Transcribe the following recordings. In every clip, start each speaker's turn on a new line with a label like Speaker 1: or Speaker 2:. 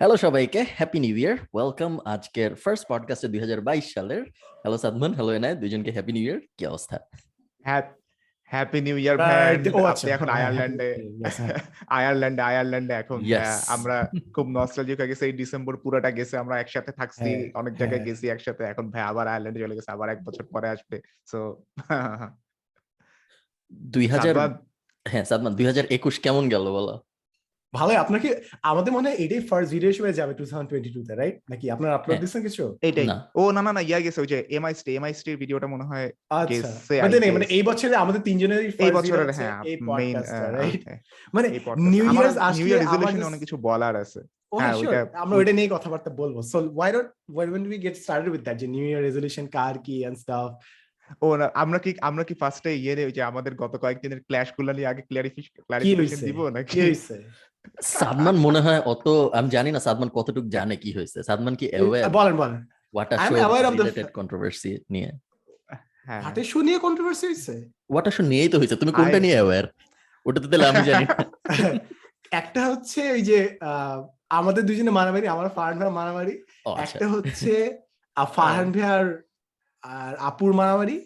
Speaker 1: Hello সবাইকে happy new year welcome আজকের first পডকাস্টে দুই হাজার বাইশ সালের। হ্যালো সাদমান হ্যালো এনায় দুজনকে হ্যাপি নিউ ইয়ার কি অবস্থা?
Speaker 2: হ্যাপি নিউ ইয়ার ভাই আপনি এখন আয়ারল্যান্ডে। আয়ারল্যান্ডে আয়ারল্যান্ডে এখন। হ্যাঁ, আমরা খুব নস্টালজিক হয়ে গেছে। এই ডিসেম্বর পুরোটা গেছে আমরা একসাথে থাকছি
Speaker 3: হ্যাঁ,
Speaker 2: অনেক জায়গায়
Speaker 3: হ্যাঁ।
Speaker 2: গেছি একসাথে। এখন ভাই আবার আয়ারল্যান্ডে চলে গেছে আবার এক বছর পরে আসবে। সো
Speaker 1: দুই হাজার হ্যাঁ সাদমান দুই হাজার একুশ কেমন গেল বলো?
Speaker 3: ভালো আপনাকে আমাদের মনে হয় এটাই ফার্স্ট ভিডিও হিসেবে যাবে টু থাউজেন্ড টোয়েন্টি টু তে রাইট নাকি আপনার আপলোড
Speaker 1: হ্যাঁ।
Speaker 3: দিচ্ছেন কিছু?
Speaker 2: এইটাই।
Speaker 1: না।
Speaker 2: ও না না না ইয়া গেছে ওই যে এমআই স্টে এমআই স্টে ভিডিওটা মনে হয়
Speaker 3: আচ্ছা। মানে মানে. এই বছরে আমাদের তিনজনেরই
Speaker 2: এই বছরের হ্যাঁ মেইন
Speaker 3: রাইট মানে নিউ ইয়ার্স আসলে
Speaker 2: নিউ ইয়ার
Speaker 3: আমার
Speaker 2: অনেক কিছু বলার আছে। হ্যাঁ,
Speaker 3: আমরা ওইটা নিয়ে কথাবার্তা বলব। সো ওয়াই ডট when we get started with that যে নিউ ইয়ার রেজলিউশন কার কি এন্ড স্টাফ
Speaker 2: ও না আমরা কি আমরা কি ফার্স্টে ইয়ে ওই যে আমাদের গত কয়েকদিনের ক্ল্যাশগুলো নিয়ে আগে ক্লারিফিকেশন দিব নাকি?
Speaker 1: সাদমান মনে হয় অত আমি জানি না সাদমান কতটুকু জানে কি হয়েছে। সাদমান কি অ্যাওয়্যার
Speaker 3: বলেন বলেন। Of the
Speaker 1: রিলেটেড কন্ট্রোভার্সি নিয়ে।
Speaker 2: হ্যাঁ
Speaker 3: হাটে শো নিয়ে কন্ট্রোভার্সি হইছে
Speaker 1: ওয়াটার শো নিয়েই তো হয়েছে তুমি কোনটা নিয়ে অ্যাওয়্যার ওটা তো তাহলে আমি জানি
Speaker 3: একটা হচ্ছে ওই যে আহ, আমাদের দুজনে মারামারি আমার ফারহান ভাই মারামারি।
Speaker 1: আচ্ছা।
Speaker 3: একটা হচ্ছে ফারহান ভাই আর আর আপুর মারামারি।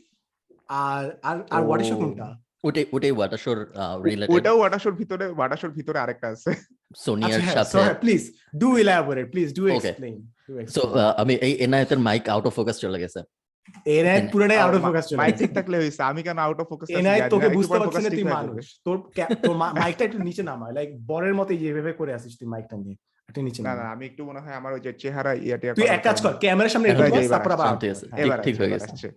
Speaker 3: আর আর আর। হোয়াট কোনটা?
Speaker 1: ওটাই ওটাই ওয়াটার শোর রিলেটেড
Speaker 2: ওটাও ওয়াটাশোর ভিতরে ওয়াটাশোর ভিতরে আরেকটা আছে।
Speaker 1: সোনিয়ার
Speaker 3: আচ্ছা
Speaker 1: সাথে।
Speaker 3: Please do elaborate please do. Explain
Speaker 1: so আমি এই এনায়েতের মাইক আউট অফ ফোকাস চলে গেছে।
Speaker 3: এর পুরোটাই আউট অফ ফোকাস চলে
Speaker 2: মাইক ঠিক থাকলে হইছে আমি কেন আউট অফ ফোকাস
Speaker 3: এনআই তোকে বুঝতে পারছি না তুই মানুষ। তোর তোর মাইকটা একটু নিচে নামা লাইক বরের মতো যেভাবে করে আসিস তুই মাইকটা নিয়ে। একটু নিচে
Speaker 2: না না আমি একটু মনে হয় আমার ওই যে চেহারা ইয়া টিয়া
Speaker 3: তুই এক কাজ কর ক্যামেরার সামনে তারপর আবার।
Speaker 1: ঠিক- হয়ে গেছে।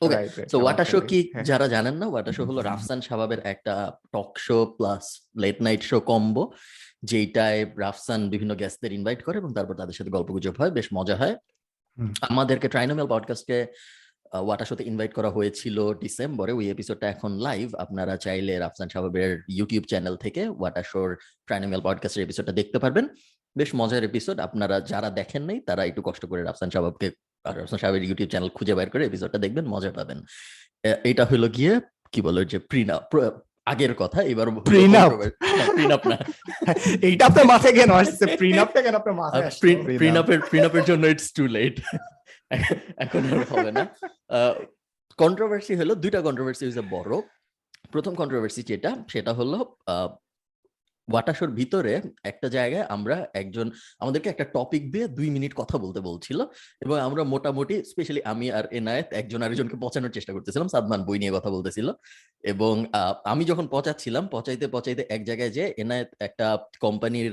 Speaker 1: Okay so water show. কি
Speaker 2: হ্যাঁ।
Speaker 1: যারা জানেন না ওয়াটার শো হলো রাফসান শাবাবের একটা talk show plus late night show combo যেটায় রাফসান বিভিন্ন গেস্টদের ইনভাইট করে এবং তারপর তাদের সাথে গল্পগুজব হয় বেশ মজা হয়। আমাদেরকে ট্রাইনোমেল পডকাস্টকে ওয়াটার শোতে ইনভাইট করা হয়েছিল ডিসেম্বরে ওই এপিসোডটা এখন লাইভ আপনারা চাইলে রাফসান শাবাবের ইউটিউব চ্যানেল থেকে ওয়াটার শোর ট্রাইনোমেল পডকাস্টের এপিসোডটা দেখতে পারবেন। বেশ মজার এপিসোড আপনারা যারা দেখেন নাই তারা একটু কষ্ট করে রাফসান শাবাবকে আর ইউটিউব চ্যানেল খুঁজে বের করে এপিসোডটা দেখবেন মজা পাবেন। এটা হলো গিয়ে কি বলো যে প্রিনা আগের কথা এবার. প্রিনাপ না।
Speaker 3: এইটা আপনার মাথায় কেন আসছে? প্রিনাপটা কেন আপনার মাথায় আসছে.
Speaker 1: প্রিনাপের প্রিনাপের জন্য ইটস টু লেট এখন আর হবে না। কন্ট্রোভার্সি হলো দুইটা কন্ট্রোভার্সি হয়েছে বড়। প্রথম কন্ট্রোভার্সি যেটা সেটা হলো ওয়াটাশোর ভিতরে একটা জায়গায় আমরা একজন, আমাদেরকে একটা টপিক দিয়ে দুই মিনিট কথা বলতে বলছিল এবং আমরা মোটামুটি স্পেশালি আমি আর এনায়েত একজন আরেকজনকে পচানোর চেষ্টা করতেছিলাম, সাদমান বই নিয়ে কথা বলতেছিল এবং আমি যখন পচাচ্ছিলাম, পচাইতে পচাইতে এক জায়গায় যে এনায়েত একটা কোম্পানির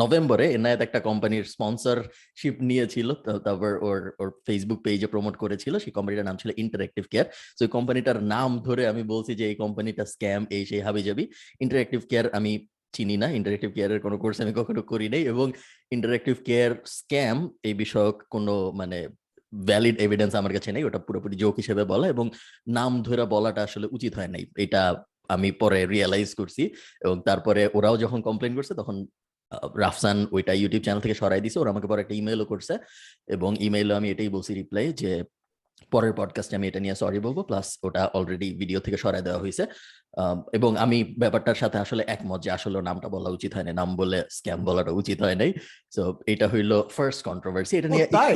Speaker 1: নভেম্বরে এনায়েত একটা কোম্পানির স্পন্সরশিপ নিয়েছিল তারপর ওর ওর ফেসবুক পেজে প্রমোট করেছিল, সেই কোম্পানিটার নাম ছিল ইন্টারেক্টিভ কেয়ার তো এই কোম্পানিটার নাম ধরে আমি বলছি যে, এই কোম্পানিটা স্ক্যাম এই সেই হাবি যাবি ইন্টারেক্টিভ কেয়ার আমি চিনি না ইন্টারেক্টিভ কেয়ারের কোনো কোর্স আমি কখনো করি নাই এবং ইন্টারেক্টিভ কেয়ার স্ক্যাম এই বিষয়ক কোনো মানে ভ্যালিড এভিডেন্স আমার কাছে নেই, ওটা পুরোপুরি জোক হিসেবে বলা এবং নাম ধরে বলাটা আসলে উচিত হয় নাই। এটা আমি পরে রিয়েলাইজ করছি এবং তারপরে ওরাও যখন কমপ্লেন করছে, তখন রাফসান ওইটা ইউটিউব চ্যানেল থেকে সরাই দিছে। ওরা আমাকে পরে একটা ইমেলও করছে এবং ইমেইলে আমি এটাই বলছি রিপ্লাই যে পরের পডকাস্টে আমি এটা নিয়ে সরি বলব। প্লাস ওটা অলরেডি ভিডিও থেকে সরাই দেওয়া হয়েছে এবং আমি ব্যাপারটার সাথে আসলে একমত যে আসলে নামটা বলা উচিত হয় না নাম বলে স্ক্যাম বলাটা উচিত হয় নাই। তো এটা হইল ফার্স্ট কন্ট্রোভার্সি এটা নিয়ে
Speaker 3: তাই?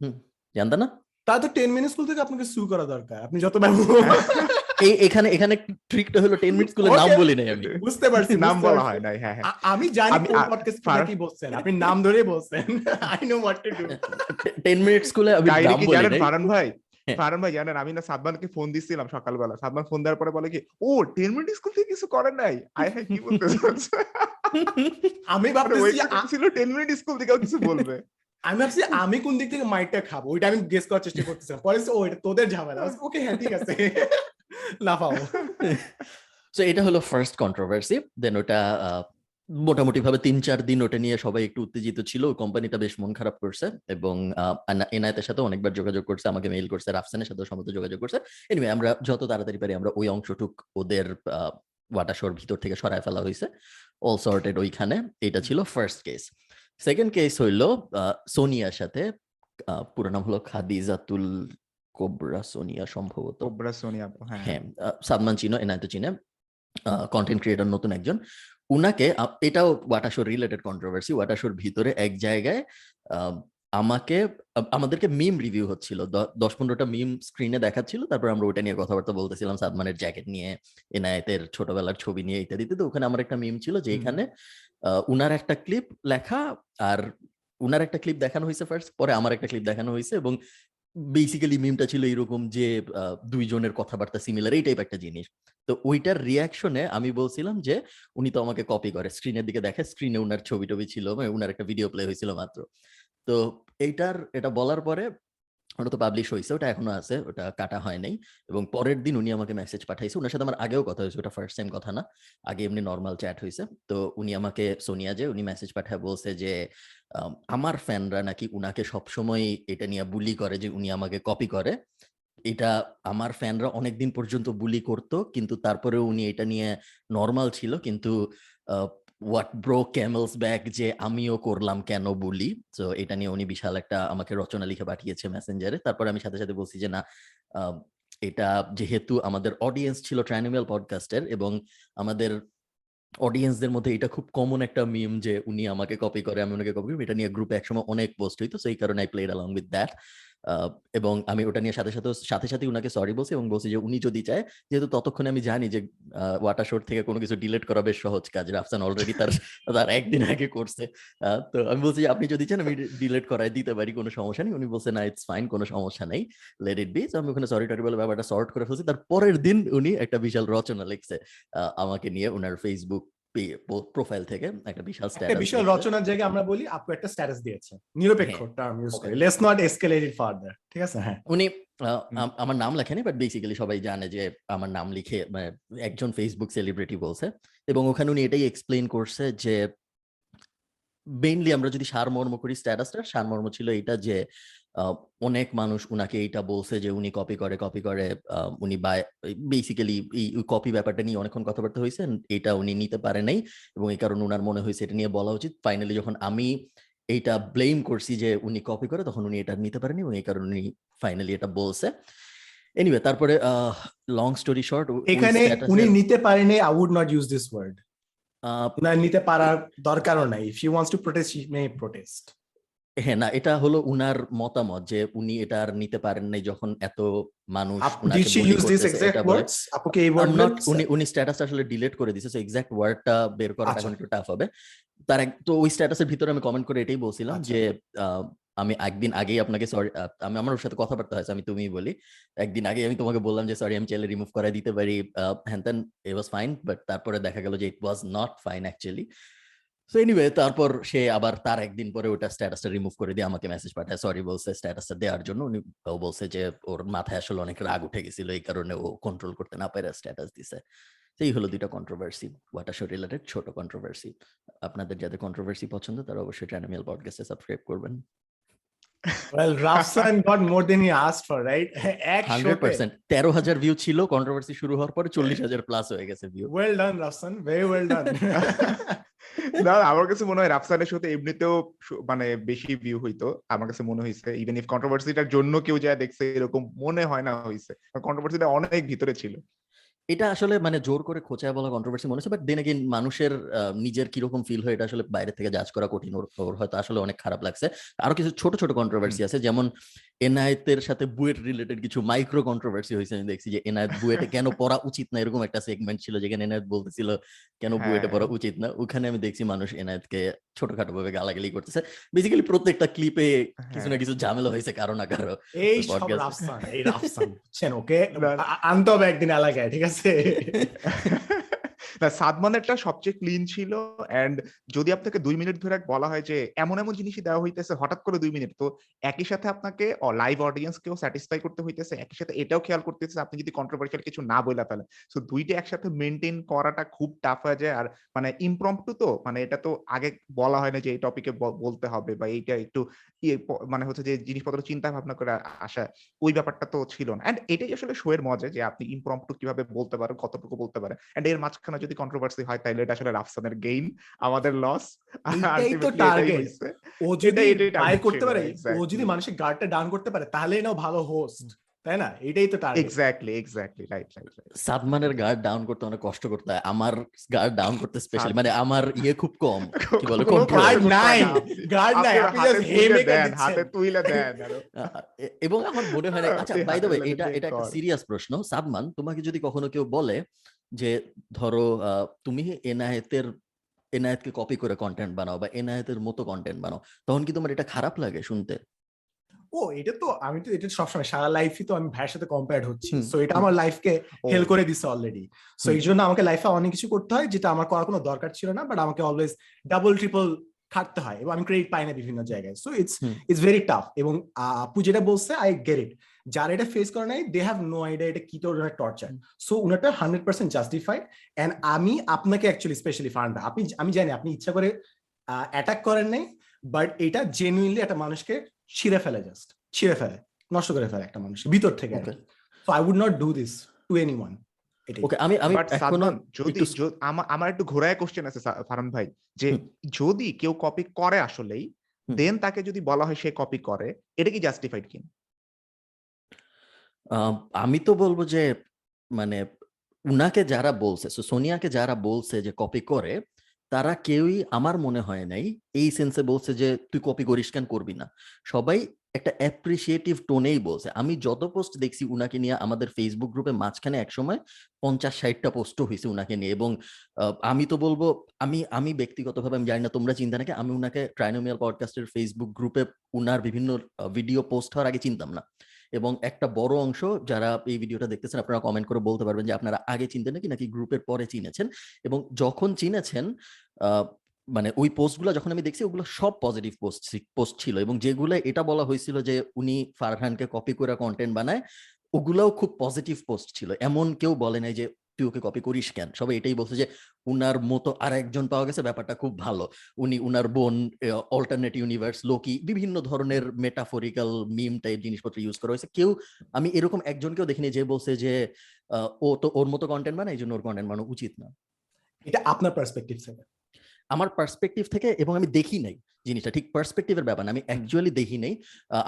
Speaker 1: হুম, জানতা না?
Speaker 3: তা তো টেন মিনিট স্কুল থেকে আপনাকে সু করা দরকার। আপনি যত ব্যবহার
Speaker 1: এখানে এখানে ট্রিকটা হলো টেন মিনিট স্কুলে নাম বলি নাই আমি।
Speaker 3: বুঝতে পারছি
Speaker 2: নাম বলা হয় নাই হ্যাঁ হ্যাঁ।
Speaker 3: আমি জানি কোন পডকাস্ট
Speaker 2: ফার-
Speaker 3: কি বলছেন আপনি নাম ধরে বলছেন। I know what to do
Speaker 1: ten minute স্কুলে আমি নাম
Speaker 2: কি
Speaker 1: বলি
Speaker 2: জানেন
Speaker 1: নাই।
Speaker 2: ফারান ভাই?
Speaker 1: হ্যাঁ।
Speaker 2: ফারান ভাই জানেন আমি না সাদমানকে ফোন দিছিলাম সকালবেলা। সাদমান ফোন দেওয়ার পরে বলে কি ও টেন মিনিট স্কুল থেকে কিছু করেন নাই? আয় হ্যাঁ কি বলতে
Speaker 3: আমি
Speaker 2: ওই
Speaker 3: ভাবতেছি
Speaker 2: ছিল টেন মিনিট স্কুল থেকেও কিছু বলবে।
Speaker 3: আমি ভাবছি আমি কোন দিক থেকে মাইটটা খাব ওইটা আমি গেস করার চেষ্টা করতেছিলাম। পরে ও এটা তোদের ঝামেলা। ওকে হ্যাঁ ঠিক আছে। লাফাও
Speaker 1: সো এটা হলো ফার্স্ট কন্ট্রোভার্সি দেন ওটা মোটামুটি ভাবে তিন চার দিন ওটা নিয়ে সবাই একটু উত্তেজিত ছিল। কোম্পানিটা বেশ মন খারাপ করছে এবং এনায়েতের সাথে অনেকবার যোগাযোগ করছে, আমাকে মেইল করছে, রাফসানের সাথে সম্মত যোগাযোগ করছে। এনিওয়ে আমরা যত তাড়াতাড়ি পারি আমরা ওই অংশটুক ওদের ওয়াটাশোর ভিতর থেকে সরায় ফেলা হয়েছে। অল সর্টেড ওইখানে। এটা ছিল ফার্স্ট কেস সেকেন্ড কেস হইল সোনিয়ার সাথে পুরো নাম হলো খাদিজাতুল কোবরা সোনিয়া সম্ভবত।
Speaker 2: কোবরা সোনিয়া হ্যাঁ।
Speaker 1: হ্যাঁ সাদমান চিনো এনায়ত চিনে কন্টেন্ট ক্রিয়েটর নতুন একজন। উনাকে এটাও ওয়াটা শোর রিলেটেড কন্ট্রোভার্সি ওয়াটা শোর ভিতরে এক জায়গায় আমাকে আমাদেরকে মিম রিভিউ হচ্ছিল। দশ পনেরোটা মিম স্ক্রিনে দেখাচ্ছিল তারপর আমরা ওটা নিয়ে কথাবার্তা বলতেছিলাম সাদমানের জ্যাকেট নিয়ে এনায়েতের ছোটবেলার ছবি নিয়ে ইত্যাদিতে। তো ওখানে আমার একটা মিম ছিল যে এখানে আহ, উনার একটা ক্লিপ লেখা আর উনার একটা ক্লিপ দেখানো হয়েছে ফার্স্ট পরে আমার একটা ক্লিপ দেখানো হয়েছে এবং বেসিক্যালি মিমটা ছিল এরকম যে দুইজনের কথাবার্তা সিমিলার এই টাইপ একটা জিনিস। তো ওইটার রিয়াকশনে আমি বলছিলাম যে, উনি তো আমাকে কপি করে। স্ক্রিনের দিকে দেখে স্ক্রিনে উনার ছবি টবি ছিল মানে উনার একটা ভিডিও প্লে হয়েছিল মাত্র। তো এইটার, এটা বলার পরে ওটা তো পাবলিশ হয়েছে ওটা এখনও আছে, ওটা কাটা হয় নাই। এবং পরের দিন উনি আমাকে মেসেজ পাঠাইছে ওনার সাথে আমার আগেও কথা হয়েছে, ওটা ফার্স্ট টাইম কথা না, আগে এমনি নর্মাল চ্যাট হয়েছে তো উনি আমাকে সোনিয়া যে, উনি মেসেজ পাঠায়, বলছে যে আমার ফ্যানরা নাকি উনাকে সবসময় এটা নিয়ে বুলি করে যে, উনি আমাকে কপি করে। এটা আমার ফ্যানরা অনেকদিন পর্যন্ত বুলি করতো, কিন্তু তারপরে উনি এটা নিয়ে নর্মাল ছিল, কিন্তু হোয়াট ব্রো ক্যামেলস ব্যাক যে আমিও করলাম কেন বুলি। তো এটা নিয়ে উনি বিশাল একটা আমাকে রচনা লিখে পাঠিয়েছে মেসেঞ্জারে। তারপরে আমি সাথে সাথে বলছি যে, না এটা যেহেতু আমাদের অডিয়েন্স ছিল ট্রাইনিমেল পডকাস্টের এবং আমাদের অডিয়েন্সদের মধ্যে এটা খুব কমন একটা মিম যে উনি আমাকে কপি করে, আমি ওনাকে কপি করি, এটা নিয়ে গ্রুপে একসময় অনেক পোস্ট হইতো। সেই কারণে I played along with that এবং আমি ওটা নিয়ে সাথে সাথে সাথে সাথে উনাকে সরি বলছি এবং বলছি যে উনি যদি চায়, যেহেতু ততক্ষণে আমি জানি যে ওয়াটার শোর থেকে কোনো কিছু ডিলিট করা বেশ সহজ কাজ। রাফসান অলরেডি তার তার একদিন আগে করছে। তো আমি বলছি যে, আপনি যদি চান আমি ডিলেট করাই, দিতে পারি, কোনো সমস্যা নেই। উনি বলছে, না ইটস ফাইন কোনো সমস্যা নেই। লেট ইট বি তো আমি ওখানে সরি টরি বলে ব্যাপারটা সর্ট করে ফেলছি। তার পরের দিন উনি একটা বিশাল রচনা লিখছে আমাকে নিয়ে ওনার ফেসবুক প্রোফাইল থেকে একটা বিশাল স্ট্যাটাস
Speaker 3: বিশাল রচনার জায়গায় আমরা বলি আপু একটা স্ট্যাটাস দিয়েছে। নিরপেক্ষ। Term use. করি। Let's not escalate it further ঠিক আছে? হ্যাঁ।
Speaker 1: উনি আমার নাম লেখেনি বাট বেসিক্যালি সবাই জানে যে আমার নাম লিখে মানে একজন ফেসবুক সেলিব্রিটি বলছে। এবং ওখানে উনি এটাই এক্সপ্লেইন করছে যে মেইনলি আমরা যদি সারমর্ম করি স্ট্যাটাসটা সারমর্ম ছিল এটা যে অনেক মানুষ উনাকে এইটা বলছে যে উনি কপি করে কপি করে উনি বেসিক্যালি এই কপি ব্যাপারটা নিয়ে অনেকক্ষণ কথাবার্তা হয়েছে এটা উনি নিতে পারে নাই এবং এই কারণে উনার মনে হয়েছে এটা নিয়ে বলা উচিত। ফাইনালি যখন আমি এইটা ব্লেম করছি যে উনি কপি করে তখন উনি এটা নিতে পারেনি এবং এই কারণে উনি ফাইনালি এটা বলছে। এনিওয়ে তারপরে লং স্টোরি শর্ট
Speaker 3: এখানে উনি নিতে পারেনি I would not use this word না নিতে পারার দরকারও নাই। If she wants to protest she may protest
Speaker 1: হ্যাঁ না এটা হলো উনার মতামত যে উনি এটা আর নিতে পারেন নাই যখন এত মানুষ উনি উনি স্ট্যাটাস আসলে ডিলিট করে দিছে এক্সাক্ট ওয়ার্ডটা বের করা
Speaker 3: আচ্ছা।
Speaker 1: এখন একটু টাফ হবে। তার তো ওই স্ট্যাটাসের ভিতরে আমি কমেন্ট করে এটাই বলছিলাম
Speaker 3: আচ্ছা।
Speaker 1: যে আমি একদিন আগেই আপনাকে সরি আমি আমার ওর সাথে কথাবার্তা হয়েছে আমি তুমিই বলি। একদিন আগে আমি তোমাকে বললাম যে সরি আমি চাইলে রিমুভ করাই দিতে পারি। হ্যান তেন ইট ওয়াজ ফাইন বাট তারপরে দেখা গেল যে it was not fine actually so anyway তারপর সে আবার তার একদিন পরে ওটা স্ট্যাটাসটা রিমুভ করে দিয়ে আমাকে মেসেজ পাঠায় সরি বলছে স্ট্যাটাসটা দেওয়ার জন্য। উনি ও বলছে যে ওর মাথায় আসলে অনেক রাগ উঠে গেছিল এই কারণে ও কন্ট্রোল করতে না পারে স্ট্যাটাস দিছে। সেই হলো দুইটা কন্ট্রোভার্সি ওয়াটার শো রিলেটেড ছোট কন্ট্রোভার্সি আপনাদের যাদের কন্ট্রোভার্সি পছন্দ তারা অবশ্যই ট্যানামিয়াল পডকাস্টে সাবস্ক্রাইব করবেন।
Speaker 3: Then he asked for right এক
Speaker 1: হান্ড্রেড
Speaker 3: শোতে
Speaker 1: পার্সেন্ট। তেরো হাজার ভিউ ছিল কন্ট্রোভার্সি শুরু হওয়ার পরে চল্লিশ হাজার প্লাস হয়ে গেছে view
Speaker 3: well done Rafsan very well done
Speaker 2: না আমার কাছে মনে হয় রাফসানের সাথে এমনিতেও মানে বেশি ভিউ হইতো। আমার কাছে মনে হয়েছে ইভেন ইফ কন্ট্রোভার্সিটার জন্য কেউ যা দেখছে এরকম মনে হয় না হয়েছে কন্ট্রোভার্সিটা অনেক ভিতরে ছিল।
Speaker 1: এটা আসলে মানে জোর করে খোঁচায় বলা কন্ট্রোভার্সি মনে হচ্ছে বাট দেন এগেইন মানুষের আহ, নিজের কীরকম ফিল হয় এটা আসলে বাইরে থেকে জাজ করা কঠিন ওর হয়তো আসলে অনেক খারাপ লাগছে। আরও কিছু ছোট ছোট কন্ট্রোভার্সি আছে যেমন এনআইতের সাথে বুয়েট রিলেটেড কিছু মাইক্রো কন্ট্রোভার্সি হয়েছে আমি দেখছি যে এনআইত বুয়েটে কেন পড়া উচিত না এরকম একটা সেগমেন্ট ছিল যেখানে এনআইত বলতেছিল কেন বুয়েটে
Speaker 2: হ্যাঁ।
Speaker 1: পড়া উচিত না ওখানে আমি দেখছি মানুষ এনআইতকে ছোটখাটো ভাবে গালাগালি করতেছে বেসিক্যালি প্রত্যেকটা ক্লিপে কিছু না
Speaker 2: হ্যাঁ।
Speaker 1: কিছু ঝামেলা হয়েছে কারও না কারও
Speaker 3: এই সব রাফসান এই রাফসান বুঝছেন ওকে আনতে হবে একদিন এলাকায় ঠিক আছে
Speaker 2: সাদমানেরটা সবচেয়ে ক্লিন ছিল এন্ড যদি আপনাকে দুই মিনিট ধরে বলা হয় যে এমন এমন জিনিসই দেওয়া হইতেছে, হঠাৎ করে দুই মিনিট, তো একই সাথে আপনাকে লাইভ অডিয়েন্সকেও স্যাটিসফাই করতে হইতেছে, একই সাথে এটাও খেয়াল করতেছে, আপনি যদি কন্ট্রোভার্সিয়াল কিছু না বলে ফেলেন সো দুইটা একসাথে মেনটেন করাটা খুব টাফ হয়ে যায় আর মানে ইমপ্রম্পটু তো মানে এটা তো আগে বলা হয় না যে এই টপিকে বলতে হবে বা এইটা একটু ইয়ে মানে হচ্ছে যে জিনিসপত্র চিন্তা ভাবনা করে আসা, ওই ব্যাপারটা তো ছিল না। এন্ড এটাই আসলে শোয়ের মজা যে আপনি ইমপ্রম্পটু কীভাবে বলতে পারেন, কতটুকু বলতে পারেন। এন্ড এর মাঝখানে যদি কন্ট্রোভার্সি হয় তাহলে এটা আসলে রাফসানের গেইন আমাদের লস
Speaker 3: এইটাই তো target। ও যদি বাই করতে পারে ও যদি মানুষের গার্ডটা ডাউন করতে পারে তাহলে নাও ভালো হোস্ট তাই না? এটাই তো target
Speaker 2: exactly exactly right right
Speaker 1: সাদমানের guard down করতে অনেক কষ্ট করতে হয় আমার গার্ড ডাউন করতে স্পেশালি মানে আমার ইয়ে খুব কম কি বলে
Speaker 2: কোনো
Speaker 3: গার্ড নাই গার্ড নাই
Speaker 2: আপনি
Speaker 3: জাস্ট হেমেকার
Speaker 2: দেন হাতে তুইলে দেন
Speaker 1: এবং আমার মনে হয় না আচ্ছা বাই দ্য ওয়ে এটা এটা একটা সিরিয়াস প্রশ্ন সাদমান তোমাকে যদি কখনো কেউ বলে যে ধরো তুমি এনায়েতের এনায়েতকে কপি করে কন্টেন্ট বানাও বা এনায়েতের মতো কন্টেন্ট বানাও তখন কি তোমার এটা খারাপ লাগে শুনতে?
Speaker 3: ও এটা তো আমি তো এটা সবসময় সারা লাইফই তো আমি ভাইয়ের সাথে কম্পেয়ার হচ্ছি। সো এটা আমার লাইফকে হেল করে দিছে অলরেডি সো এই জন্য আমাকে লাইফে অনেক কিছু করতে হয় যেটা আমার করার কোনো দরকার ছিল না বাট আমাকে অলওয়েজ ডাবল ট্রিপল খাটতে হয় এবং আমি ক্রেডিট পাই না বিভিন্ন জায়গায়। So it's it's very tough এবং আপু যেটা বলছে আই গেট ইট যারা এটা ফেস করে নাই দে হ্যাভ নো আইডিয়া এটা কি তোর টর্চার সো উনারটা হান্ড্রেড পার্সেন্ট জাস্টিফাইড অ্যান্ড আমি আপনাকে অ্যাকচুয়ালি স্পেশালি ফান্ড আপনি আমি জানি আপনি ইচ্ছা করে অ্যাটাক করেন নাই বাট এটা জেনুইনলি একটা মানুষকে ছিঁড়ে ফেলে জাস্ট ছিঁড়ে ফেলে নষ্ট করে ফেলে একটা মানুষের ভিতর থেকে so I would not do this to anyone
Speaker 1: okay আমি আমি
Speaker 2: যদি আমার একটু ঘোরায় কোশ্চেন আছে ফারহান ভাই যে যদি কেউ কপি করে আসলেই দেন তাকে যদি বলা হয় সে কপি করে এটা কি জাস্টিফাইড কিনা?
Speaker 1: আমি তো বলব যে মানে উনাকে যারা বলছে সো সোনিয়াকে যারা বলছে যে কপি করে তারা কেউই আমার মনে হয় নাই এই সেন্সে বলছে যে, তুই কপি করিস কেন, করবি না? সবাই একটা অ্যাপ্রিসিয়েটিভ টোনেই বলছে। আমি যত পোস্ট দেখছি উনাকে নিয়ে, আমাদের ফেসবুক গ্রুপে মাঝখানে একসময় পঞ্চাশ ষাটটা পোস্টও হয়েছে উনাকে নিয়ে এবং আমি তো বলব, আমি আমি ব্যক্তিগতভাবে, আমি জানি না তোমরা চিন্তা নাকি, আমি উনাকে ট্রাইনোমিয়াল পডকাস্টের ফেসবুক গ্রুপে উনার বিভিন্ন ভিডিও পোস্ট হওয়ার আগে চিনতাম না। এবং একটা বড় অংশ যারা এই ভিডিওটা দেখতেছেন, আপনারা কমেন্ট করে বলতে পারবেন যে আপনারা আগে চিনতেন নাকি নাকি গ্রুপের পরে চিনেছেন? এবং যখন চিনেছেন মানে ওই পোস্টগুলো যখন আমি দেখছি, ওগুলো সব পজিটিভ পোস্ট পোস্ট ছিল এবং যেগুলো এটা বলা হয়েছিল যে উনি ফারহানকে কপি করে কন্টেন্ট বানায়, ওগুলাও খুব পজিটিভ পোস্ট ছিল। এমন কেউ বলে নাই যে তুই ওকে কপি করিস কেন? সবাই এটাই বলছে যে উনার মতো আর একজন পাওয়া গেছে ব্যাপারটা খুব ভালো। উনি উনার বোন অল্টারনেট ইউনিভার্স লোকি বিভিন্ন ধরনের মেটাফরিক্যাল মিম টাইপ জিনিসপত্র ইউজ করা হয়েছে। কেউ আমি এরকম একজনকেও দেখিনি যে বলছে যে ও তো ওর মতো কন্টেন্ট বানায় এই জন্য ওর কন্টেন্ট বানানো উচিত না।
Speaker 3: এটা আপনার পার্সপেক্টিভ থেকে?
Speaker 1: আমার পার্সপেক্টিভ থেকে এবং আমি দেখি নাই জিনিসটা। ঠিক পার্সপেক্টিভের ব্যাপার না আমি অ্যাকচুয়ালি দেখি নাই।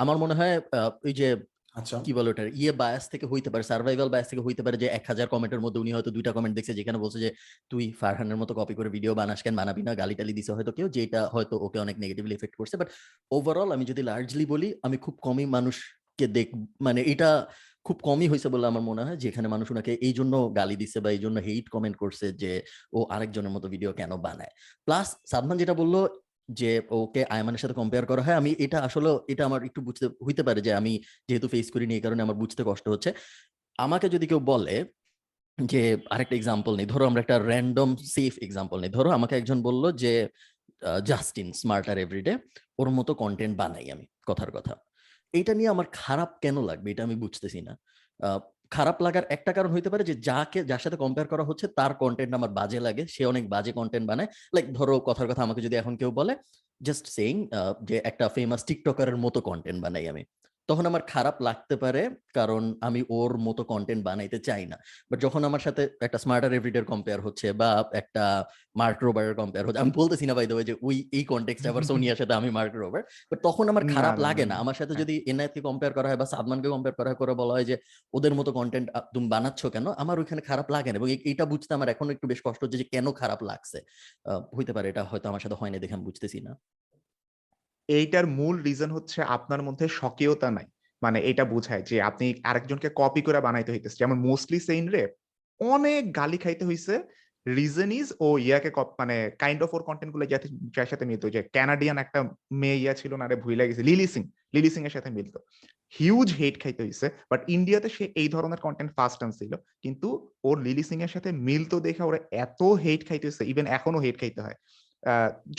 Speaker 1: আমার মনে হয় আহ, ওই যে
Speaker 3: আচ্ছা।
Speaker 1: কি বলে ওটার? ইয়ে বায়াস থেকে হইতে পারে সার্ভাইভাল বায়াস থেকে হইতে পারে যে এক হাজার কমেন্টের মধ্যে উনি হয়তো দুইটা কমেন্ট দেখছে যেখানে বলছে যে, তুই ফারহানের মতো কপি করে ভিডিও বানাস কেন? বানাবি না গালি টালি দিছে হয়তো কেউ, যেটা হয়তো ওকে অনেক নেগেটিভলি এফেক্ট করছে। বাট ওভারঅল আমি যদি লার্জলি বলি, আমি খুব কমই মানুষকে দেখ মানে এটা খুব কমই হয়েছে বলে আমার মনে হয়, যেখানে মানুষ ওনাকে এই জন্য গালি দিছে বা এই জন্য হেইট কমেন্ট করছে যে, ও আরেকজনের মতো ভিডিও কেন বানায়? প্লাস সাদমান যেটা বলল যে, ওকে আয়মানের সাথে কম্পেয়ার করা। হয়, আমি এটা আসলে, এটা আমার একটু বুঝতে, হইতে পারে যে, আমি যেহেতু ফেস করিনি, এই কারণে আমার বুঝতে কষ্ট হচ্ছে। আমাকে যদি কেউ বলে যে, আরেকটা এক্সাম্পল নেই। ধরো, আমরা একটা র্যান্ডম সেফ এক্সাম্পল নেই। ধরো, আমাকে একজন বলল যে জাস্টিন স্মার্টার এভরিডে ওর মতো কন্টেন্ট বানাই আমি, কথার কথা। এটা নিয়ে আমার খারাপ কেন লাগবে? এটা আমি বুঝতেছি না। খারাপ লাগার একটা কারণ হইতে পারে যে, যাকে, যার সাথে কম্পেয়ার করা হচ্ছে, তার কন্টেন্ট আমার বাজে লাগে। সে অনেক বাজে কন্টেন্ট বানায়। লাইক ধরো, কথার কথা আমাকে যদি এখন কেউ বলে জাস্ট সেইং যে একটা ফেমাস টিকটকারের মতো কন্টেন্ট বানাই আমি। তখন আমার খারাপ লাগতে পারে। কারণ আমি ওর মতো কন্টেন্ট বানাইতে চাই না। বাট যখন আমার সাথে একটা স্মার্টার এভরিডের কম্পেয়ার হচ্ছে বা একটা মার্ক রোবারের কম্পেয়ার হচ্ছে আমি বলতেছি না বাই যে ওই এই কন্টেক্সট আবার সোনিয়ার সাথে আমি মার্ক রোবার বাট তখন আমার খারাপ লাগে
Speaker 2: না।
Speaker 1: আমার সাথে
Speaker 2: হ্যাঁ।
Speaker 1: যদি এনআইকে কম্পেয়ার করা হয় বা সাদমানকে কম্পেয়ার করা হয় করে বলা হয় যে ওদের মতো কন্টেন্ট তুমি বানাচ্ছ কেন? আমার ওইখানে খারাপ লাগে না। এবং এইটা বুঝতে আমার এখন একটু বেশ কষ্ট হচ্ছে যে কেন খারাপ লাগছে। আহ, হইতে পারে এটা হয়তো আমার সাথে হয়নি দেখে আমি বুঝতেছি না।
Speaker 2: এইটার মূল রিজন হচ্ছে আপনার মধ্যে স্বকীয়তা নাই। মানে এটা বোঝায় যে আপনি আরেকজনকে কপি করে বানাইতে হইতেছে। যেমন মোস্টলি সেইন রে অনেক গালি খাইতে হইছে। রিজন ইজ ও ইয়াকে মানে কাইন্ড অফ ওর কন্টেন্টগুলো যার সাথে মিলতো। যে ক্যানাডিয়ান একটা মেয়ে ইয়া ছিল না রে, ভুইলা গেছে। লিলি সিং লিলি সিং এর সাথে মিলতো। হিউজ হেট খাইতে হইছে বাট ইন্ডিয়াতে সে এই ধরনের কন্টেন্ট ফার্স্ট আনছিল কিন্তু ওর লিলি সিং এর সাথে মিলতো দেখে ওরা এত হেট খাইতে হইছে ইভেন এখনও হেট খাইতে হয়।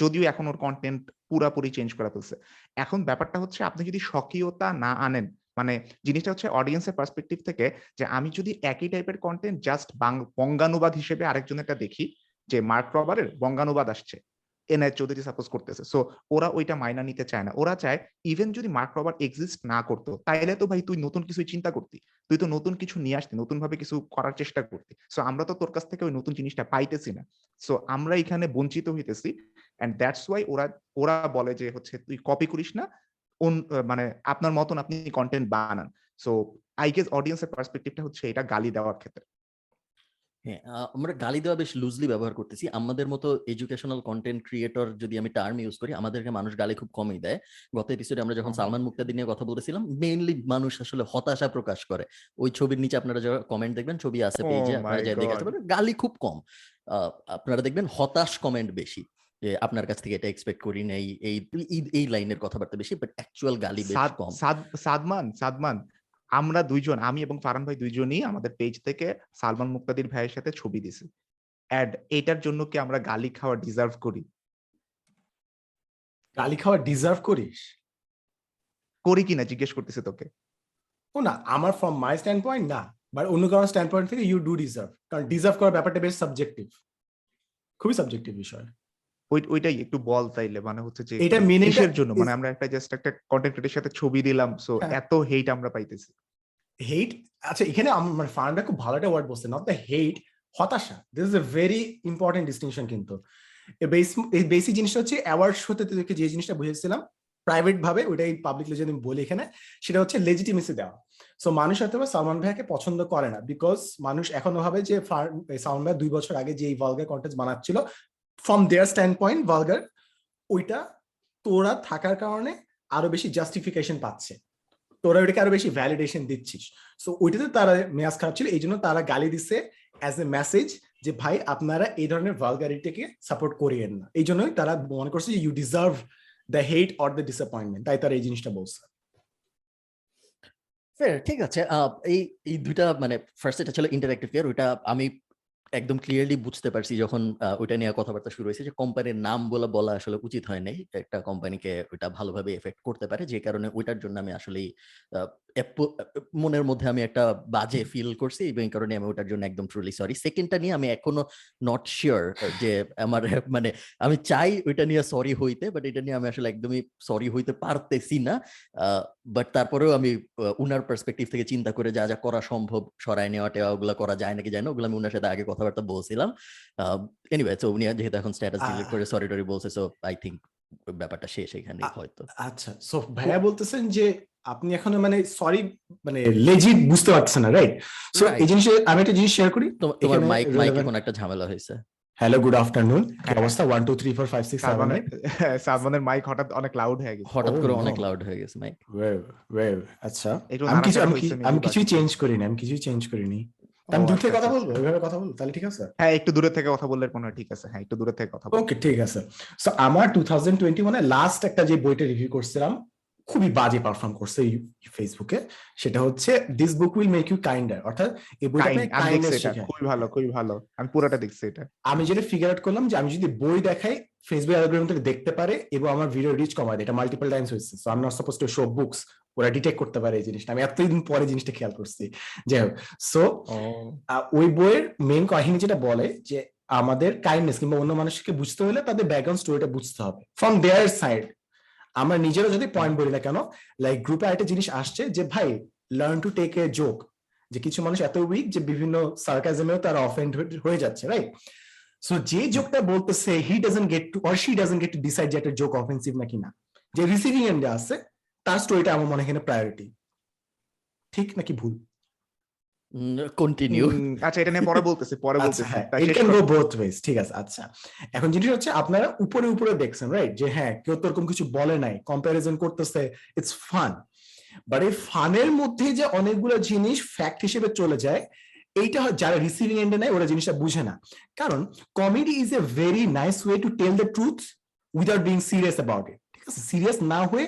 Speaker 2: যদিও এখন ওর কন্টেন্ট পুরাপুরি চেঞ্জ করা ফেলছে। এখন ব্যাপারটা হচ্ছে, আপনি যদি স্বকীয়তা না আনেন মানে জিনিসটা হচ্ছে অডিয়েন্সের পার্সপেক্টিভ থেকে যে, আমি যদি একই টাইপের কন্টেন্ট জাস্ট বঙ্গানুবাদ হিসেবে আরেকজনেরটা দেখি, যে মার্ক রবারের বঙ্গানুবাদ আসছে। এনআই চৌধুরী সাপোজ করতেছে। সো ওরা ওইটা মাইনা নিতে চায় না। ওরা চায় ইভেন যদি মার্ক রবার এক্সিস্ট না করতো, তাইলে তো ভাই তুই নতুন কিছু চিন্তা করতি। তুই তো নতুন কিছু নিয়ে আসতি নতুন ভাবে কিছু করার চেষ্টা করতি। সো আমরা তো তোর কাছ থেকে ওই নতুন জিনিসটা পাইতেছি না। সো আমরা এখানে বঞ্চিত হইতেছি অ্যান্ড দ্যাটস ওয়াই ওরা ওরা বলে যে হচ্ছে, তুই কপি করিস না মানে আপনার মতন আপনি কন্টেন্ট বানান। সো আই গেস অডিয়েন্সের পার্সপেক্টিভটা হচ্ছে এটা গালি দেওয়ার ক্ষেত্রে।
Speaker 1: হ্যাঁ আমরা গালি দেওয়া বেশ লুজলি ব্যবহার করতেছি। আমাদের মতো এডুকেশনাল কন্টেন্ট ক্রিয়েটর যদি আমি টার্ম ইউজ করি আমাদেরকে মানুষ গালি খুব কমই দেয়। গত এপিসোডে আমরা যখন সালমান মুক্তাদি নিয়ে কথা বলতেছিলাম মেইনলি মানুষ আসলে হতাশা প্রকাশ করে। ওই ছবির নিচে আপনারা যারা কমেন্ট দেখবেন ছবি আছে
Speaker 2: Oh
Speaker 1: পেজে আপনারা যাই. পারেন গালি খুব কম। আহ, আপনারা দেখবেন হতাশ কমেন্ট বেশি যে আপনার কাছ থেকে এটা এক্সপেক্ট করি নাই এই এই- এই লাইনের কথাবার্তা বেশি বাট অ্যাকচুয়াল গালি বেশ কম।
Speaker 2: সাদমান সাদমান আমরা দুইজন আমি এবং ফারান ভাই দুইজনই আমাদের পেজ থেকে সালমান মুক্তাদির ভাইয়ের সাথে ছবি দিছি। অ্যাড এটার জন্য কি আমরা গালি খাওয়া ডিজার্ভ করি?
Speaker 3: গালি খাওয়া ডিজার্ভ করিস?
Speaker 2: করি কিনা? জিজ্ঞেস করতেছি তোকে।
Speaker 3: ও না আমার ফ্রম মাই স্ট্যান্ড পয়েন্ট না। বাট অন্য কারোর স্ট্যান্ড পয়েন্ট থেকে ইউ ডু ডিজার্ভ কারণ ডিজার্ভ করার ব্যাপারটা বেশ সাবজেক্টিভ খুবই সাবজেক্টিভ বিষয়।
Speaker 2: ওইটাই একটু বল তাইলে। মানে হচ্ছে যে
Speaker 3: এটা meaning
Speaker 2: জন্য? মানে আমরা একটা জাস্ট একটা কন্টেন্ট ক্রিয়েটের সাথে ছবি দিলাম সো
Speaker 3: হ্যাঁ।
Speaker 2: এত হেট আমরা পাইতেছি।
Speaker 3: হেট আচ্ছা এখানে আম- মানে ফার্নটা খুব ভালো একটা ওয়ার্ড বলছে নট দ্য হেট হতাশা। This is a very important distinction কিন্তু। এই বেসিক জিনিসটা হচ্ছে অ্যাওয়ার্ড শোতে তোদেরকে যে জিনিসটা বুঝেছিলাম প্রাইভেট ভাবে ওইটাই পাবলিকলি যদি আমি বলি এখানে সেটা হচ্ছে লেজিটিমেসি দেওয়া। সো মানুষ হয়তো সালমান ভাইয়াকে পছন্দ করে না বিকজ মানুষ এখনও ভাবে যে সালমান ভাই দুই বছর আগে যে এই ভালগার কন্টেন্ট বানাচ্ছিল from their standpoint vulgar ওইটা তোরা থাকার কারণে আরও বেশি জাস্টিফিকেশন পাচ্ছে। তোরা ওইটাকে আরও বেশি ভ্যালিডেশন দিচ্ছিস। সো ওইটাতে তারা মেয়াজ খারাপ ছিল এই জন্য তারা গালি দিচ্ছে অ্যাজ এ মেসেজ যে, ভাই, আপনারা এই ধরনের ভালগারিটিকে সাপোর্ট করিয়েন না। এই জন্যই তারা মনে করছে you deserve the hate or the disappointment তাই তারা এই জিনিসটা বলছে।
Speaker 1: ঠিক আছে। এই এই দুইটা মানে ফার্স্ট এটা ছিল ইন্টারঅ্যাক্টিভ কেয়ার ওইটা আমি একদম ক্লিয়ারলি বুঝতে পারছি যখন ওইটা নিয়ে কথাবার্তা শুরু হয়েছে যে কোম্পানির নাম বলা বলা আসলে উচিত হয় নাই। একটা কোম্পানিকে ওইটা ভালোভাবে এফেক্ট করতে পারে। যে কারণে ওইটার জন্য আমি আসলেই মনের মধ্যে আমি একটা বাজে ফিল করছি এবং এই কারণে আমি ওটার জন্য একদম ট্রুলি সরি সেকেন্ডটা নিয়ে আমি এখনও নট শিওর যে আমার মানে আমি চাই ওইটা নিয়ে সরি হইতে বাট এটা নিয়ে আমি আসলে একদমই সরি হইতে পারতেছি না। বাট তারপরেও আমি উনার পার্সপেক্টিভ থেকে চিন্তা করে যা যা করা সম্ভব সরাই নেওয়া টেওয়া ওগুলো করা যায় নাকি যায় না ওগুলো আমি উনার সাথে আগে কথাবার্তা বলছিলাম। এনিওয়ে তো উনি যেহেতু এখন স্ট্যাটাস ডিলিট করে সরি টরি বলছে সো আই থিঙ্ক ব্যাপারটা শেষ এখানে হয়তো।
Speaker 3: আচ্ছা সো ভাইয়া বলতেছেন যে আপনি এখনও মানে সরি মানে লেজিট বুঝতে পারছেন না রাইট সো এই জিনিসে আমি একটা জিনিস শেয়ার করি
Speaker 1: তো- তোমার
Speaker 3: এখানে
Speaker 1: মাইক মাইক এখন একটা ঝামেলা হয়েছে।
Speaker 3: হ্যালো গুড আফটারনুন কি। অবস্থা? One two three four five six seven
Speaker 2: সালমানের সালমানের মাইক হঠাৎ অনেক লাউড হয়ে গেছে।
Speaker 1: হঠাৎ
Speaker 3: Oh,
Speaker 1: করে অনেক. লাউড হয়ে গেছে মাইক
Speaker 3: আচ্ছা। আমি কিছু আমি কি-
Speaker 2: হয়েছে
Speaker 3: আমি
Speaker 2: maybe
Speaker 3: কিছুই চেঞ্জ করিনি আমি কিছুই চেঞ্জ করিনি। আমি দূর থেকে
Speaker 2: আচ্ছা,
Speaker 3: কথা
Speaker 2: আচ্ছা।
Speaker 3: বলব ওইভাবে কথা বলব তাহলে ঠিক আছে?
Speaker 2: হ্যাঁ একটু দূরে থেকে কথা বললে কোনো ঠিক আছে। হ্যাঁ একটু দূরে থেকে কথা
Speaker 3: ওকে ঠিক আছে। সো আমার টু থাউজেন্ড টোয়েন্টি ওয়ানে লাস্ট একটা যে বইটা রিভিউ করছিলাম খুবই বাজে পারফর্ম করছে ফেসবুকে সেটা হচ্ছে this book will make you kinder অর্থাৎ এই বইটা
Speaker 2: খুবই ভালো খুবই ভালো। আমি পুরোটা দেখছি এটা।
Speaker 3: আমি যেটা ফিগার আউট করলাম যে আমি যদি বই দেখাই ফেসবুক অ্যালগোরিদম থেকে দেখতে পারে এবং আমার ভিডিও রিচ কমায় এটা মাল্টিপল টাইমস হয়েছে। So I not suppose to show books ওরা ডিটেক্ট করতে পারে এই জিনিসটা। আমি এতদিন পরে জিনিসটা খেয়াল করছি। যাই হোক সো ওই বইয়ের মেইন কাহিনী যেটা বলে যে আমাদের কাইন্ডনেস কিংবা অন্য মানুষকে বুঝতে হলে তাদের ব্যাকগ্রাউন্ড স্টোরিটা বুঝতে হবে। ফ্রম দেয়ার সাইড আমরা নিজেরও যদি পয়েন্ট বলি না কেন লাইক গ্রুপে একটা জিনিস আসছে যে, ভাই learn to take a joke যে কিছু মানুষ এত উইক যে বিভিন্ন সার্কাজমেও তারা অফেন্ড হয়ে যাচ্ছে রাইট সো যে জোকটা বলতেছে he doesn't get to or she doesn't get to decide যে একটা জোক অফেন্সিভ নাকি না। যে রিসিভিং এন্ডে আছে, তার স্টোরিটা আমার মনে হয় প্রায়োরিটি ঠিক নাকি ভুল?
Speaker 1: কন্টিনিউ
Speaker 2: আচ্ছা এটা নিয়ে পরে বলতেছি পরে
Speaker 3: আচ্ছা
Speaker 2: বলতেছি।
Speaker 3: It can go both ways ঠিক আছে আচ্ছা। এখন জিনিস হচ্ছে আপনারা উপরে উপরে দেখছেন রাইট যে হ্যাঁ কেউ তো এরকম কিছু বলে নাই কম্প্যারিজন করতেছে ইটস ফান বাট এই ফানের মধ্যে যে অনেকগুলো জিনিস ফ্যাক্ট হিসেবে চলে যায় এইটা যারা রিসিভিং এন্ডে নেয় ওরা জিনিসটা বুঝে না। কারণ comedy is a very nice way to tell the truth without being serious about it ঠিক আছে? সিরিয়াস না হয়ে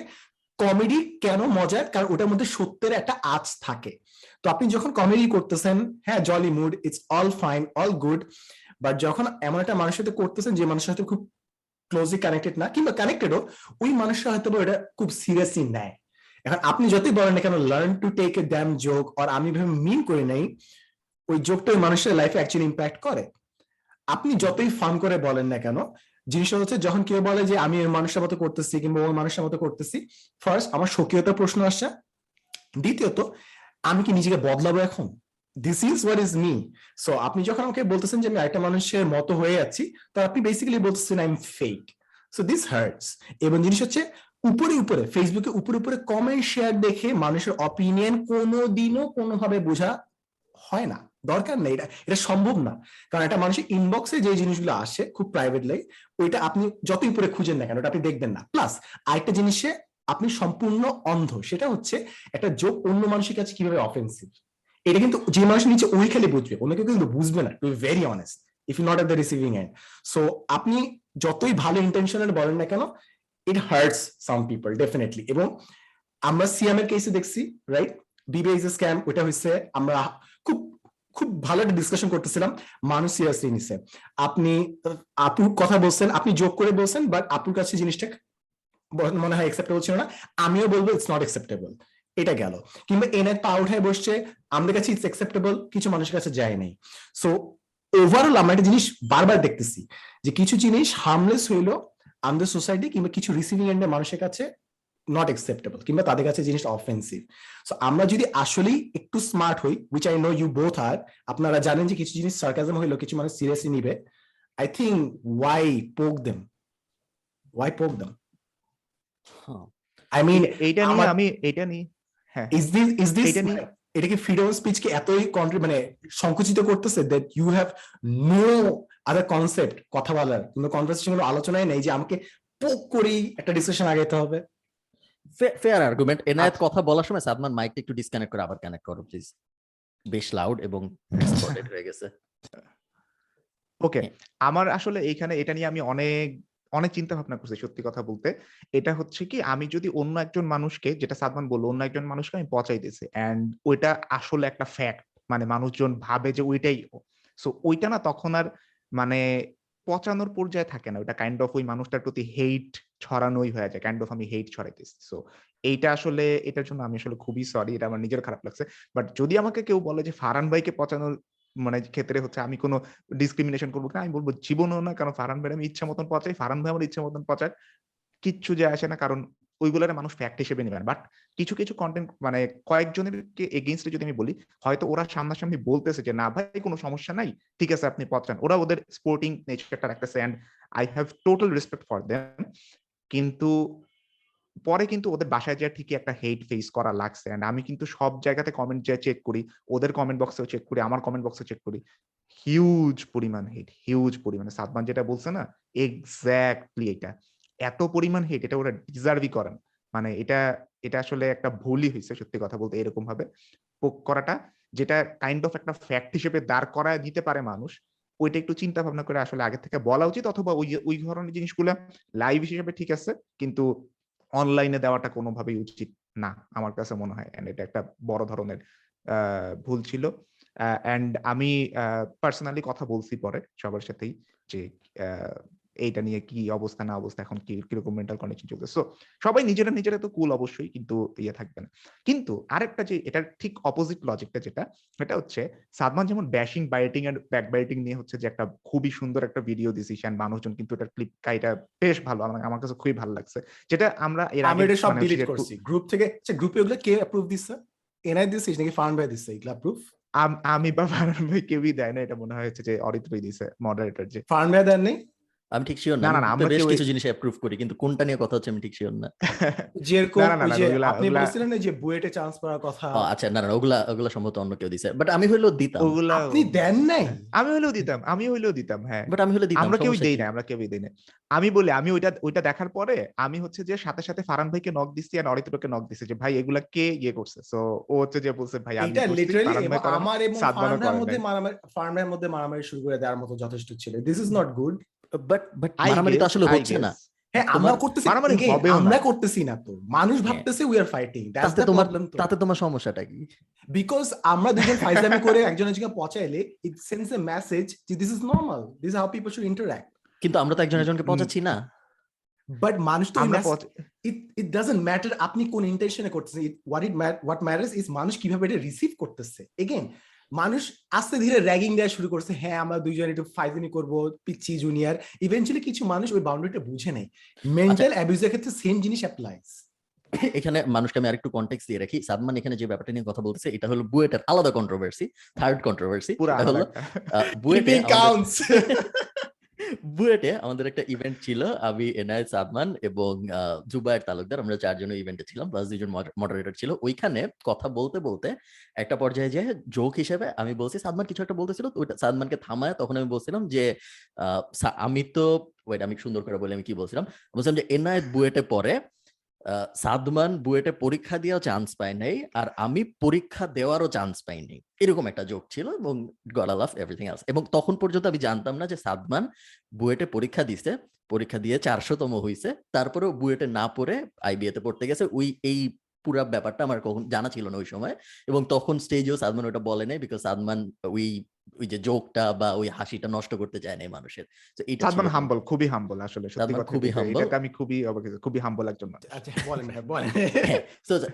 Speaker 3: কমেডি কেন মজার? কারণ ওটার মধ্যে সত্যের একটা আঁচ থাকে। তো আপনি যখন কমেডি করতেছেন হ্যাঁ jolly mood it's all fine all good but যখন এমন একটা মানুষের সাথে করতেছেন, যে মানুষের সাথে খুব ক্লোজলি কানেক্টেড না, কিংবা কানেক্টেডও ওই মানুষরা হয়তো এটা খুব সিরিয়াসলি নেয়। এখন আপনি যতই বলেন না কেন learn to take a damn joke আর আমি ভেবে মিন করে নেই, ওই জোকটা ওই মানুষের লাইফে অ্যাকচুয়ালি ইম্প্যাক্ট করে। আপনি যতই ফান করে বলেন না কেন, জিনিসটা হচ্ছে যখন কেউ বলে যে, আমি ওই মানুষের মতো করতেছি, কিংবা ওই মানুষের মতো করতেছি ফার্স্ট আমার স্বকীয়তার প্রশ্ন আসছে। দ্বিতীয়ত আমি কি নিজেকে বদলাবো এখন? This is what is me so আপনি যখন আমাকে বলতেছেন যে আমি আরেকটা মানুষের মতো হয়ে যাচ্ছি, তো আপনি বেসিক্যালি বলতেছেন I am fake so this hurts এবং জিনিস হচ্ছে, উপরে উপরে ফেসবুকে উপরে উপরে কমেন্ট শেয়ার দেখে মানুষের অপিনিয়ন কোনোদিনও কোনোভাবে বোঝা হয় না। দরকার নেই। এটা এটা সম্ভব না। কারণ একটা মানুষের ইনবক্সে যে জিনিসগুলো আসে, খুব প্রাইভেট লাই ওইটা আপনি যতই উপরে খুঁজেন না কেন, ওটা আপনি দেখবেন না। প্লাস আরেকটা জিনিসে আপনি সম্পূর্ণ অন্ধ। সেটা হচ্ছে একটা যোগ অন্য মানুষের কাছে কীভাবে অফেন্সিভ এটা কিন্তু যে মানুষ নিচে ওই খেলে বুঝবে কেউ কিন্তু বুঝবে না to very honest if you not at the receiving end so আপনি যতই ভালো ইন্টেনশনের বলেন না কেন it hurts some people definitely এবং আমরা সিএম এর কেসে দেখছি রাইট বিবিএস স্ক্যাম ওটা হচ্ছে আমরা খুব খুব ভালো একটা ডিসকাশন করতেছিলাম মানুষ সিরিয়াসলি নিছে। আপনি আপুর কথা বলছেন, আপনি যোগ করে বলছেন বাট আপুর কাছে জিনিসটা মনে হয় অ্যাকসেপ্টেবল ছিল না। আমিও বলব ইটস নট অ্যাকসেপ্টেবল এটা গেল। কিংবা এনার পা উঠায় বসছে, আমাদের কাছে ইটস অ্যাকসেপ্টেবল কিছু মানুষের কাছে যায় নাই। সো ওভারঅল আমরা একটা জিনিস বারবার দেখতেছি, যে কিছু জিনিস হার্মলেস হইল আমাদের সোসাইটি কিংবা কিছু রিসিভিং এন্ডের মানুষের কাছে নট অ্যাকসেপ্টেবল কিংবা তাদের কাছে জিনিসটা অফেন্সিভ সো আমরা যদি আসলেই একটু স্মার্ট হই which I know you both আর আপনারা জানেন যে কিছু জিনিস সার্কাজম হইল, কিছু মানুষ সিরিয়াসলি নিবে। I think why poke them why poke them. I mean
Speaker 2: এইটা নিয়ে
Speaker 3: আমার-
Speaker 2: আমি এইটা নিয়ে হ্যাঁ
Speaker 3: ইজ দিস ইজ দিস
Speaker 2: এটা নিয়ে-
Speaker 3: এটা কি ফ্রিডম অফ স্পিচ কে এতই কন্ট্রি মানে সংকুচিত করতেছে that you have no other concept কথা বলার? কিংবা কনভারসেশন কোনো আলোচনায় নেই যে আমাকে পোক করেই একটা ডিসকাশন আগাইতে হবে।
Speaker 1: Fair argument Enayet. কথা বলার সময় সাদমান মাইকটা একটু ডিসকানেক্ট করে আবার কানেক্ট করো প্লিজ বেশ লাউড এবং ডিসকর্ডেড হয়ে গেছে।
Speaker 2: ওকে আমার আসলে এইখানে এটা নিয়ে আমি অনেক অনেক চিন্তা ভাবনা করছি সত্যি কথা বলতে। এটা হচ্ছে কি, আমি যদি অন্য একজন মানুষকে, যেটা সাদমান বলল, অন্য একজন মানুষকে আমি পচাই পচাইতেছি। অ্যান্ড ওইটা আসলে একটা ফ্যাক্ট মানে মানুষজন ভাবে যে ওইটাই সো ওইটা না তখন আর মানে পচানোর পর্যায়ে থাকে না। ওটা কাইন্ড অফ ওই মানুষটার প্রতি হেইট ছড়ানোই হয়ে যায়। কাইন্ড অফ আমি হেইট ছড়াইতেছি। সো এইটা আসলে, এটার জন্য আমি আসলে খুবই সরি এটা আমার নিজের খারাপ লাগছে। বাট যদি আমাকে কেউ বলে যে ফারহান ভাইকে পচানোর মানে ক্ষেত্রে হচ্ছে আমি কোনো ডিসক্রিমিনেশন করব কিনা, আমি বলব জীবনও না, কারণ ফারহান ভাই আমি ইচ্ছা মতন পচাই, ফারহান ভাই আমার ইচ্ছা মতন পচাক কিচ্ছু যে আসে না, কারণ ওইগুলোর মানুষ ফ্যাক্ট হিসেবে নেবেন বাট কিছু কিছু কন্টেন্ট মানে কয়েকজনের এগেনস্টে যদি আমি বলি, হয়তো ওরা সামনাসামনি বলতেছে যে, না ভাই, কোনো সমস্যা নাই, ঠিক আছে, আপনি পচান। ওরা ওদের স্পোর্টিং নেচারটা রাখতেছে and I have total respect for them কিন্তু পরে কিন্তু ওদের বাসায় যা ঠিকই একটা হেট ফেস করা লাগছে এন্ড আমি কিন্তু সব জায়গাতে কমেন্ট যা চেক করি, ওদের কমেন্ট বক্সেও চেক করি, আমার কমেন্ট বক্সে চেক করি। হিউজ পরিমাণ হেট হিউজ পরিমাণে। সাদমান যেটা বলছে না এক্স্যাক্টলি এটা। এত পরিমাণ হেট এটা ওরা ডিজার্ভই করেন মানে এটা এটা আসলে একটা ভুলই হয়েছে সত্যি কথা বলতে এরকম ভাবে। পোক করাটা, যেটা কাইন্ড অফ একটা ফ্যাক্ট হিসেবে দাঁড় করা দিতে পারে মানুষ, ওইটা একটু চিন্তা ভাবনা করে আসলে আগে থেকে বলা উচিত অথবা ওই ওই ধরনের জিনিসগুলো লাইভ হিসেবে ঠিক আছে, কিন্তু অনলাইনে দেওয়াটা কোনোভাবেই উচিত না, আমার কাছে মনে হয়। অ্যান্ড এটা একটা বড় ধরনের ভুল ছিল। অ্যান্ড আমি পার্সোনালি কথা বলছি পরে সবার সাথেই যে এইটা নিয়ে কি অবস্থা না অবস্থা এখন কি কীরকম মেন্টাল কন্ডিশন চলছে সো সবাই নিজেরা নিজেরা তো কুল অবশ্যই কিন্তু ইয়ে থাকবে না। কিন্তু আরেকটা যে এটার ঠিক অপোজিট লজিকটা যেটা সেটা হচ্ছে সাদমান যেমন bashing biting and back biting নিয়ে হচ্ছে যে একটা খুবই সুন্দর একটা ভিডিও and মানুষজন কিন্তু এটার ক্লিপ এটা বেশ ভালো আমার আমার কাছে খুবই ভালো লাগছে। যেটা আমরা এর
Speaker 3: আমি
Speaker 2: আগে
Speaker 3: এটা সব
Speaker 2: মানে
Speaker 3: ডিলিট করছি। গ্রুপ থেকে আচ্ছা গ্রুপে ওগুলো কে অ্যাপ্রুভ দিচ্ছে এনআই দিছিস নাকি ফান্ড ভাই দিচ্ছে এগুলা অ্যাপ্রুভ
Speaker 2: আম- আমি বা ফারহান ভাই কেউই দেয় না এটা মনে হয়েছে যে অরিত্রই দিছে মডারেটর যে।
Speaker 3: ফান্ড ভাই দেন নেই
Speaker 1: আমি ঠিক শিওর না।
Speaker 2: না, না,
Speaker 1: আমি
Speaker 2: না,
Speaker 1: তো
Speaker 2: আমরা
Speaker 1: বেশ কিছু জিনিস অ্যাপ্রুভ করি কিন্তু কোনটা নিয়ে কথা হচ্ছে আমি ঠিক শিওর না।
Speaker 3: যেরকম আপনি বলছিলেন যে বুয়েটে চান্স পাওয়ার কথা।
Speaker 1: আচ্ছা না না ওগুলা ওগুলা সম্ভবত অন্য কেউ দিছে। বাট আমি হইল দিতাম।
Speaker 2: ওগুলা
Speaker 3: আপনি দেন নাই?
Speaker 2: আমি হইলেও দিতাম আমি হইলেও দিতাম হ্যাঁ।
Speaker 1: বাট আমি হলে দিতাম
Speaker 2: আমরা
Speaker 1: কেউ
Speaker 2: দেই? না আমরা কেউ দেই না আমি বলি আমি ওইটা ওইটা দেখার পরে আমি হচ্ছে যে সাথে সাথে ফারান ভাইকে নক দিচ্ছি আর অরিত্রকে নক দিচ্ছি যে ভাই এগুলা কে ইয়ে করছে? সো ও হচ্ছে যে বলছে ভাই আমি
Speaker 3: এটা লিটারালি আমার এবং ফার্মের মধ্যে মারামারি ফার্মের মধ্যে মারামারি শুরু করে দেওয়ার মতো যথেষ্ট ছিল। This is not good
Speaker 1: but but মারামারি তো আসলে হচ্ছে না।
Speaker 3: হ্যাঁ আমরা করতেছি। আমরা করতেছি না তো। মানুষ
Speaker 1: হ্যাঁ।
Speaker 3: ভাবতেছে উই আর ফাইটিং
Speaker 1: তাতে তোমার তাতে তোমার সমস্যাটা কি?
Speaker 3: বিকজ আমরা দুজন ফাইজলামি করে একজন একজনকে পচাইলে ইট সেন্স এ মেসেজ যে this is normal this how people should interact
Speaker 1: কিন্তু আমরা তো একজন একজনকে। পচাচ্ছি না।
Speaker 3: বাট মানুষ তো
Speaker 2: আমরা
Speaker 3: ইট ইট ডাজন্ট ম্যাটার আপনি কোন ইন্টেনশনে করতেছেন what it what matters is মানুষ কীভাবে এটা রিসিভ করতেছে। এগেন মানুষ আস্তে ধীরে র্যাগিং দেওয়া শুরু করছে হ্যাঁ আমরা দুইজন একটু ফাইজনি করব পিচ্ছি জুনিয়ার ইভেনচুয়ালি কিছু মানুষ ওই বাউন্ডারিটা বুঝে নেই মেন্টাল অ্যাবিউজের ক্ষেত্রে সেম জিনিস অ্যাপ্লাইজ
Speaker 1: এখানে মানুষকে আমি আরেকটু কন্টেক্স দিয়ে রাখি। সাদমান এখানে যে ব্যাপারটা নিয়ে কথা বলছে এটা হলো বুয়েটের আলাদা কন্ট্রোভার্সি থার্ড কন্ট্রোভার্সি
Speaker 2: পুরা
Speaker 1: হলো বুয়েটে. বুয়েটে আমাদের একটা ইভেন্ট ছিল আমি এনআই সাদমান এবং জুবায়ের তালুকদার। আমরা চারজন ইভেন্টে ছিলাম প্লাস দুজন মডারেটর ছিল। ওইখানে কথা বলতে বলতে একটা পর্যায়ে যে জোক হিসেবে আমি বলছি সাদমান কিছু একটা বলতেছিল। ওইটা সাদমানকে থামায় তখন আমি বলছিলাম যে আমি তো ওয়েট আমি সুন্দর করে বলে আমি কি বলছিলাম? বলছিলাম যে এনআই বুয়েটে আহ, সাদমান বুয়েটে পরীক্ষা দিয়েও চান্স পায় নাই, আর আমি পরীক্ষা দেওয়ারও চান্স পাইনি এরকম একটা জোক ছিল এবং গলা লাভ এভরিথিং এলস এবং তখন পর্যন্ত আমি জানতাম না যে সাদমান বুয়েটে পরীক্ষা দিছে, পরীক্ষা দিয়ে চারশোতম হইছে, তারপরেও বুয়েটে না পড়ে আইবিএতে পড়তে গেছে। ওই, এই পুরা ব্যাপারটা আমার কখন জানা ছিল না ওই সময়। এবং তখন স্টেজেও সাদমান ওটা বলে নাই বিকজ সাদমান ওই ওই যে জোকটা বা ওই হাসিটা নষ্ট করতে চায় না মানুষের তো এটা
Speaker 2: সাদমান হাম্বল খুবই হাম্বল আসলে সত্যি কথা
Speaker 1: খুবই
Speaker 2: হাম্বল
Speaker 1: humble।
Speaker 2: আমি খুবই অবাক খুবই হাম্বল একজন মানুষ।
Speaker 3: আচ্ছা বলেন বলেন
Speaker 1: হ্যাঁ,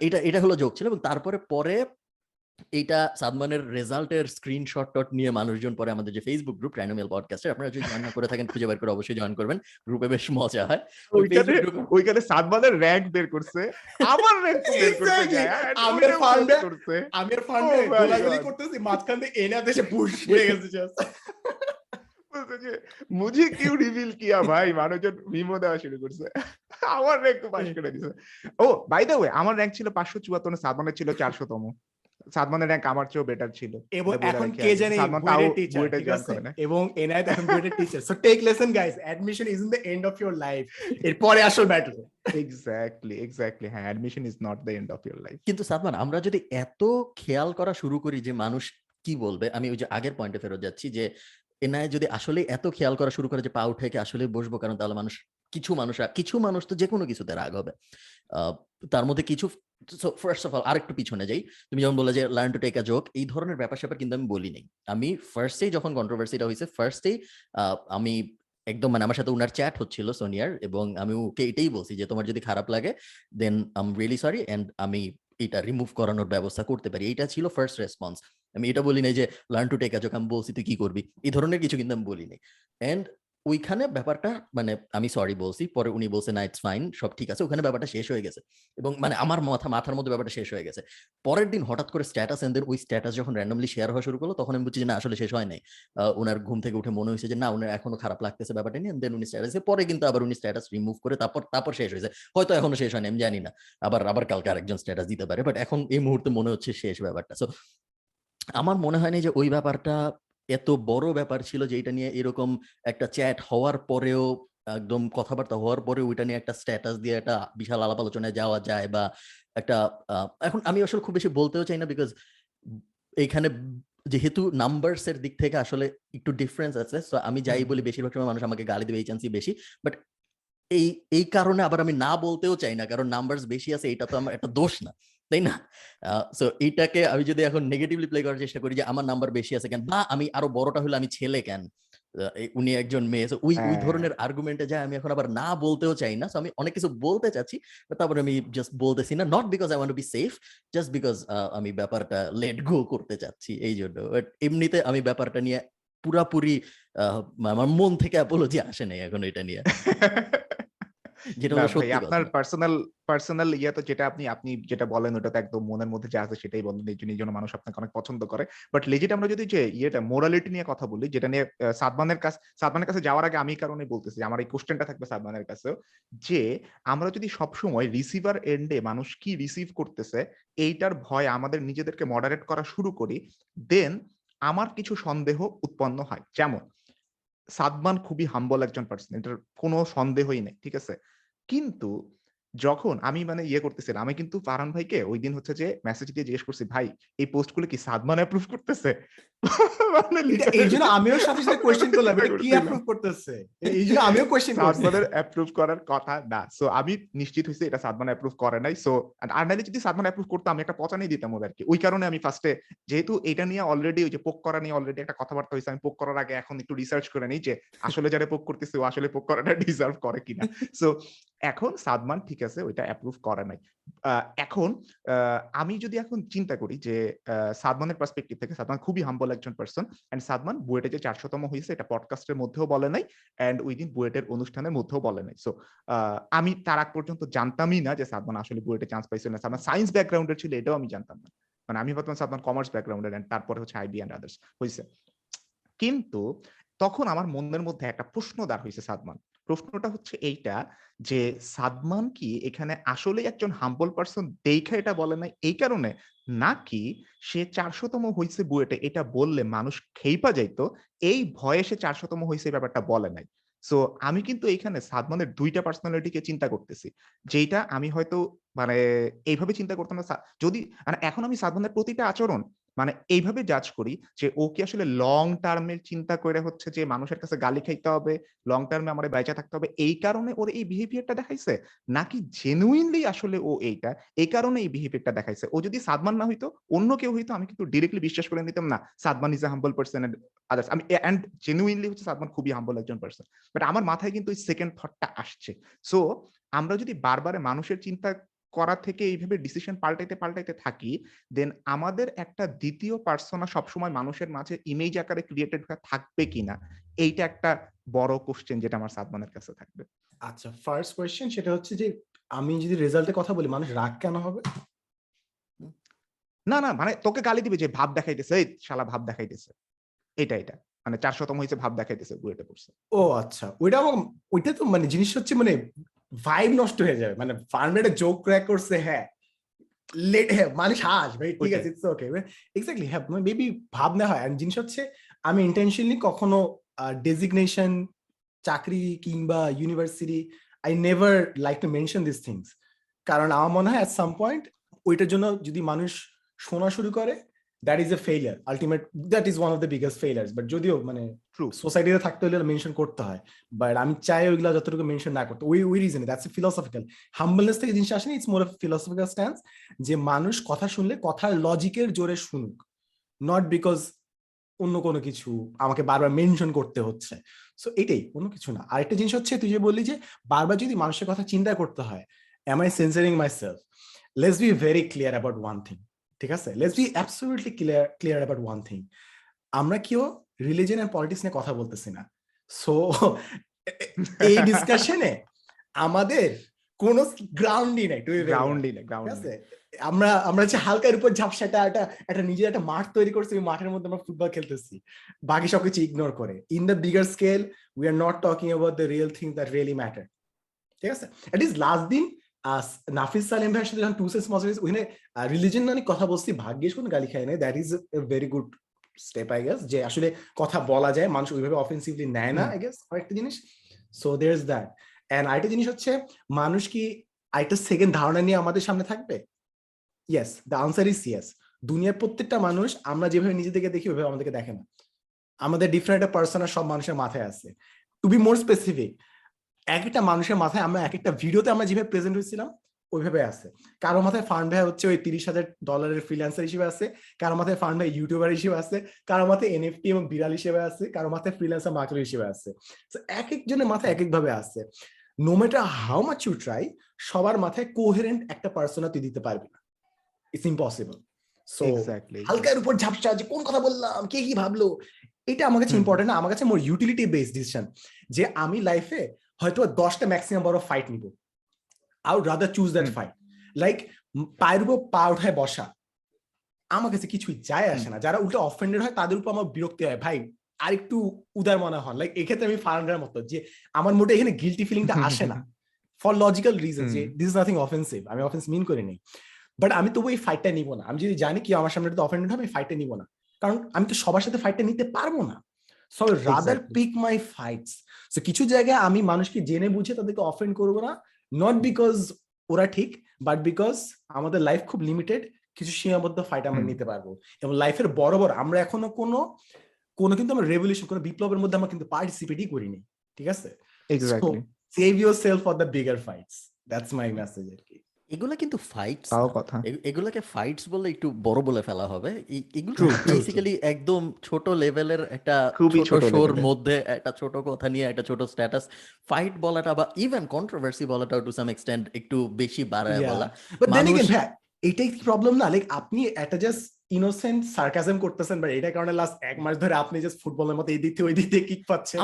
Speaker 1: এটা এটা হলো জোক ছিল এবং তারপরে পরে এইটা সাদমানের রেজাল্টের স্ক্রিনশট টট নিয়ে মানুষজন পরে আমাদের যে ফেসবুক গ্রুপ র্যান্ডমেল পডকাস্টে আপনারা যদি জয়েন করে থাকেন খুঁজে বের করে অবশ্যই জয়েন করবেন। গ্রুপে বেশ মজা হয়।
Speaker 2: ওইখানে সাদমানের র্যাঙ্ক বের করছে। আমার র্যাঙ্ক বের and
Speaker 3: আমের ফান্ডে-
Speaker 2: করছে।
Speaker 3: আমির ফান্ডে গোলাগুলি করতেছি মাঝখান এনে দেশে বুশ হয়ে গেছে
Speaker 2: যে মুঝে কিউ রিভিল কিয়া ভাই? মানুষজন মিমো দেওয়া শুরু করছে। আমার র্যাঙ্ক তো পাশ করে দিছে। ও বাই দ্য ওয়ে আমার র্যাঙ্ক ছিল পাঁচশো চুয়াত্তর সাদমানের ছিল চারশোতম। সাদমানের র্যাঙ্ক আমার চেয়েও বেটার ছিল
Speaker 3: এবং এখন কে জানে
Speaker 2: বুয়েটে করে না।
Speaker 3: এবং এনআইট বুয়েটের teacher so take lesson guys admission is in the end of your life এরপরে আসল ব্যাটল
Speaker 2: এক্স্যাক্টলি এক্স্যাক্টলি হ্যাঁ admission is not the end of your life
Speaker 1: কিন্তু সাদমান আমরা যদি এত খেয়াল করা শুরু করি যে মানুষ কি বলবে আমি ওই যে আগের পয়েন্টে ফেরত যাচ্ছি যে এনায় যদি আসলে এত খেয়াল করা শুরু করে যে পা উঠে কি আসলে বসবো কারণ তাহলে মানুষ কিছু মানুষ কিছু মানুষ তো যে কোনো কিছুতে রাগ হবে। তার মধ্যে কিছু ফার্স্ট অফ অল আরেকটু পিছনে যাই। তুমি যেমন বলে যে learn to take a joke এই ধরনের ব্যাপার স্যাপার কিন্তু আমি বলি নাই আমি ফার্স্টেই যখন কন্ট্রোভার্সিটা হয়েছে ফার্স্টেই আমি একদম মানে আমার সাথে উনার চ্যাট হচ্ছিল সোনিয়ার এবং আমি ওকে এটাই বলছি যে তোমার যদি খারাপ লাগে then I'm really sorry and আমি এটা রিমুভ করানোর ব্যবস্থা করতে পারি। এটা ছিল ফার্স্ট রেসপন্স আমি এটা বলি নাই যে learn to take a joke আমি বলছি তুই কি করবি? এই ধরনের কিছু কিন্তু আমি বলি নাই এন্ড ওইখানে ব্যাপারটা মানে আমি সরি বলছি, পরে উনি বলছে, না ইটস ফাইন সব ঠিক আছে। ওখানে ব্যাপারটা শেষ হয়ে গেছে। এবং মানে আমার মাথা, মাথার মধ্যে ব্যাপারটা শেষ হয়ে গেছে। পরের দিন হঠাৎ করে স্ট্যাটাস এন্ড ওই স্ট্যাটাস যখন র্যান্ডমলি শেয়ার হওয়া শুরু করল, তখন আমি বুঝছি যে, না, আসলে শেষ হয় নাই। ওনার ঘুম থেকে উঠে মনে হয়েছে যে, না ওনার এখনও খারাপ লাগতেছে ব্যাপারটা নিয়ে। দেন উনি স্ট্যাটাস পরে কিন্তু আবার উনি স্ট্যাটাস রিমুভ করে তারপর তারপর শেষ হয়েছে। হয়তো এখনও শেষ হয়নি, আমি জানি না। আবার আবার কালকে আরেকজন স্ট্যাটাস দিতে পারে বাট এখন এই মুহূর্তে মনে হচ্ছে শেষ ব্যাপারটা। সো আমার মনে হয়নি যে ওই ব্যাপারটা এত বড় ব্যাপার ছিল যে এটা নিয়ে এরকম একটা চ্যাট হওয়ার পরেও একদম কথাবার্তা হওয়ার পরে ওইটা নিয়ে একটা স্ট্যাটাস দিয়ে একটা বিশাল আলাপ আলোচনায় যাওয়া যায় বা একটা এখন আমি আসলে খুব বেশি বলতেও চাই না বিকজ এইখানে যেহেতু নাম্বারস এর দিক থেকে আসলে একটু ডিফারেন্স আছে তো আমি যাই। বলি বেশিরভাগ সময় মানুষ আমাকে গালি দেবে এই চান্সই বেশি বাট এই এই কারণে আবার আমি না বলতেও চাই না কারণ নাম্বারস বেশি আছে এটা তো আমার একটা দোষ না তাই না? সো এইটাকে আমি যদি এখন নেগেটিভলি প্লে করার চেষ্টা করি যে আমার নাম্বার বেশি আছে কেন? বা আমি আরও বড়টা হলে আমি ছেলে কেন? উনি একজন মেয়ে ওই ওই
Speaker 2: হ্যাঁ।
Speaker 1: ধরনের আর্গুমেন্টে যায় আমি এখন আবার না বলতেও চাই না সো আমি অনেক কিছু বলতে চাচ্ছি তারপরে আমি জাস্ট বলতেছি না not because I want be safe just because আমি ব্যাপারটা লেট গো করতে চাচ্ছি এই জন্য। বাট এমনিতে আমি ব্যাপারটা নিয়ে পুরাপুরি আহ, আমার মন থেকে অ্যাপোলজি আসে নাই এখন এটা নিয়ে। যেটা
Speaker 2: ভাই আপনার পার্সোনাল পার্সোনাল ইয়ে তো যেটা আপনি আপনি যেটা বলেন ওটা তো একদম মনের মধ্যে যা আছে সেটাই বলেন। এই জন্য এই জন্য মানুষ আপনাকে অনেক পছন্দ করে। বাট লেজিট আমরা যদি যে ইয়েটা মোরালিটি নিয়ে কথা বলি যেটা নিয়ে সাদমানের কাছে সাদমানের কাছে যাওয়ার আগে আমি কারণে বলতেছি আমার এই কোশ্চেনটা থাকবে সাদমানের কাছেও যে আমরা যদি সবসময় রিসিভার এন্ডে মানুষ কি রিসিভ করতেছে এইটার ভয় আমাদের নিজেদেরকে মডারেট করা শুরু করি দেন আমার কিছু সন্দেহ উৎপন্ন হয়। যেমন সাদমান খুবই হাম্বল একজন পার্সন এটার কোনো সন্দেহই নেই ঠিক আছে? কিন্তু যখন আমি মানে ইয়ে করতেছিলাম আমি কিন্তু ফারহান ভাইকে ওই দিন হচ্ছে যে মেসেজ দিয়ে জিজ্ঞেস করছি ভাই এই পোস্টগুলো কি সাদমান অ্যাপ্রুভ করতেছে? মানে
Speaker 3: এই জন্য আমিও সাথে সাথে করলাম এটা কি অ্যাপ্রুভ করতেছে? এই জন্য আমিও করছি।
Speaker 2: সাদমানের অ্যাপ্রুভ করার কথা না। সো আমি নিশ্চিত হয়েছি এটা সাদমান অ্যাপ্রুভ করে নাই। সো আর নাইলে যদি সাদমান অ্যাপ্রুভ করতো আমি একটা পচানি দিতাম ওদেরকে। ওই কারণে আমি ফার্স্টে যেহেতু এটা নিয়ে অলরেডি ওই যে পোক করা নিয়ে অলরেডি একটা কথাবার্তা হয়েছে আমি পোক করার আগে এখন একটু রিসার্চ করে নিই যে আসলে যারা পোক করতেছে ও আসলে পোক করাটা ডিজার্ভ করে কিনা। সো এখন সাদমান ঠিক আছে, ওইটা অ্যাপ্রুভ করে নাই। এখন আমি যদি এখন চিন্তা করি যে সাদমানের পার্সপেক্টিভ থেকে, সাদমান খুবই হাম্বল একজন পার্সন এন্ড সাদমান বুয়েটে যে চারশোতম হয়েছে এটা পডকাস্টের মধ্যেও বলে নাই এন্ড ওই দিন বুয়েটের অনুষ্ঠানের মধ্যেও বলে নাই। সো আমি তার আগ পর্যন্ত জানতামই না যে সাদমান আসলে বুয়েটে চান্স পাইছে না। সাদমান সায়েন্স ব্যাকগ্রাউন্ডের ছিল, এটাও আমি জানতাম না। মানে আমি ভাবতাম সাদমান কমার্স ব্যাকগ্রাউন্ডের এন্ড তারপরে হচ্ছে আইবি এন্ড আদার্স হয়েছে কিন্তু, তখন আমার মনের মধ্যে একটা প্রশ্ন দাঁড় হয়েছে সাদমান। প্রশ্নটা হচ্ছে এইটা যে সাদমান কি এখানে আসলে একজন হাম্বল পার্সন দেখা এটা বলে নাই? এই কারণে? নাকি সে চারশোতম হয়েছে বুয়েটে, এটা বললে মানুষ খেইপা যাইতো, এই ভয়ে সে চারশোতম হয়েছে ব্যাপারটা বলে নাই? সো আমি কিন্তু এইখানে সাদমানের দুইটা পার্সোনালিটিকে চিন্তা করতেছি। যেটা আমি হয়তো মানে এইভাবে চিন্তা করতাম না যদি মানে এখন আমি সাদমানের প্রতিটা আচরণ মানে এইভাবে জাজ করি যে ও কি আসলে লং টার্মের চিন্তা করে হচ্ছে যে মানুষের কাছে গালি খাইতে হবে লং টার্মে আমার বেঁচে থাকতে হবে, এই কারণে ওর এই বিহেভিয়ারটা দেখাইছে? নাকি জেনুইনলি আসলে ও এইটা, এই কারণে এই বিহেভিয়ারটা দেখাইছে? ও যদি সাদমান না হইতো, অন্য কেউ হইতো, আমি কিন্তু ডিরেক্টলি বিশ্বাস করে নিতাম, না, Sadman is a humble person and others আমি এন্ড জেনুইনলি হচ্ছে সাদমান খুবই হাম্বল একজন পার্সন বাট আমার মাথায় কিন্তু ওই সেকেন্ড থটটা আসছে। সো আমরা যদি বারবারে মানুষের চিন্তা করা থেকে এইভাবে ডিসিশন পাল্টাইতে পাল্টাইতে থাকি দেন আমাদের একটা দ্বিতীয় পার্সোনা সবসময় মানুষের মাঝে ইমেজ আকারে ক্রিয়েটেড থাকবে কিনা এইটা একটা বড় কোশ্চেন যেটা আমার সাদমানের কাছে থাকবে।
Speaker 3: আচ্ছা ফার্স্ট কোয়েশ্চেন সেটা হচ্ছে যে আমি যদি রেজাল্টের কথা বলি মানুষ রাগ কেন হবে?
Speaker 2: না না মানে তোকে গালি দিবে যে ভাব দেখাইতেছে এই শালা ভাব দেখাইতেছে। এটা এটা মানে চারশতম হয়েছে ভাব দেখাইতেছে বুয়েটে পড়ছে।
Speaker 3: ও আচ্ছা ওইটা আমার ওইটা তো মানে জিনিস হচ্ছে মানে ভাইব নষ্ট হয়ে যাবে। মানে ফার্মেটে জোক ক্র্যাক করছে হ্যাঁ। লেট হ্যাঁ মানুষ হাস ভাই ঠিক আছে ইটস ওকে এক্স্যাক্টলি হ্যাঁ মেবি ভাবনা হয়। আর জিনিস হচ্ছে আমি ইন্টেনশনালি কখনো ডেজিগনেশন চাকরি কিংবা university I never like to mention this things কারণ আমার মনে হয় অ্যাট সাম পয়েন্ট ওইটার জন্য যদি মানুষ শোনা শুরু করে that is a failure ultimate that is one of the biggest failures but যদিও মানে
Speaker 2: ট্রু
Speaker 3: সোসাইটিতে থাকতে হলে মেনশন করতে হয় বাট আমি চাই ওইগুলো যতটুকু মেনশন না করতে, ওই ওই রিজনে দ্যাটস ফিলোসফিক্যাল হাম্বলনেস থেকে জিনিস আসেনি ইটস মোর ফিলোসফিক্যাল স্ট্যান্স যে মানুষ কথা শুনলে কথার লজিকের জোরে শুনুক নট বিকজ অন্য কোনো কিছু আমাকে বারবার মেনশন করতে হচ্ছে। সো এটাই, অন্য কিছু না। আরেকটা জিনিস হচ্ছে, তুই যে বললি যে বারবার যদি মানুষের কথা চিন্তা করতে হয় am I censoring my self let's be very clear about one thing ঠিক আছে? Let's be absolutely clear clear about one thing আমরা কেউ রিলিজন এন্ড পলিটিক্স নিয়ে কথা বলতেছি না। সো এই ডিসকাশনে আমাদের কোনো গ্রাউন্ডই নাই
Speaker 2: গ্রাউন্ডই না
Speaker 3: ঠিক
Speaker 2: গ্রাউন্ড
Speaker 3: আছে আমরা আমরা হচ্ছে হালকার উপর ঝাপসাটা একটা একটা নিজের একটা মাঠ তৈরি করছি ওই মাঠের মধ্যে আমরা ফুটবল খেলতেছি। বাকি সব কিছু ইগনোর করে। In the bigger scale we are not talking about the real thing that really matter ঠিক আছে? এট ইজ লাস্ট দিন নাফিস সালেম ভাইয়ের সাথে যখন টু সেন্স মজার ওখানে রিলিজন নিয়ে কথা বলছি ভাগ্যেস কোনো গালি খায় নাই। That is a very good step I guess যে আসলে কথা বলা যায় মানুষ ওইভাবে অফেন্সিভলি নেয় না আই গেস আরেকটা জিনিস। So there is that and আরেকটা জিনিস হচ্ছে মানুষ কি আরেকটা সেকেন্ড ধারণা নিয়ে আমাদের সামনে থাকবে? Yes the answer is yes দুনিয়ার প্রত্যেকটা মানুষ আমরা যেভাবে নিজেদেরকে দেখি ওইভাবে আমাদেরকে দেখে না। আমাদের ডিফারেন্ট একটা পার্সোনাল সব মানুষের মাথায় আছে। টু বি মোর স্পেসিফিক এক একটা মানুষের মাথায় আমরা এক একটা ভিডিওতে আমরা যেভাবে প্রেজেন্ট হয়েছিলাম ওইভাবে আছে। কারও মাথায় ফান্ড ভাই হচ্ছে ওই তিরিশ হাজার ডলারের ফ্রিল্যান্সার হিসেবে আছে কারও মাথায় ফান্ড ভাই ইউটিউবার হিসেবে আছে কারও মাথায় এনএফটি এবং বিড়াল হিসেবে আছে কারও মাথায় ফ্রিল্যান্সার মার্কেটার হিসেবে আছে। এক একজনের মাথায় এক এক ভাবে আছে। No matter how much you try সবার মাথায় কোহেরেন্ট একটা পার্সোনা তুই দিতে পারবি না। ইটস ইম্পসিবল সো হালকার উপর ঝাপসা যে কোন কথা বললাম কে কি ভাবলো এটা আমার কাছে ইম্পর্টেন্ট না আমার কাছে মোর ইউটিলিটি বেসড ডিসিশন যে আমি লাইফে হয়তো দশটা ম্যাক্সিমাম বড় ফাইট নিব। I would rather choose that fight like পায়ের উপর পা উঠায় বসা। আমার কাছে কিছুই যায় আসে না। যারা উল্টো অফেন্ডেড হয় তাদের উপর আমার বিরক্তি হয়। ভাই আর একটু উদার মনে হন। লাইক এক্ষেত্রে আমি ফারান্ডার মতো যে আমার মোটে এখানে গিলটি ফিলিংটা আসে না। ফর লজিক্যাল রিজন যে দিস ইজ নাথিং অফেন্সিভ আমি অফেন্স মিন করে নেই। বাট আমি তবু এই ফাইটটা নিব না। আমি যদি জানি কি আমার সামনে অফেন্ডেড হবে ফাইটটা নিব না। কারণ আমি তো সবার সাথে ফাইটটা নিতে পারব না। So rather pick my fights so কিছু জায়গায় আমি মানুষকে জেনে বুঝে তাদেরকে অফেন্ড করব না। নট বিকজ ওরা ঠিক বাট বিকজ আমাদের লাইফ খুব লিমিটেড কিছু সীমাবদ্ধ ফাইট আমরা নিতে পারব। এবং লাইফের বড় বড় আমরা এখনও কোনো কোনো কিন্তু আমরা রেভলিউশন কোনো বিপ্লবের মধ্যে আমরা কিন্তু পার্টিসিপেটই করিনি ঠিক আছে? Save your self for the bigger fights that's my message আর কি।
Speaker 1: এগুলা কিন্তু ফাইটস
Speaker 2: তাও কথা।
Speaker 1: এগুলাকে ফাইটস বলে একটু বড় বলে ফেলা হবে। এগুলো বেসিক্যালি একদম ছোট লেভেলের একটা
Speaker 2: খুবই
Speaker 1: ছোট শোর মধ্যে একটা ছোট কথা নিয়ে একটা ছোট স্ট্যাটাস ফাইট বলাটা বা ইভেন কন্ট্রোভার্সি বলাটা টু সাম এক্সটেন্ট একটু বেশি বাড়ায় বলা।
Speaker 3: বাট দেন
Speaker 1: মানুষ-
Speaker 3: এটাই প্রবলেম না। লাইক আপনি এটা জাস্ট ইনোসেন্ট সার্কাজম করতেছেন বাট এটার কারণে লাস্ট এক মাস ধরে আপনি জাস্ট ফুটবলের মতো এই দিক থেকে ওই দিক থেকে কিক পাচ্ছেন।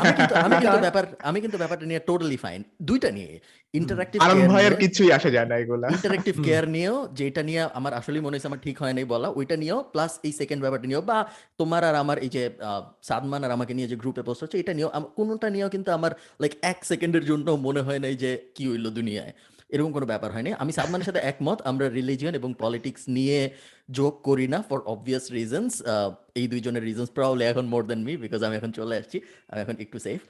Speaker 1: আমি কিন্তু আমি কিন্তু ব্যাপার আমি কিন্তু ব্যাপারটা নিয়ে টোটালি ফাইন দুইটা নিয়ে ইন্টারাক্টিভ
Speaker 2: আনন্দ ভাইয়ের কিছুই আসে যায় না এগুলা।
Speaker 1: ইন্টারেক্টিভ
Speaker 3: হুম।
Speaker 1: কেয়ার নিয়েও যেটা নিয়ে আমার আসলে মনে হয়েছে আমার ঠিক হয় নাই বলা ওইটা নিয়েও প্লাস এই সেকেন্ড ব্যাপারটা নিয়েও বা তোমার আর আমার এই যে আহ, সাদমান আর আমাকে নিয়ে যে গ্রুপে পোস্ট হচ্ছে এটা নিয়েও কোনোটা নিয়েও কিন্তু আমার লাইক এক সেকেন্ডের জন্য মনে হয় নাই যে কি হইল দুনিয়ায়। এরকম কোনো ব্যাপার হয়নি। আমি সাদমানের সাথে একমত আমরা রিলিজিয়ন এবং পলিটিক্স নিয়ে যোগ করি না ফর অবভিয়াস রিজনস এই দুইজনের রিজনস প্রবলি এখন মোর দেন মি বিকজ আমি এখন চলে আসছি আমি এখন একটু সেফ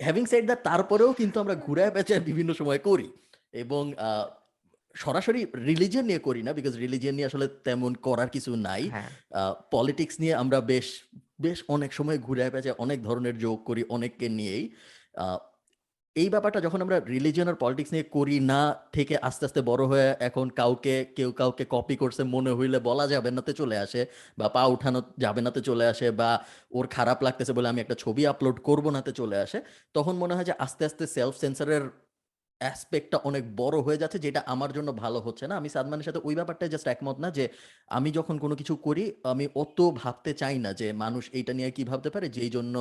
Speaker 1: হ্যাভিং সেড দ্যাট তারপরেও কিন্তু আমরা ঘুরায় পেঁচায় বিভিন্ন সময় করি এবং সরাসরি রিলিজিয়ন নিয়ে করি না বিকজ রিলিজিয়ন নিয়ে আসলে তেমন করার কিছু নাই।
Speaker 2: হ্যাঁ।
Speaker 1: পলিটিক্স নিয়ে আমরা বেশ বেশ অনেক সময় ঘুরে পেঁচে অনেক ধরনের যোগ করি অনেককে নিয়েই। এই ব্যাপারটা যখন আমরা রিলিজিয়ন আর পলিটিক্স নিয়ে করি না থেকে আস্তে আস্তে বড় হয়ে এখন কাউকে, কেউ কাউকে কপি করছে, মনে হইলে বলা যাবে নাতে চলে আসে বা পা উঠানো যাবে নাতে চলে আসে বা ওর খারাপ লাগতেছে বলে আমি একটা ছবি আপলোড করব নাতে চলে আসে, তখন মনে হয় যে আস্তে আস্তে সেলফ সেন্সারের অ্যাসপেক্টটা অনেক বড় হয়ে যাচ্ছে যেটা আমার জন্য ভালো হচ্ছে না। আমি সাদমানের সাথে ওই ব্যাপারটাই জাস্ট একমত না যে আমি যখন কোনো কিছু করি, আমি অত ভাবতে চাই না যে মানুষ এইটা নিয়ে কি ভাবতে পারে, যেই জন্য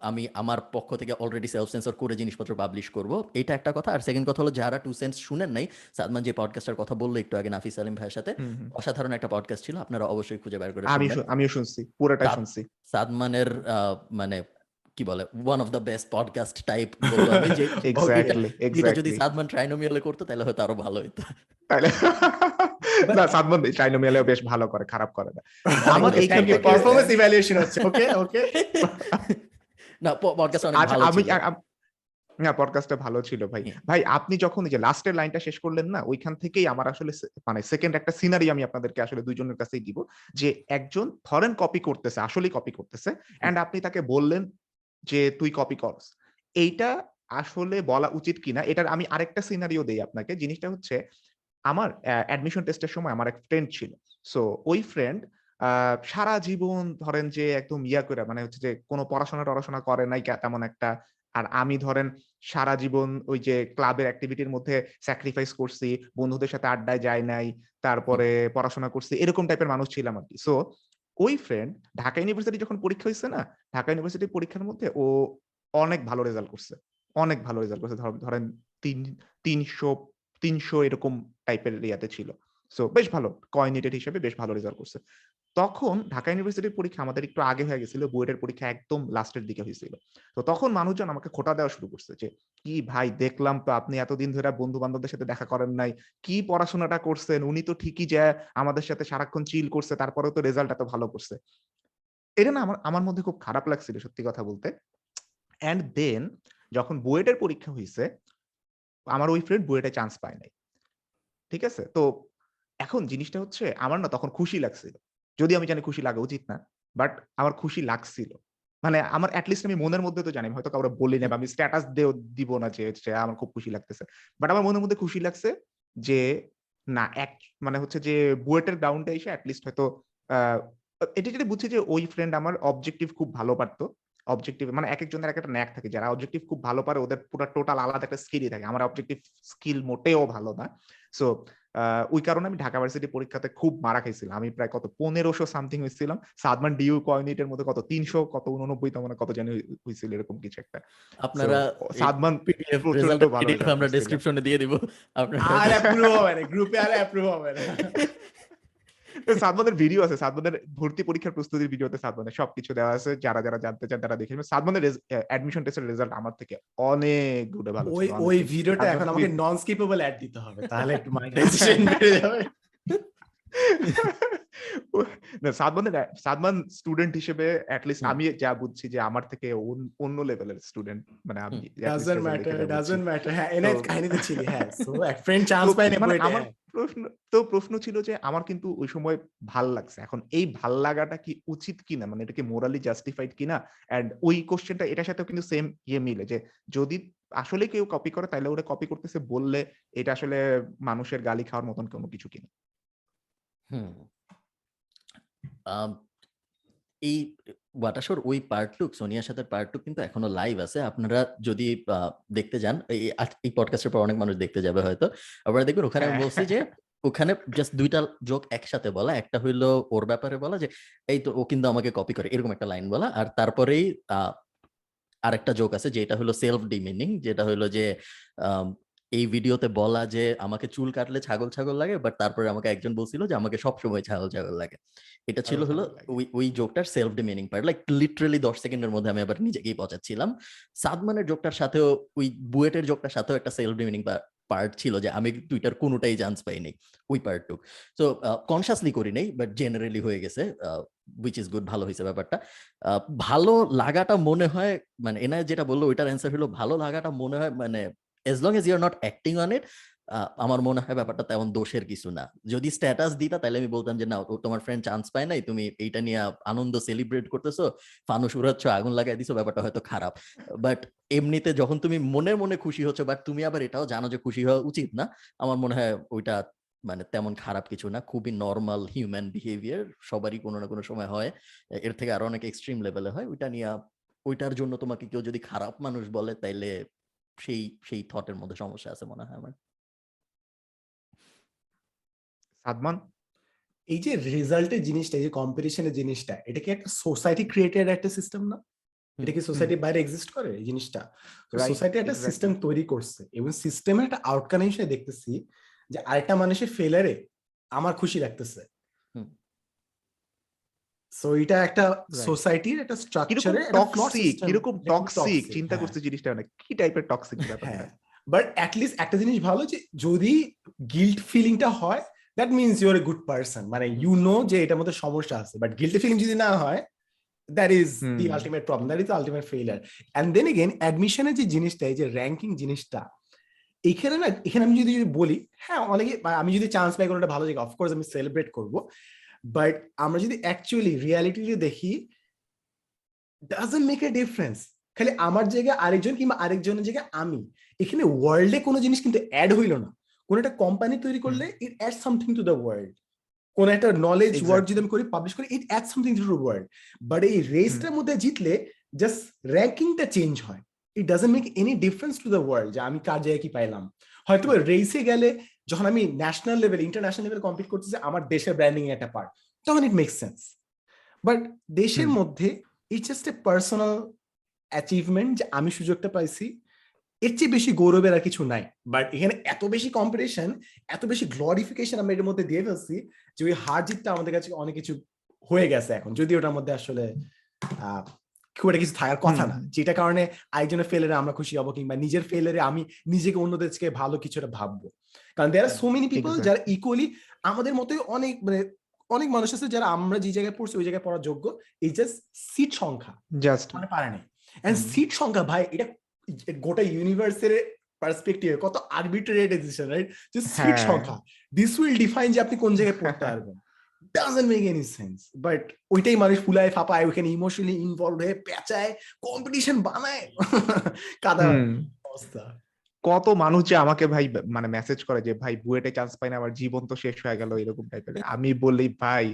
Speaker 1: আমি আমার পক্ষ থেকে অলরেডি সেলফ সেন্সর করে জিনিসপত্র পাবলিশ করব। এটা একটা কথা। আর সেকেন্ড কথা হলো যারা টু সেন্স শুনেন নাই সাদমান যে পডকাস্টের কথা বলল একটু আগে নাফিস আলিম ভাইয়ের সাথে। অসাধারণ একটা পডকাস্ট ছিল আপনারা অবশ্যই খুঁজে বের করে
Speaker 2: আমি। আমিও শুনছি পুরোটাই
Speaker 1: তা-
Speaker 2: শুনছি।
Speaker 1: সাদমানের মানে কি বলে one of the best podcast type বলব আমি যে এটা যদি সাদমান ট্রাইনোমিয়ালে করতো তাহলে হয়তো আরও ভালো হতো
Speaker 2: তাইলে না সাদমান ট্রাইনোমিয়ালেও বেশ ভালো করে খারাপ করে না। আমার
Speaker 1: Okay,
Speaker 2: এইখান
Speaker 1: thank
Speaker 2: থেকে
Speaker 3: পারফরমেন্স ইভ্যালুয়েশন হচ্ছে ওকে ওকে
Speaker 1: না পডকাস্ট অনেক
Speaker 2: আচ্ছা
Speaker 1: ভালো
Speaker 2: আমি না পডকাস্টটা ভালো ছিল ভাই। ভাই আপনি যখন যে লাস্টের লাইনটা শেষ করলেন না ওইখান থেকেই আমার আসলে মানে সেকেন্ড একটা সিনারি আমি আপনাদেরকে আসলে দুইজনের কাছেই দিব যে একজন ধরেন কপি করতেছে আসলেই কপি করতেছে এন্ড আপনি তাকে বললেন যে তুই কপি করস। এইটা আসলে বলা উচিত কিনা এটার আমি আরেকটা সিনারিও দেই আপনাকে। জিনিসটা হচ্ছে আমার অ্যাডমিশন টেস্টের সময় আমার এক ফ্রেন্ড ছিল। সো ওই ফ্রেন্ড সারা জীবন ধরেন যে একদম ইয়া করে মানে হচ্ছে যে কোনো পড়াশোনা টড়াশোনা করে নাই তেমন একটা। আর আমি ধরেন সারা জীবন ওই যে ক্লাবের অ্যাক্টিভিটির মধ্যে স্যাক্রিফাইস করছি বন্ধুদের সাথে আড্ডায় যাই নাই তারপরে পড়াশোনা করছি এরকম টাইপের মানুষ ছিলাম আর কি। সো ওই ফ্রেন্ড ঢাকা ইউনিভার্সিটি যখন পরীক্ষা হয়েছে না ঢাকা ইউনিভার্সিটি পরীক্ষার মধ্যে ও অনেক ভালো রেজাল্ট করছে। অনেক ভালো রেজাল্ট করছে। ধর- ধরেন তিন তিনশো তিনশো এরকম টাইপের ইয়াতে ছিল। সো বেশ ভালো। কয়নিটেড হিসেবে বেশ ভালো রেজাল্ট করছে। তখন ঢাকা ইউনিভার্সিটির পরীক্ষা আমাদের একটু আগে হয়ে গেছিল, বুয়েটের পরীক্ষা একদম লাস্টের দিকে হয়েছিল। তো তখন মানুষজন আমাকে খোটা দেওয়া শুরু করছে যে, কি ভাই, দেখলাম তো আপনি এতদিন ধরে বন্ধু বান্ধবদের সাথে দেখা করেন নাই, কি পড়াশোনাটা করছেন? উনি তো ঠিকই যে আমাদের সাথে সারাক্ষণ চিল করছে, তারপরেও তো রেজাল্ট এত ভালো করছে। এটা না আমার আমার মধ্যে খুব খারাপ লাগছিল সত্যি কথা বলতে। অ্যান্ড দেন যখন বুয়েটের পরীক্ষা হয়েছে আমার ওই ফ্রেন্ড বুয়েটে চান্স পায় নাই। ঠিক আছে? তো এখন জিনিসটা হচ্ছে, আমার না তখন খুশি লাগছিল। যদি আমি জানি খুশি লাগা উচিত না বাট আমার খুশি লাগছিল। মানে আমার অ্যাটলিস্ট আমি মনের মধ্যে তো জানি হয়তো কাউকে বলি না আমি স্ট্যাটাস দেও, দিব না যে আমার খুব খুশি লাগতেছে। বাট আমার মনের মধ্যে খুশি লাগছে যে, না, এক মানে হচ্ছে যে বুয়েটের গ্রাউন্ডে এসে অ্যাটলিস্ট হয়তো এটা যেটা বুঝছি যে ওই ফ্রেন্ড আমার অবজেক্টিভ খুব ভালো পারতো অবজেক্টিভ মানে এক একজনের এক একটা ন্যাক থাকে, যারা অবজেক্টিভ খুব ভালো পারে, ওদের পুরো টোটাল আলাদা একটা স্কিলই থাকে। আমার অবজেক্টিভ স্কিল মোটেও ভালো না। সো ওই কারণে আমি ঢাকা ভার্সিটি পরীক্ষাতে খুব মারা খাইছিলাম। আমি প্রায় কত পনেরোশো সামথিং হয়েছিলাম সাদমান ডিউ কয়নিটের মধ্যে কত তিনশো কত উননব্বই তো কত জানি হয়েছিল এরকম কিছু একটা।
Speaker 1: আপনারা
Speaker 2: সাদমান
Speaker 1: আমরা। ডেসক্রিপশনে দিয়ে দিব। আপনারা
Speaker 3: গ্রুপে আর অ্যাপ্রুভ হবে
Speaker 2: সাদমানের ভিডিও আছে সাদমানের ভর্তি পরীক্ষার প্রস্তুতির ভিডিওতে সাদমানের সবকিছু দেওয়া আছে। যারা যারা জানতে চান তারা দেখে। সাদমানের অ্যাডমিশন টেস্টের রেজাল্ট আমার থেকে অনেক গুণে ভালো
Speaker 3: ওই ওই ভিডিওটা এখন আমাকে নন স্কিপেবল অ্যাড দিতে হবে তাহলে একটু মনিটাইজেশন বেড়ে যাবে।
Speaker 2: না, সাদমানের সাদমান স্টুডেন্ট হিসেবে অ্যাটলিস্ট
Speaker 1: হুম।
Speaker 2: আমি যা বুঝছি যে আমার থেকে অন্য লেভেলের স্টুডেন্ট মানে আমি
Speaker 3: ডাজন্ট ম্যাটার ডাজন্ট ম্যাটার হ্যাঁ এনে কাহিনীতে ছিলি হ্যাঁ সো এক ফ্রেন্ড চান্স পায় না
Speaker 2: মানে আমার
Speaker 3: হ্যাঁ।
Speaker 2: প্রশ্ন তো প্রশ্ন ছিল যে আমার কিন্তু ওই সময় ভালো লাগছে। এখন এই ভালো লাগাটা কি উচিত কিনা? মানে এটা কি মোরালি জাস্টিফাইড কিনা? এন্ড ওই কোশ্চেনটা এটার সাথেও কিন্তু সেম ইয়ে মিলে যে যদি আসলে কেউ কপি করে তাহলে ওরা কপি করতেছে বললে এটা আসলে মানুষের গালি খাওয়ার মতন কোনো কিছু কিনা।
Speaker 1: হুম। আম, এই ওয়াটাশোর ওই পার্টটুক সোনিয়ার সাথে পার্টটুক কিন্তু এখনও লাইভ আছে। আপনারা যদি আহ, দেখতে যান এই আজ- এই পডকাস্টের পর অনেক মানুষ দেখতে যাবে হয়তো। আপনারা দেখবেন ওখানে আমি
Speaker 2: হ্যাঁ।
Speaker 1: বলছি যে ওখানে জাস্ট দুইটা জোক একসাথে বলা। একটা হইল ওর ব্যাপারে বলা যে এই তো ও কিন্তু আমাকে কপি করে। এরকম একটা লাইন বলা। আর তারপরেই আহ, আরেকটা জোক আছে যেটা হলো সেলফ ডিমিনিং যেটা হলো যে আম, এই ভিডিওতে বলা যে আমাকে চুল কাটলে ছাগল ছাগল লাগে বাট তারপরে আমাকে একজন বলছিল যে আমাকে সবসময় ছাগল ছাগল লাগে। এটা ছিল হলো ওই ওই জোকটার self demeaning part like literally দশ সেকেন্ডের মধ্যে আমি আবার নিজেকেই পচাচ্ছিলাম। সাদমানের জোকটার সাথেও ওই বুয়েটের জোকটার সাথেও একটা সেলফ ডিমিনিং পার্ট ছিল যে আমি টুইটার কোনোটাই চান্স পাইনি ওই পার্টটুক সো কনসিয়াসলি করি নাই বাট জেনারেলি হয়ে গেছে উইচ ইজ গুড ভালো হয়েছে ব্যাপারটা। আহ, ভালো লাগাটা মনে হয় মানে এনা যেটা বলল ওইটার অ্যান্সার হলো ভালো লাগাটা মনে হয় মানে as long as you're not acting on it আমার মনে হয় ব্যাপারটা তেমন দোষের কিছু না। যদি স্ট্যাটাস দিতা তাহলে আমি বলতাম যে, না তোমার ফ্রেন্ড চান্স পায় নাই, তুমি এইটা নিয়ে আনন্দ সেলিব্রেট করতেছো, ফানুস উড়াচ্ছ, আগুন লাগাই দিছো, ব্যাপারটা হয়তো খারাপ। বাট এমনিতে যখন তুমি মনের মনে খুশি হচ্ছ বাট তুমি আবার এটাও জানো যে, খুশি হওয়া উচিত না, আমার মনে হয় ওইটা মানে তেমন খারাপ কিছু না। খুবই নর্মাল হিউম্যান বিহেভিয়ার সবারই কোনো না কোনো সময় হয়। এর থেকে আরও অনেক এক্সট্রিম লেভেলে হয়। ওইটা নিয়ে, ওইটার জন্য তোমাকে কেউ যদি খারাপ মানুষ বলে, তাইলে সেই সেই থটের মধ্যে সমস্যা আছে মনে হয় আমার।
Speaker 2: সাদমান
Speaker 3: এই যে রেজাল্টের জিনিসটা এই যে কম্পিটিশনের জিনিসটা এটা কি একটা সোসাইটি ক্রিয়েটেড একটা সিস্টেম না? এটা কি সোসাইটির বাইরে এক্সিস্ট করে এই জিনিসটা? সোসাইটি একটা সিস্টেম তৈরি করছে এবং সিস্টেমের একটা আউটকাম হিসেবে দেখতেছি যে আরেকটা মানুষের ফেলারে আমার খুশি লাগতেছে।
Speaker 1: হুম।
Speaker 3: সো এটা একটা সোসাইটির একটা স্ট্রাকচারে
Speaker 2: টক্সিক কীরকম টক্সিক চিন্তা
Speaker 3: হ্যাঁ।
Speaker 2: করতে জিনিসটা অনেক কি টাইপের টক্সিক ব্যাপারটা
Speaker 3: হ্যাঁ। বাট অ্যাটলিস্ট একটা জিনিস ভালো যে যদি গিল্ট ফিলিংটা হয় that means you're a good person মানে ইউ নো যে এটার মধ্যে সমস্যা আছে। বাট গিল্টি ফিলিং যদি না হয় that is the. Ultimate problem that is ultimate failure and then again অ্যাডমিশনের যে জিনিসটা এই যে র্যাঙ্কিং জিনিসটা এখানে না এখানে আমি যদি বলি হ্যাঁ অনেকে আমি যদি চান্স পাই কোনোটা ভালো জায়গা অফকোর্স আমি সেলিব্রেট করব। বাট আমরা যদি অ্যাকচুয়ালি রিয়ালিটি দেখি ডাজন্ট মেক এ ডিফারেন্স খালি আমার জায়গায় আরেকজন কিংবা আরেকজনের জায়গায় আমি। এখানে ওয়ার্ল্ডে কোনো জিনিস কিন্তু অ্যাড হইল না। কোন একটা কোম্পানি তৈরি করলে it add something to the world কোন একটা নলেজ ওয়ার্ড যদি আমি করি পাবলিশ করি it add something to the world but এই রেসটার মধ্যে জিতলে জাস্ট র্যাঙ্কিংটা চেঞ্জ হয়। It doesn't make any difference to the world যে আমি কার জায়গায় কি পাইলাম। হয়তো রেসে গেলে যখন আমি national level international level compete করতেছি আমার দেশের ব্র্যান্ডিং এর একটা পার্ট তখন ইট মেক সেন্স বাট দেশের মধ্যে it just a personal achievement যে আমি সুযোগটা পাইছি। এর চেয়ে বেশি গৌরবের আর কিছু নাই। বাট এখানে এত বেশি কম্পিটিশন এত বেশি গ্লোরিফিকেশন আমরা এর মধ্যে দিয়ে ফেলছি যে ওই হার জিতটা আমাদের কাছে অনেক কিছু হয়ে গেছে এখন। যদি ওটার মধ্যে আসলে আহ, খুব একটা কিছু থাকার কথা না। যেটা কারণে আরেকজনের ফেলারে আমরা খুশি হব কিংবা নিজের ফেলারে আমি নিজেকে অন্যদের থেকে ভালো কিছু একটা ভাববো। কারণ there are so many people যারা ইকুয়ালি আমাদের মতোই অনেক মানে অনেক মানুষ আছে যারা আমরা যে জায়গায় পড়ছি ওই জায়গায় পড়ার যোগ্য। এই জাস্ট সিট সংখ্যা।
Speaker 2: জাস্ট
Speaker 3: মানে পারে নাই। এন্ড সিট সংখ্যা ভাই এটা গোটা ইউনিভার্সের পার্সপেক্টিভে কত আরবিট্রারি ডিসিশন রাইট যে সিট। সংখ্যা। দিস উইল ডিফাইন যে আপনি কোন জায়গায় পড়তে পারবেন। Doesn't make any sense but ওইটাই মানুষ ফুলায় ফাপায় ওইখানে ইমোশনালি ইনভলভ হয়ে পেঁচায় কম্পিটিশন বানায়। কাদা অবস্থা।
Speaker 2: কত মানুষ যে আমাকে ভাই মানে মেসেজ করে যে ভাই বুয়েটে চান্স পাই না আমার জীবন তো শেষ হয়ে গেল এরকম টাইপের আমি বললি ভাই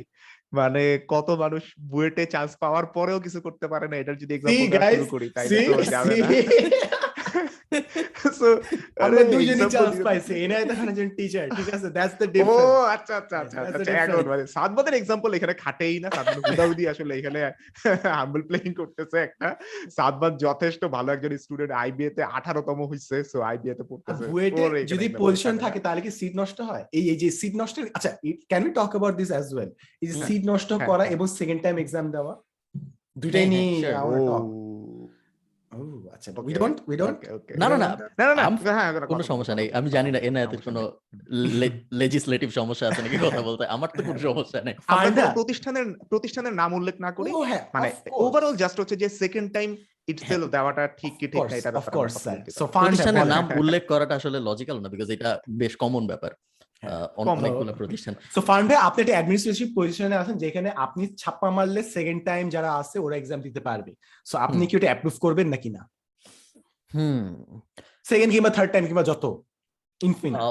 Speaker 2: মানে কত মানুষ বুয়েটে চান্স পাওয়ার পরেও কিছু করতে পারে না। এটার যদি এক্সাম্পল শুরু করি তাই তো যাবে না। So,
Speaker 3: আমরা দুজনই চান্স পাইছি এনায়েত টিচার ঠিক আছে দ্যাটস দ্য
Speaker 2: ও আচ্ছা আচ্ছা আচ্ছা আচ্ছা এখন. মানে সাদবাদের এক্সাম্পল এখানে খাটেই না সাদবাদ আসলে এখানে হাম্বল প্লেইং করতেছে একটা সাদবাদ যথেষ্ট ভালো একজন স্টুডেন্ট আইবিএ তে 18তম হইছে সো আইবিএ তে পড়তেছে
Speaker 3: যদি পজিশন থাকে তাহলে কি সিট নষ্ট হয় এই এই যে সিট নষ্ট আচ্ছা can we talk about this as well এই যে সিট নষ্ট করা। এবং সেকেন্ড টাইম এক্সাম দেওয়া দুটাই নিয়ে
Speaker 1: sure.
Speaker 3: আমরা
Speaker 2: ও
Speaker 3: টক ও আচ্ছা উই ডোন্ট উই ডোন্ট
Speaker 1: না না না
Speaker 2: না না না হ্যাঁ
Speaker 1: কোনো সমস্যা নেই। আমি জানি না
Speaker 2: সমস্যা
Speaker 1: কোনো লেজিসলেটিভ সমস্যা আছে নাকি কথা বলতে। আমার তো কোনো সমস্যা নেই।
Speaker 2: আমরা প্রতিষ্ঠানের প্রতিষ্ঠানের নাম উল্লেখ না করি।
Speaker 3: হ্যাঁ
Speaker 2: মানে ওভারঅল জাস্ট হচ্ছে যে সেকেন্ড টাইম ইটসেলফ দেওয়াটা ঠিক কি ঠিক না এটা
Speaker 3: sir. So ফান্ডা
Speaker 1: প্রতিষ্ঠানের নাম উল্লেখ করাটা আসলে লজিক্যাল না বিকজ এটা বেশ কমন ব্যাপার
Speaker 3: হ্যাঁ।
Speaker 1: অনেকগুলো প্রতিষ্ঠান।
Speaker 3: সো আপনি একটা অ্যাডমিনিস্ট্রেটিভ পজিশনে আছেন যেখানে আপনি ছাপ্পা মারলে সেকেন্ড টাইম যারা আছে ওরা এক্সাম দিতে পারবে। সো আপনি কি ওটা অ্যাপ্রুভ করবেন নাকি না?
Speaker 1: হুম।
Speaker 3: সেকেন্ড কিংবা থার্ড টাইম কিংবা যত ইনফিনিট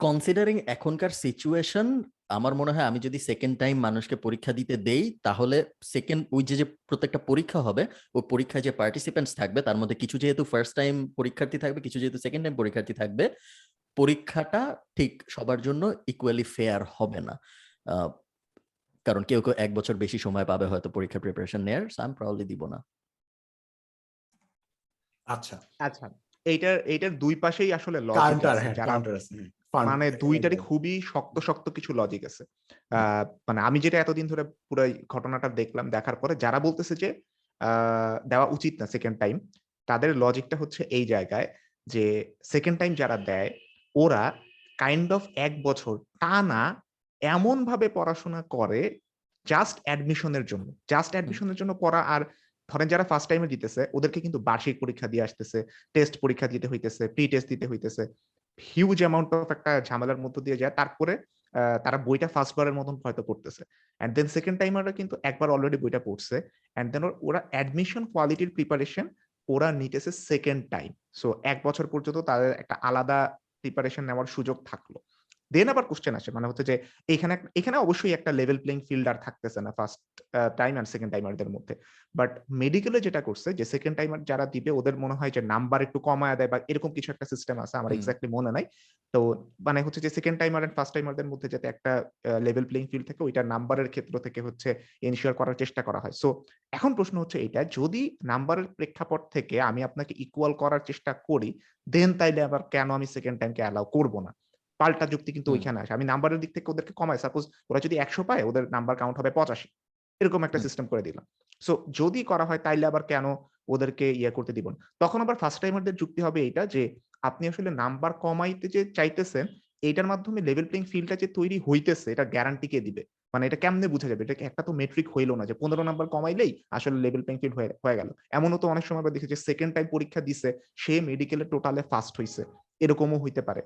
Speaker 1: কনসিডারিং এখনকার সিচুয়েশন আমার মনে হয় আমি যদি সেকেন্ড টাইম মানুষকে পরীক্ষা দিতে দেই তাহলে সেকেন্ড ওই যে যে প্রত্যেকটা পরীক্ষা হবে ওই পরীক্ষায় যে পার্টিসিপেন্টস থাকবে তার মধ্যে কিছু যেহেতু ফার্স্ট টাইম পরীক্ষার্থী থাকবে কিছু যেহেতু সেকেন্ড টাইম পরীক্ষার্থী থাকবে পরীক্ষাটা ঠিক সবার জন্য ইকুয়ালি ফেয়ার হবে না। কারণ কেউ কেউ এক বছর বেশি সময় পাবে হয়তো পরীক্ষার প্রিপারেশন নেয়ার আমি প্রবলি দিব না।
Speaker 3: আচ্ছা।
Speaker 2: আচ্ছা। এইটার এইটার দুই পাশেই আসলে লজিক আছে।
Speaker 3: হ্যাঁ Fun-
Speaker 2: মানে দুইটারই খুবই শক্ত শক্ত কিছু লজিক আছে। মানে আমি যেটা এতদিন ধরে পুরো ঘটনাটা দেখলাম দেখার পরে যারা বলতেছে যে দেওয়া উচিত না সেকেন্ড টাইম তাদের লজিকটা হচ্ছে এই জায়গায় যে সেকেন্ড টাইম যারা দেয় ওরা কাইন্ড অফ এক বছর টানা এমন ভাবে পড়াশোনা করে জাস্ট অ্যাডমিশনের জন্য। জাস্ট অ্যাডমিশনের জন্য পড়া আর ধরেন যারা ফার্স্ট টাইমে দিতেছে ওদেরকে কিন্তু বার্ষিক পরীক্ষা দিয়ে আসতেছে টেস্ট পরীক্ষা দিতে হইতেছে প্রি টেস্ট দিতে হইতেছে। হিউজ অ্যামাউন্ট অফ একটা ঝামেলার মধ্য দিয়ে যায়, তারপরে তারা বইটা ফার্স্ট বারের মতন হয়তো পড়তেছে। অ্যান্ড দেন সেকেন্ড টাইম টাইমাররা কিন্তু একবার অলরেডি বইটা পড়ছে। অ্যান্ড দেন ওরা অ্যাডমিশন কোয়ালিটির প্রিপারেশন ওরা নিতেছে সেকেন্ড টাইম সো এক বছর পর্যন্ত তাদের একটা আলাদা প্রিপারেশন নেওয়ার সুযোগ থাকল। দেন আবার কোশ্চেন আসে মানে হচ্ছে যে এখানে এখানে অবশ্যই একটা লেভেল প্লেইং ফিল্ড আর থাকতেছে না ফার্স্ট টাইম আর সেকেন্ড টাইমারদের মধ্যে। বাট মেডিকেলে যেটা করছে যে সেকেন্ড টাইমার যারা দিবে ওদের মনে হয় যে নাম্বার একটু কমায় দেয় বা এরকম কিছু একটা সিস্টেম আছে আমার এক্স্যাক্টলি মনে নাই। তো মানে হচ্ছে যে সেকেন্ড টাইমার এন্ড ফার্স্ট টাইমারদের মধ্যে যাতে একটা লেভেল প্লেইং ফিল্ড থাকে ওইটা নাম্বারের ক্ষেত্র থেকে হচ্ছে এনশিওর করার চেষ্টা করা হয়। সো এখন প্রশ্ন হচ্ছে এটা যদি নাম্বারের প্রেক্ষাপট থেকে আমি আপনাকে ইকুয়াল করার চেষ্টা করি দেন তাইলে আবার কেন আমি সেকেন্ড টাইমকে অ্যালাউ করব না? পাল্টা যুক্তি কিন্তু ওইখানে আসে। আমি নাম্বারের দিক থেকে ওদেরকে কমাই। সাপোজ ওরা যদি একশো পায় ওদের নাম্বার কাউন্ট হবে পঁচাশি। এরকম একটা সিস্টেম করে দিলাম। সো যদি করা হয় তাইলে আবার কেন ওদেরকে ইয়ে করতে দিব তখন আবার ফার্স্ট টাইমারদের যুক্তি হবে এটা যে আপনি আসলে নাম্বার কমাইতে যে চাইতেছেন এইটার মাধ্যমে লেভেল প্লেইং ফিল্ডটা যে তৈরি হইতেছে এটা গ্যারান্টি কে দিবে? মানে এটা কেমনে বোঝা যাবে? এটা একটা তো মেট্রিক হইল না যে পনেরো নাম্বার কমাইলেই আসলে লেভেল প্লেইং ফিল্ড হয়ে গেল। এমনও তো অনেক সময় দেখেছি সেকেন্ড টাইম পরীক্ষা দিছে সে মেডিকেলে টোটালে ফার্স্ট হইছে। এরকমও হইতে পারে।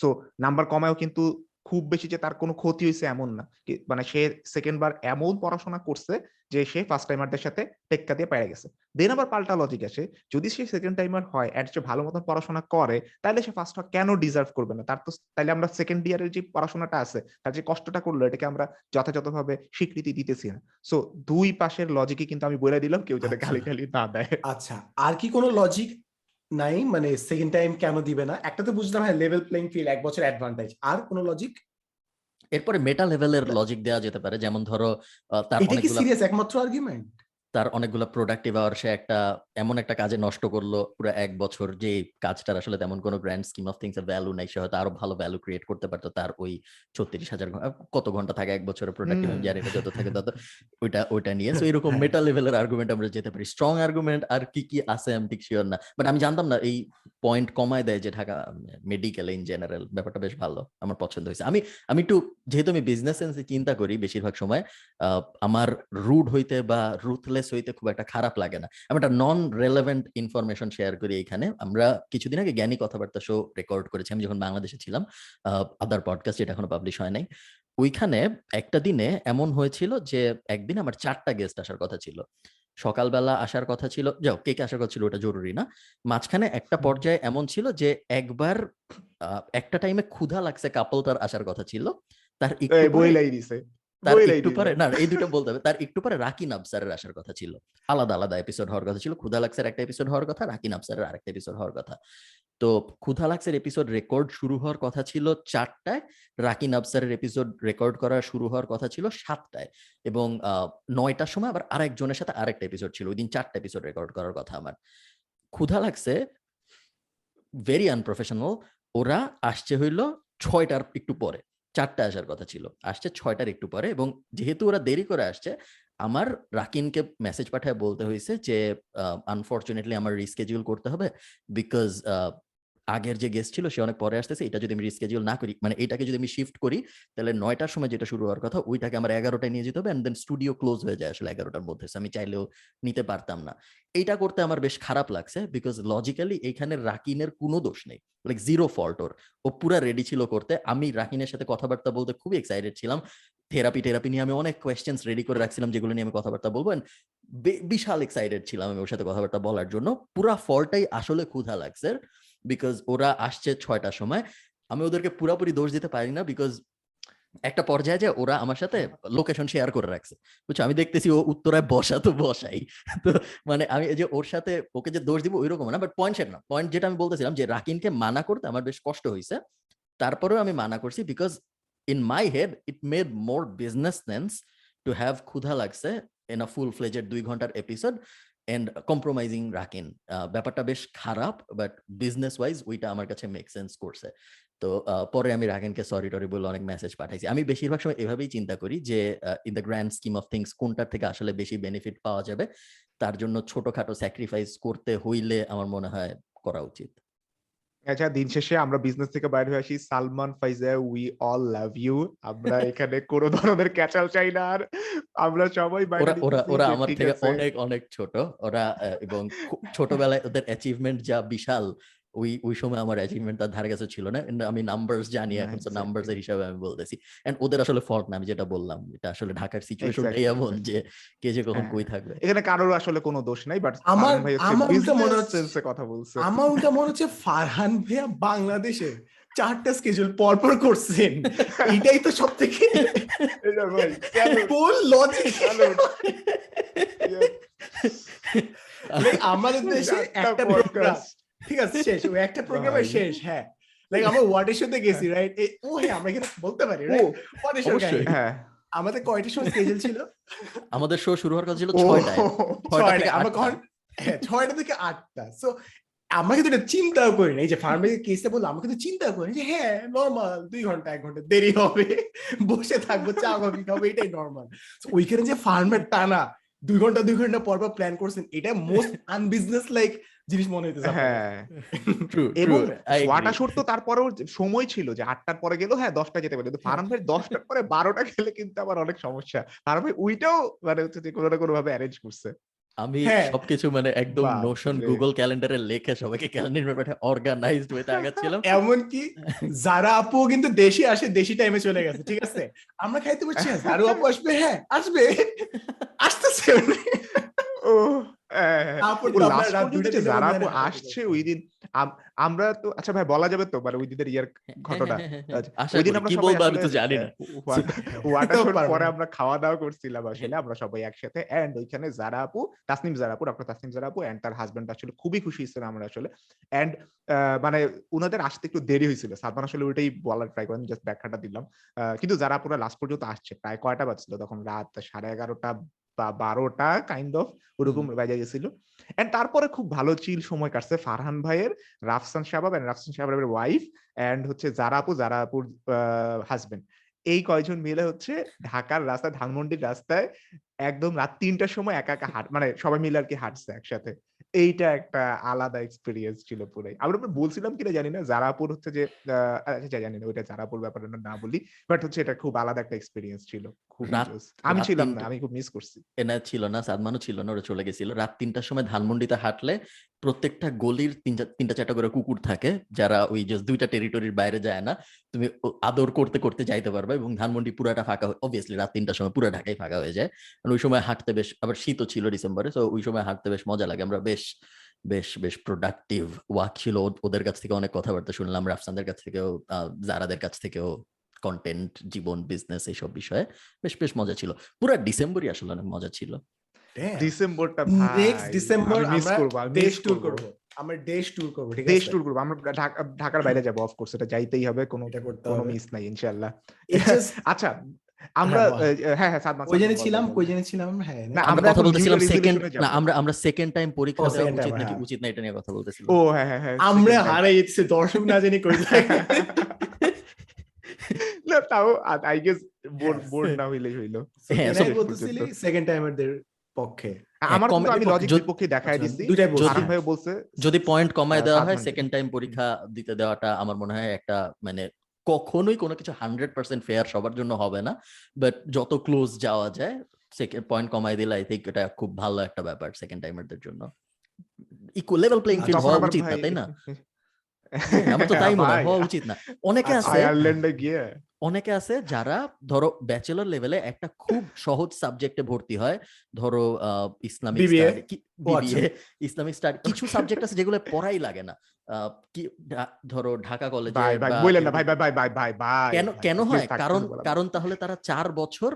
Speaker 2: সো নাম্বার কমায়ও কিন্তু খুব বেশি যে তার কোনো ক্ষতি হয়েছে এমন না। মানে সে সেকেন্ড বার এমন পড়াশোনা করছে যে সে ফার্স্ট টাইমারদের সাথে টেক্কা দিয়ে পেরে গেছে। দেন আবার পাল্টা লজিক আসে যদি সে সেকেন্ড টাইমার হয় এর সে ভালো মতন পড়াশোনা করে তাহলে সে ফার্স্ট হওয়া কেন ডিজার্ভ করবে না? তার তো তাহলে আমরা সেকেন্ড ইয়ারের যে পড়াশোনাটা আছে তার যে কষ্টটা করল এটাকে আমরা যথাযথভাবে স্বীকৃতি দিতেছি না। সো দুই পাশের লজিকই কিন্তু আমি বলে দিলাম কেউ যাতে
Speaker 3: আচ্ছা।
Speaker 2: গালি গালি না দেয়।
Speaker 3: আচ্ছা আর কি কোনো লজিক নাই মানে সেকেন্ড টাইম কেন দিবে না? একটা তো বুঝলাম হ্যাঁ লেভেল প্লেইং ফিল্ড এক বছর অ্যাডভান্টেজ আর কোনো লজিক
Speaker 1: এরপরে মেটা লেভেলের লজিক দেওয়া যেতে পারে যেমন ধরো তার
Speaker 3: এটা কি সিরিয়াস একমাত্র আর্গুমেন্ট
Speaker 1: তার অনেকগুলো প্রোডাক্টিভ আওয়ার সে একটা এমন একটা কাজে নষ্ট করল পুরো এক বছর। যে কাজটার আসলে তেমন কোনো গ্র্যান্ড স্কিম অফ থিংস এর ভ্যালু নাই সে হয়তো আরও ভালো ভ্যালু ক্রিয়েট করতে পারতো তার ওই ছত্রিশ হাজার কত ঘণ্টা থাকে এক বছরের প্রোডাক্টিভ। জানি না যত থাকে তত ওইটা ওইটা নিয়ে। তো এরকম। মেটা লেভেলের আর্গুমেন্ট আমরা যেতে পারি। স্ট্রং আর্গুমেন্ট আর কি কি আছে আমি ঠিক শিওর না। বাট আমি জানতাম না এই পয়েন্ট কমায় দেয় যে ঢাকা মেডিকেল ইন জেনারেল ব্যাপারটা বেশ ভালো আমার পছন্দ হয়েছে। আমি আমি একটু যেহেতু আমি বিজনেস সেন্সে চিন্তা করি বেশিরভাগ সময় আহ, আমার রুড হইতে বা রুথলেস হইতে খুব একটা খারাপ লাগে না। আমি একটা নন রেলেভেন্ট ইনফরমেশন শেয়ার করি এখানে আমরা কিছুদিন আগে জ্ঞানী কথাবার্তা শো রেকর্ড করেছি। আমি যখন বাংলাদেশে ছিলাম আদার পডকাস্ট যেটা এখনও পাবলিশ হয় নাই ওইখানে একটা দিনে এমন হয়েছিল যে একদিন আমার চারটা গেস্ট আসার কথা ছিল। সকালবেলা আসার কথা ছিল যাও কে কে আসার কথা ছিল ওটা জরুরি না। মাঝখানে একটা পর্যায়ে এমন ছিল যে একবার একটা টাইমে ক্ষুধা লাগছে কাপল তার আসার কথা ছিল। তার তার একটু পরে না এই দুটো বলতে হবে তার একটু পরে রাকিন আফসারের আসার কথা ছিল। আলাদা আলাদা এপিসোড হওয়ার কথা ছিল ক্ষুধা লাক্সের একটা এপিসোড হওয়ার কথা রাকিন আফসারের আরেকটা এপিসোড হওয়ার কথা। তো ক্ষুধা লাক্সের এপিসোড রেকর্ড শুরু হওয়ার কথা ছিল চারটায় রাকিন আফসারের এপিসোড রেকর্ড করা শুরু হওয়ার কথা ছিল সাতটায় এবং নয়টার সময় আবার আরেকজনের সাথে আরেকটা এপিসোড ছিল ওই দিন চারটা এপিসোড রেকর্ড করার কথা আমার। ক্ষুধা লাগছে ভেরি আনপ্রফেশনাল ওরা আসছে হইল ছয়টার একটু পরে। চারটা আসার কথা ছিল। আসছে ছয়টার একটু পরে এবং যেহেতু ওরা দেরি করে আসছে, আমার রাকিনকে মেসেজ পাঠায় বলতে হয়েছে যে আনফর্চুনেটলি আমার রিস্কেডিউল করতে হবে বিকজ আগের যে গেস্ট ছিল, সে অনেক পরে আসতেছে, এটা যদি আমি রিস্কেডিউল না করি মানে এটাকে যদি আমি শিফট করি, তাহলে নয়টার সময় যেটা শুরু হওয়ার কথা, ওইটাকে আমার এগারোটায় নিয়ে যেতে হবে অ্যান্ড দেন স্টুডিও ক্লোজ হয়ে যায় আসলে এগারোটার মধ্যে। আমি চাইলেও নিতে পারতাম না। এইটা করতে আমার বেশ খারাপ লাগছে বিকজ লজিক্যালি এখানে রাকিনের কোনো দোষ নেই। লাইক জিরো ফল্ট ওর। ও পুরা রেডি ছিল করতে। আমি রাকিনের সাথে কথাবার্তা বলতে খুবই এক্সাইটেড ছিলাম। থেরাপি টেরাপি নিয়ে আমি অনেক কোয়েশ্চেন্স রেডি করে রাখছিলাম, যেগুলো নিয়ে আমি কথাবার্তা বলব বিশাল এক্সাইটেড ছিলাম আমি ওর সাথে কথাবার্তা বলার জন্য। পুরা ফলটাই আসলে ক্ষুধা লাগছে। বিকজ ওরা আসছে ছয়টার সময়, আমি ওদেরকে পুরাপুরি দোষ দিতে পারি না বিকজ একটা পর্যায়ে যে ওরা আমার সাথে লোকেশন শেয়ার করে রাখছে। বুঝছ? আমি দেখতেছি ও উত্তরায় বসা তো বসাই। তো মানে আমি যে ওর সাথে ওকে যে দোষ দিব ওইরকম না বাট পয়েন্ট সেটা না। পয়েন্ট যেটা আমি বলতেছিলাম যে রাকিনকে মানা করতে আমার বেশ কষ্ট হয়েছে তারপরেও আমি মানা করছি because in my head it made more business sense to have ক্ষুধা লাগছে ইন আ ফুল ফ্লেজেড দুই ঘণ্টার এপিসোড এন্ড কম্প্রোমাইজিং রাখেন। আহ, ব্যাপারটা বেশ খারাপ বাট বিজনেস ওয়াইজ ওইটা আমার কাছে মেক সেন্স করছে। তো পরে আমি রাখেনকে সরি টরি বলে অনেক মেসেজ পাঠাইছি। আমি বেশিরভাগ সময় এভাবেই চিন্তা করি যে in the grand scheme of things কোনটার থেকে আসলে বেশি বেনিফিট পাওয়া যাবে তার জন্য ছোটখাটো স্যাক্রিফাইস করতে হইলে আমার মনে হয় করা উচিত।
Speaker 2: আচ্ছা দিন শেষে আমরা বিজনেস থেকে বাইরে হয়ে আসি। সালমান ফাইজা উই অল লাভ ইউ আমরা এখানে কোনো ধরনের ক্যাচাল চাই না আর। আমরা সবাই বাইরে
Speaker 1: ওরা ওরা আমার থেকে অনেক অনেক ছোট। ওরা এবং ছোটবেলায় ওদের অ্যাচিভমেন্ট যা বিশাল ওই ওই সময় আমার অ্যাচিভমেন্ট তার ধারে কাছে ছিল না আমি নাম্বারস জানি এখন তো. নাম্বারস এর হিসাবে আমি বলতেছি এন্ড ওদের আসলে ফল্ট না আমি যেটা বললাম এটা আসলে ঢাকার সিচুয়েশনটাই এমন যে কে যে কখন
Speaker 2: হ্যাঁ।
Speaker 1: কই থাকবে
Speaker 2: এখানে কারোর আসলে কোনো দোষ নাই বাট
Speaker 3: আমার- আমার উল্টা মনে হচ্ছে-
Speaker 2: কথা বলছে
Speaker 3: আমার উল্টা মনে হচ্ছে ফারহান ভাইয়া বাংলাদেশে চারটা স্কেজুল পরপর করছেন এটাই তো সব থেকে? Full logic? আমাদের দেশে একটা। ঠিক আছে শেষ। ওই একটা প্রোগ্রামে শেষ হ্যাঁ। লাইক আমরা ওয়ার্ডের সাথে গেছি রাইট ও হ্যাঁ আমরা এখানে বলতে পারি রাইট ওয়ার্ডের
Speaker 1: অবশ্যই।
Speaker 2: হ্যাঁ।
Speaker 3: আমাদের কয়টার সময় স্কেজুল ছিল?
Speaker 1: আমাদের শো শুরু হওয়ার কথা ছিল
Speaker 2: ও,
Speaker 1: ছয়টায়। ছয়টা
Speaker 3: ছয়টা
Speaker 1: থেকে
Speaker 3: আমরা
Speaker 1: আটটা।
Speaker 3: কখন হ্যাঁ থেকে আটটা। সো আমরা কিন্তু এটা চিন্তাও করি না এই যে ফার্মের কেসটা বললাম আমরা কিন্তু চিন্তা করি যে হ্যাঁ নর্মাল দুই ঘণ্টা এক ঘণ্টা দেরি হবে। বসে থাকব চা কফি খাব এটাই নর্মাল ওইখানে যে ফার্মের টানা দুই ঘণ্টা দুই ঘণ্টা পর পর প্ল্যান করছেন এটা মোস্ট আনবিজনেস লাইক জিনিস মনে হইতেছে
Speaker 2: হ্যাঁ। এবং ওয়াটা শুট তো তারপরেও সময় ছিল যে আটটার পরে গেলেও হ্যাঁ দশটা যেতে পারে। কিন্তু ফারান ভাই দশটার পরে বারোটা গেলে কিন্তু আবার অনেক সমস্যা। ফারান ভাই ওইটাও মানে হচ্ছে যে কোনো না কোনো ভাবে অ্যারেঞ্জ করছে।
Speaker 1: আমি
Speaker 3: হ্যাঁ।
Speaker 1: সবকিছু মানে একদম। নোশন গুগল ক্যালেন্ডারে লিখে সবাইকে ক্যালেন্ডার ব্যাপারে অর্গানাইজড ওয়েতে আগাচ্ছিলাম।
Speaker 3: এমনকি যারা আপু কিন্তু দেশি আসে দেশি টাইমে চলে গেছে ঠিক আছে? আমরা খাইতে পারছি না যারা আপু আসবে হ্যাঁ আসবে। আসতেছে।
Speaker 2: ও হ্যাঁ, হ্যাঁ। যারা আপু আসছে। ওই দিন আমরা তো আচ্ছা ভাই বলা যাবে তো মানে ওই দিনের ইয়ার ঘটনা?
Speaker 1: হ্যাঁ, হ্যাঁ,
Speaker 2: আচ্ছা, ওই দিন আমরা সবাই
Speaker 1: আমি তো জানি না।
Speaker 2: ওয়াটার পরে আমরা খাওয়া দাওয়া করছিলাম আসলে আমরা সবাই একসাথে এন্ড ওইখানে যারা আপু তাসনিম যারা আপু ডক্টর তাসনিম যারা আপু এন্ড তার হাজবেন্ড আসলে খুবই খুশি ছিলেন আমরা আসলে। এন্ড মানে উনাদের আসতে একটু দেরি হয়েছিল। সাদমান আসলে ওইটাই বলার ট্রাই করেন জাস্ট ব্যাখ্যাটা দিলাম। আহ, কিন্তু যারা পুরো লাস্ট পর্যন্ত আসছে প্রায় কয়টা বাজছিল তখন? রাত সাড়ে এগারোটা বা বারোটা কাইন্ড অফ ওরকম বাজে গেছিল। এন্ড তারপরে খুব ভালো চিল সময় কাটছে ফারহান ভাইয়ের রাফসান শাহবাব এন্ড রাফসান শাহবাবের ওয়াইফ এন্ড হচ্ছে জারাপু জারাপুর হাজবেন্ড এই কয়জন মিলে হচ্ছে ঢাকার রাস্তায় ধানমন্ডির রাস্তায় একদম রাত তিনটার সময় একা একা হাঁট মানে সবাই মিলে আর কি হাঁটছে একসাথে। এইটা একটা আলাদা এক্সপিরিয়েন্স ছিল পুরাই। আমরা বলছিলাম কিনা জানি না জারাপুর হচ্ছে যে আহ, আচ্ছা জানি না ওইটা জারাপুর ব্যাপারে না বলি বাট হচ্ছে এটা খুব আলাদা একটা এক্সপিরিয়েন্স ছিল। খুব আমি ছিলাম না আমি খুব মিস করছি।
Speaker 1: এনা ছিল না সাদমানও ছিল না ওরা চলে গেছিল। রাত তিনটার সময় ধানমন্ডিতে হাঁটলে প্রত্যেকটা গলির তিনটা চারটা করে কুকুর থাকে যারা ওই জাস্ট দুইটা টেরিটরির বাইরে যায় না তুমি আদর করতে করতে যাইতে পারবে এবং ধানমন্ডি পুরাটা ফাঁকা অবভিয়াসলি রাত তিনটার সময় পুরো ঢাকাই ফাঁকা হয়ে যায়। ওই সময় হাঁটতে বেশ আবার শীতও ছিল ডিসেম্বরে তো ওই সময় হাঁটতে বেশ মজা লাগে। আমরা বেশ বেশ বেশ প্রোডাক্টিভ ওয়াক ছিল। ওদের কাছ থেকে অনেক কথাবার্তা শুনলাম রাফসানদের কাছ থেকেও জারাদের কাছ থেকেও। কন্টেন্ট জীবন বিজনেস এইসব বিষয়ে বেশ বেশ মজা ছিল। পুরো ডিসেম্বরই আসলে অনেক মজা ছিল।
Speaker 2: ডিসেম্বরটা
Speaker 3: নেক্সট ডিসেম্বর আমরা দেশ ট্যুর
Speaker 2: করব।
Speaker 3: করব। আমরা দেশ ট্যুর করব ঠিক
Speaker 2: দেশ
Speaker 3: আছে?
Speaker 2: ট্যুর করব আমরা ঢাকা- ঢাকার বাইরে যাব অফ কোর্স এটা যাইতেই হবে কোনো
Speaker 3: এটা করতে
Speaker 2: কোনো মিস নাই ইনশাআল্লাহ। আচ্ছা আমরা
Speaker 3: হ্যাঁ,
Speaker 2: হ্যাঁ হ্যাঁ সাদমান
Speaker 3: কই জানি ছিলাম কই। জানি ছিলাম হ্যাঁ
Speaker 2: না,
Speaker 1: আমরা কথা বলতেছিলাম সেকেন্ড না আমরা আমরা সেকেন্ড টাইম পরীক্ষা দেওয়া উচিত নাকি
Speaker 3: হ্যাঁ।
Speaker 1: উচিত না এটা নিয়ে কথা বলতেছিলাম?
Speaker 2: ও হ্যাঁ হ্যাঁ হ্যাঁ
Speaker 3: আমরা। হারাই যাচ্ছে দর্শক না জানি কই
Speaker 2: না তাও আই গেস বোর্ড
Speaker 3: হ্যাঁ,
Speaker 2: বোর্ড না হইল।
Speaker 1: হ্যাঁ,
Speaker 3: এটাই
Speaker 2: শেষ
Speaker 3: বলতেছিলি সেকেন্ড টাইমের পক্ষে।
Speaker 2: আমার কিন্তু আমি
Speaker 1: পক্ষ-
Speaker 2: লজিক
Speaker 1: যদি-
Speaker 2: বিপক্ষে দেখায়
Speaker 3: আচ্ছা,
Speaker 2: দিছি। আরাম ভাই বলছে।
Speaker 1: যদি পয়েন্ট কমায় দেওয়া হয় সেকেন্ড টাইম পরীক্ষা দিতে দেওয়াটা আমার মনে হয় একটা মানে কখনোই কোনো কিছু হান্ড্রেড পার্সেন্ট ফেয়ার সবার জন্য হবে না। বাট যত ক্লোজ যাওয়া যায় সেকেন্ড পয়েন্ট কমায় দিলে আই থিঙ্ক এটা খুব ভালো একটা ব্যাপার সেকেন্ড টাইমারদের জন্য। ইকুয়াল লেভেল প্লেইং ফিল্ড হওয়া উচিত না তাই না? আমার তো তাই মনে হওয়া উচিত না অনেকে আছে
Speaker 2: আয়ারল্যান্ডে গিয়ে
Speaker 1: অনেকে আছে যারা ধরো ব্যাচেলর লেভেলে একটা খুব সহজ সাবজেক্টে ভর্তি হয় ধরো ইসলামিক ইসলামিক স্টাডি কিছু সাবজেক্ট আছে যেগুলো পড়াই লাগে না কি ধরো ঢাকা কলেজে কেন কেন হয় কারণ কারণ তাহলে তারা চার বছর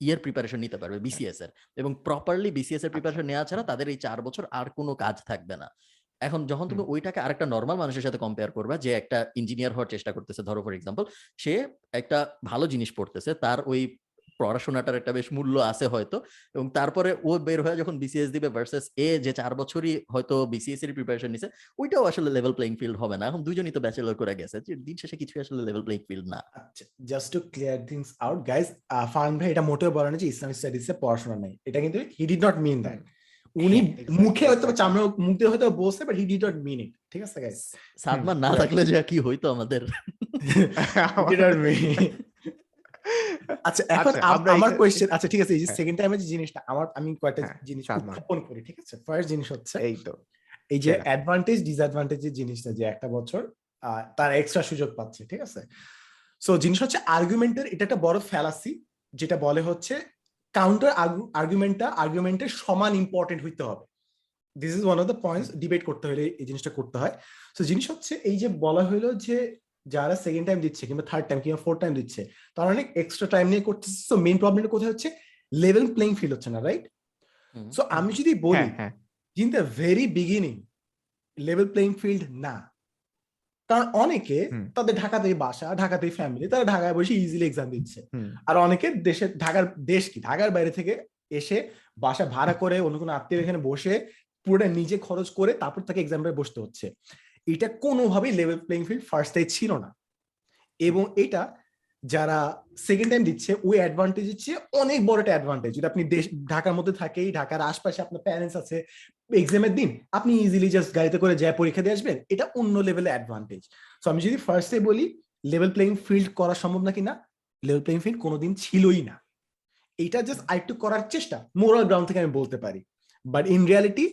Speaker 1: ইয়ের প্রিপারেশন নিতে পারবে বিসিএস এর এবং প্রপারলি বিসিএস। এর প্রিপারেশন নেওয়া ছাড়া তাদের এই চার বছর আর কোনো কাজ থাকবে না এখন যখন তুমি ওইটাকে আরেকটা নর্মাল মানুষের সাথে কম্পেয়ার করবা যে একটা ইঞ্জিনিয়ার হওয়ার চেষ্টা করতেছে ধরো ফর এক্সাম্পল সে একটা ভালো জিনিস পড়তেছে তার ওই পড়াশোনাটার একটা বেশ মূল্য আছে হয়তো এবং তারপরে ও বের হয়ে যখন বিসিএস দিবে ভার্সেস এ যে চার বছরই হয়তো বিসিএস এর প্রিপারেশন নিছে ওইটাও আসলে লেভেল প্লেইং ফিল্ড হবে না। এখন দুজনই তো ব্যাচেলর করে গেছে যে দিন শেষে কিছু আসলে লেভেল প্লেইং ফিল্ড না।
Speaker 3: আচ্ছা just to clear things out guys Farhan ভাই এটা মোটেও বলে না যে ইসলামিক স্টাডিজ এ পড়াশোনা নাই। এটা কিন্তু he did not mean that উনি মুখে হয়তো. চামড়া মুখ দিয়ে হয়তো বলছে but he did not mean it ঠিক আছে গাইস
Speaker 1: সাদমান না থাকলে যে কি হইতো আমাদের?
Speaker 3: আচ্ছা এখন
Speaker 2: আচ্ছা,
Speaker 3: আম-
Speaker 2: আমরা
Speaker 3: কোয়েশ্চেন আচ্ছা ঠিক আছে এই যে
Speaker 2: হ্যাঁ।
Speaker 3: সেকেন্ড টাইমে যে জিনিসটা আমার আমি কয়েকটা
Speaker 2: হ্যাঁ,
Speaker 3: জিনিস উত্থাপন করি ঠিক আছে? ফার্স্ট জিনিস হচ্ছে
Speaker 2: এই তো।
Speaker 3: এই যে অ্যাডভান্টেজ ডিসঅ্যাডভান্টেজ যে জিনিসটা যে একটা বছর তার এক্সট্রা সুযোগ পাচ্ছে ঠিক আছে? সো জিনিস হচ্ছে আর্গুমেন্টের এটা একটা বড় ফ্যালাসি যেটা বলে হচ্ছে কাউন্টার আর্গুমেন্টটা আর্গুমেন্টের সমান ইম্পর্টেন্ট হইতে হবে। This is one of the points debate করতে হলে এই জিনিসটা করতে হয়। সো জিনিস হচ্ছে এই যে বলা হলো যে যারা সেকেন্ড টাইম দিচ্ছে কিংবা থার্ড টাইম কিংবা ফোর্থ টাইম দিচ্ছে তারা অনেক এক্সট্রা টাইম নিয়ে করতেছে। সো মেইন প্রবলেমটা কোথায় হচ্ছে? লেভেল প্লেইং ফিল হচ্ছে না রাইট সো আমি যদি বলি in the very beginning level playing field না। কারণ অনেকে তাদের ঢাকাতেই বাসা ঢাকাতেই ফ্যামিলি তারা ঢাকায় বসে ইজিলি এক্সাম দিচ্ছে। আর অনেকে দেশের ঢাকার দেশ কি? ঢাকার বাইরে থেকে এসে বাসা ভাড়া করে অন্য কোনো আত্মীয় এখানে বসে পুরোটা নিজে খরচ করে তারপর তাকে এক্সামে বসতে হচ্ছে। এটা কোনোভাবেই লেভেল প্লেইং ফিল্ড ফার্স্টে ছিল না। এবং এটা যারা সেকেন্ড টাইম দিচ্ছে ওই অ্যাডভান্টেজ হচ্ছে অনেক বড় একটা অ্যাডভান্টেজ যদি আপনি দেশ, ঢাকার মধ্যে থাকেই, ঢাকার আশপাশে আপনার প্যারেন্টস আছে এক্সামের দিন আপনি ইজিলি জাস্ট গাড়িতে করে যায়, পরীক্ষা দিয়ে আসবেন, এটা অন্য লেভেলের অ্যাডভান্টেজ সো আমি যদি ফার্স্টে বলি লেভেল প্লেইং ফিল্ড করা সম্ভব নাকি না? লেভেল প্লেইং ফিল্ড কোনোদিন ছিলই না। এটা জাস্ট আরেকটু করার চেষ্টা মোরাল গ্রাউন্ড থেকে আমি বলতে পারি। বাট ইন রিয়ালিটি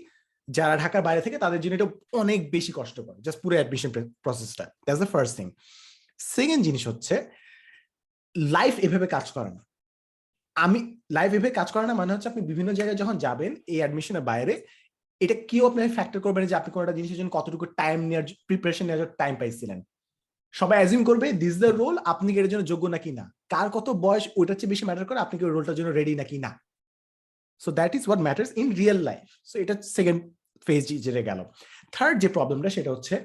Speaker 3: যারা ঢাকার বাইরে থেকে, তাদের জন্য এটা অনেক বেশি কষ্টকর জাস্ট পুরো অ্যাডমিশন প্রসেসটা that's the first thing second জিনিস হচ্ছে লাইফ এভাবে কাজ করে না। আমি লাইফ এভাবে কাজ করে না মানে হচ্ছে আপনি বিভিন্ন জায়গায় যখন যাবেন, এই অ্যাডমিশনের বাইরে, এটা কেউ আপনাকে ফ্যাক্টর করবেন যে আপনি কোনোটা জিনিসের জন্য কতটুকু টাইম নেওয়ার প্রিপারেশন নেওয়ার টাইম পাইছিলেন। সবাই অ্যাজিউম করবে দিস দ্য রোল আপনি কি এটার জন্য যোগ্য নাকি না? কার কত বয়স, ওইটার চেয়ে বেশি ম্যাটার করে আপনি কি রোলটার জন্য রেডি নাকি না? So that is what matters in real life so এটা সেকেন্ড ফেজ যেটা গেল। থার্ড যে প্রবলেমটা সেটা হচ্ছে,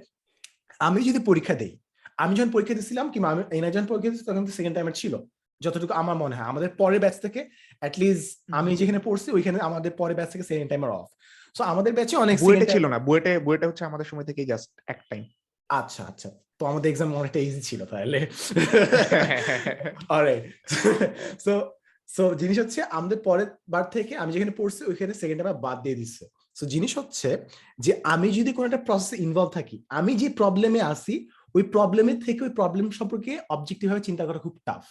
Speaker 3: আমি যদি পরীক্ষা দেই আমি যখন পরীক্ষা দিয়েছিলাম কিংবা আমি এনা যখন পরীক্ষা দিচ্ছি তখন সেকেন্ড টাইমের ছিল। যতটুকু আমার মনে হয়। আমাদের পরের ব্যাচ থেকে অ্যাটলিস্ট আমি যেখানে পড়ছি ওইখানে আমাদের পরের ব্যাচ থেকে সেকেন্ড টাইমার অফ সো আমাদের ব্যাচে অনেক
Speaker 2: বুয়েটে ছিল না। বুয়েটে বুয়েটে হচ্ছে আমাদের সময় থেকে জাস্ট এক টাইম
Speaker 3: আচ্ছা আচ্ছা। তো আমাদের এক্সাম অনেকটা ইজি ছিল তাহলে। অলরাইট সো সো জিনিস হচ্ছে আমাদের পরের বার থেকে আমি যেখানে পড়ছি ওইখানে সেকেন্ড টাইম বাদ দিয়ে দিচ্ছে সো জিনিস হচ্ছে যে আমি যদি কোনো একটা প্রসেসে ইনভলভ থাকি আমি যে প্রবলেমে আসি ওই প্রবলেমের থেকে ওই প্রবলেম সম্পর্কে অবজেক্টিভ ভাবে চিন্তা করা খুব টাফ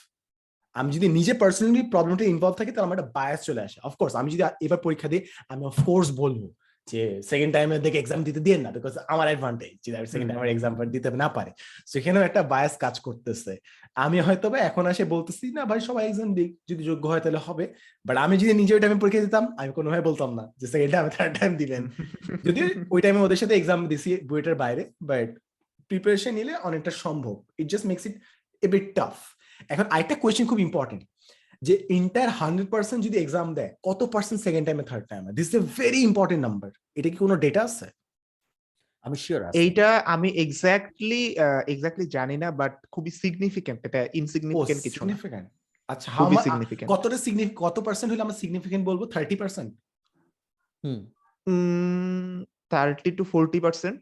Speaker 3: আমি যদি নিজে পার্সোনালি প্রবলেমটা ইনভলভ থাকি তাহলে আমার একটা বায়াস চলে আসে। অফকোর্স আমি যদি এবার পরীক্ষা দিই আমি অফকোর্স বলব যে সেকেন্ড টাইমে দেখে এক্সাম দিতে দিয়ে না বিকজ আমার অ্যাডভান্টেজ যদি আমি সেকেন্ড টাইমের এক্সাম দিতে না পারে। সেখানেও একটা বায়াস কাজ করতেছে। আমি হয়তো বা এখন আসে বলতেছি না ভাই সবাই এক্সাম দিক যদি যোগ্য হয় তাহলে হবে। বাট আমি যদি নিজে ওই টাইমে পরীক্ষা দিতাম আমি কোনোভাবে বলতাম না যে সেকেন্ড টাইম থার্ড টাইম দিবেন। যদি ওই টাইমে ওদের সাথে এক্সাম দিছি বুয়েটের বাইরে বাট প্রিপারেশন নিলে অনেকটা সম্ভব। It just makes it a bit tough এখন আরেকটা কোয়েশ্চেন খুব ইম্পর্টেন্ট যে ইন্টার হান্ড্রেড পার্সেন্ট যদি এক্সাম দেয় কত পার্সেন্ট সেকেন্ড টাইমে থার্ড টাইমে this a very important number এটা কি কোনো ডেটা আছে?
Speaker 1: আমি শিওর
Speaker 2: এইটা আমি এক্স্যাক্টলি এক্স্যাক্টলি জানি না বাট খুবই সিগনিফিকেন্ট এটা ইনসিগনিফিকেন্ট কিছু না।
Speaker 3: সিগনিফিক্যান্ট আচ্ছা হাউ
Speaker 2: সিগনিফিকেন্ট
Speaker 3: কতটা সিগনিফিক কত পার্সেন্ট হলে আমরা সিগনিফিকেন্ট বলব? Thirty percent
Speaker 1: hmm.
Speaker 2: Thirty to forty percent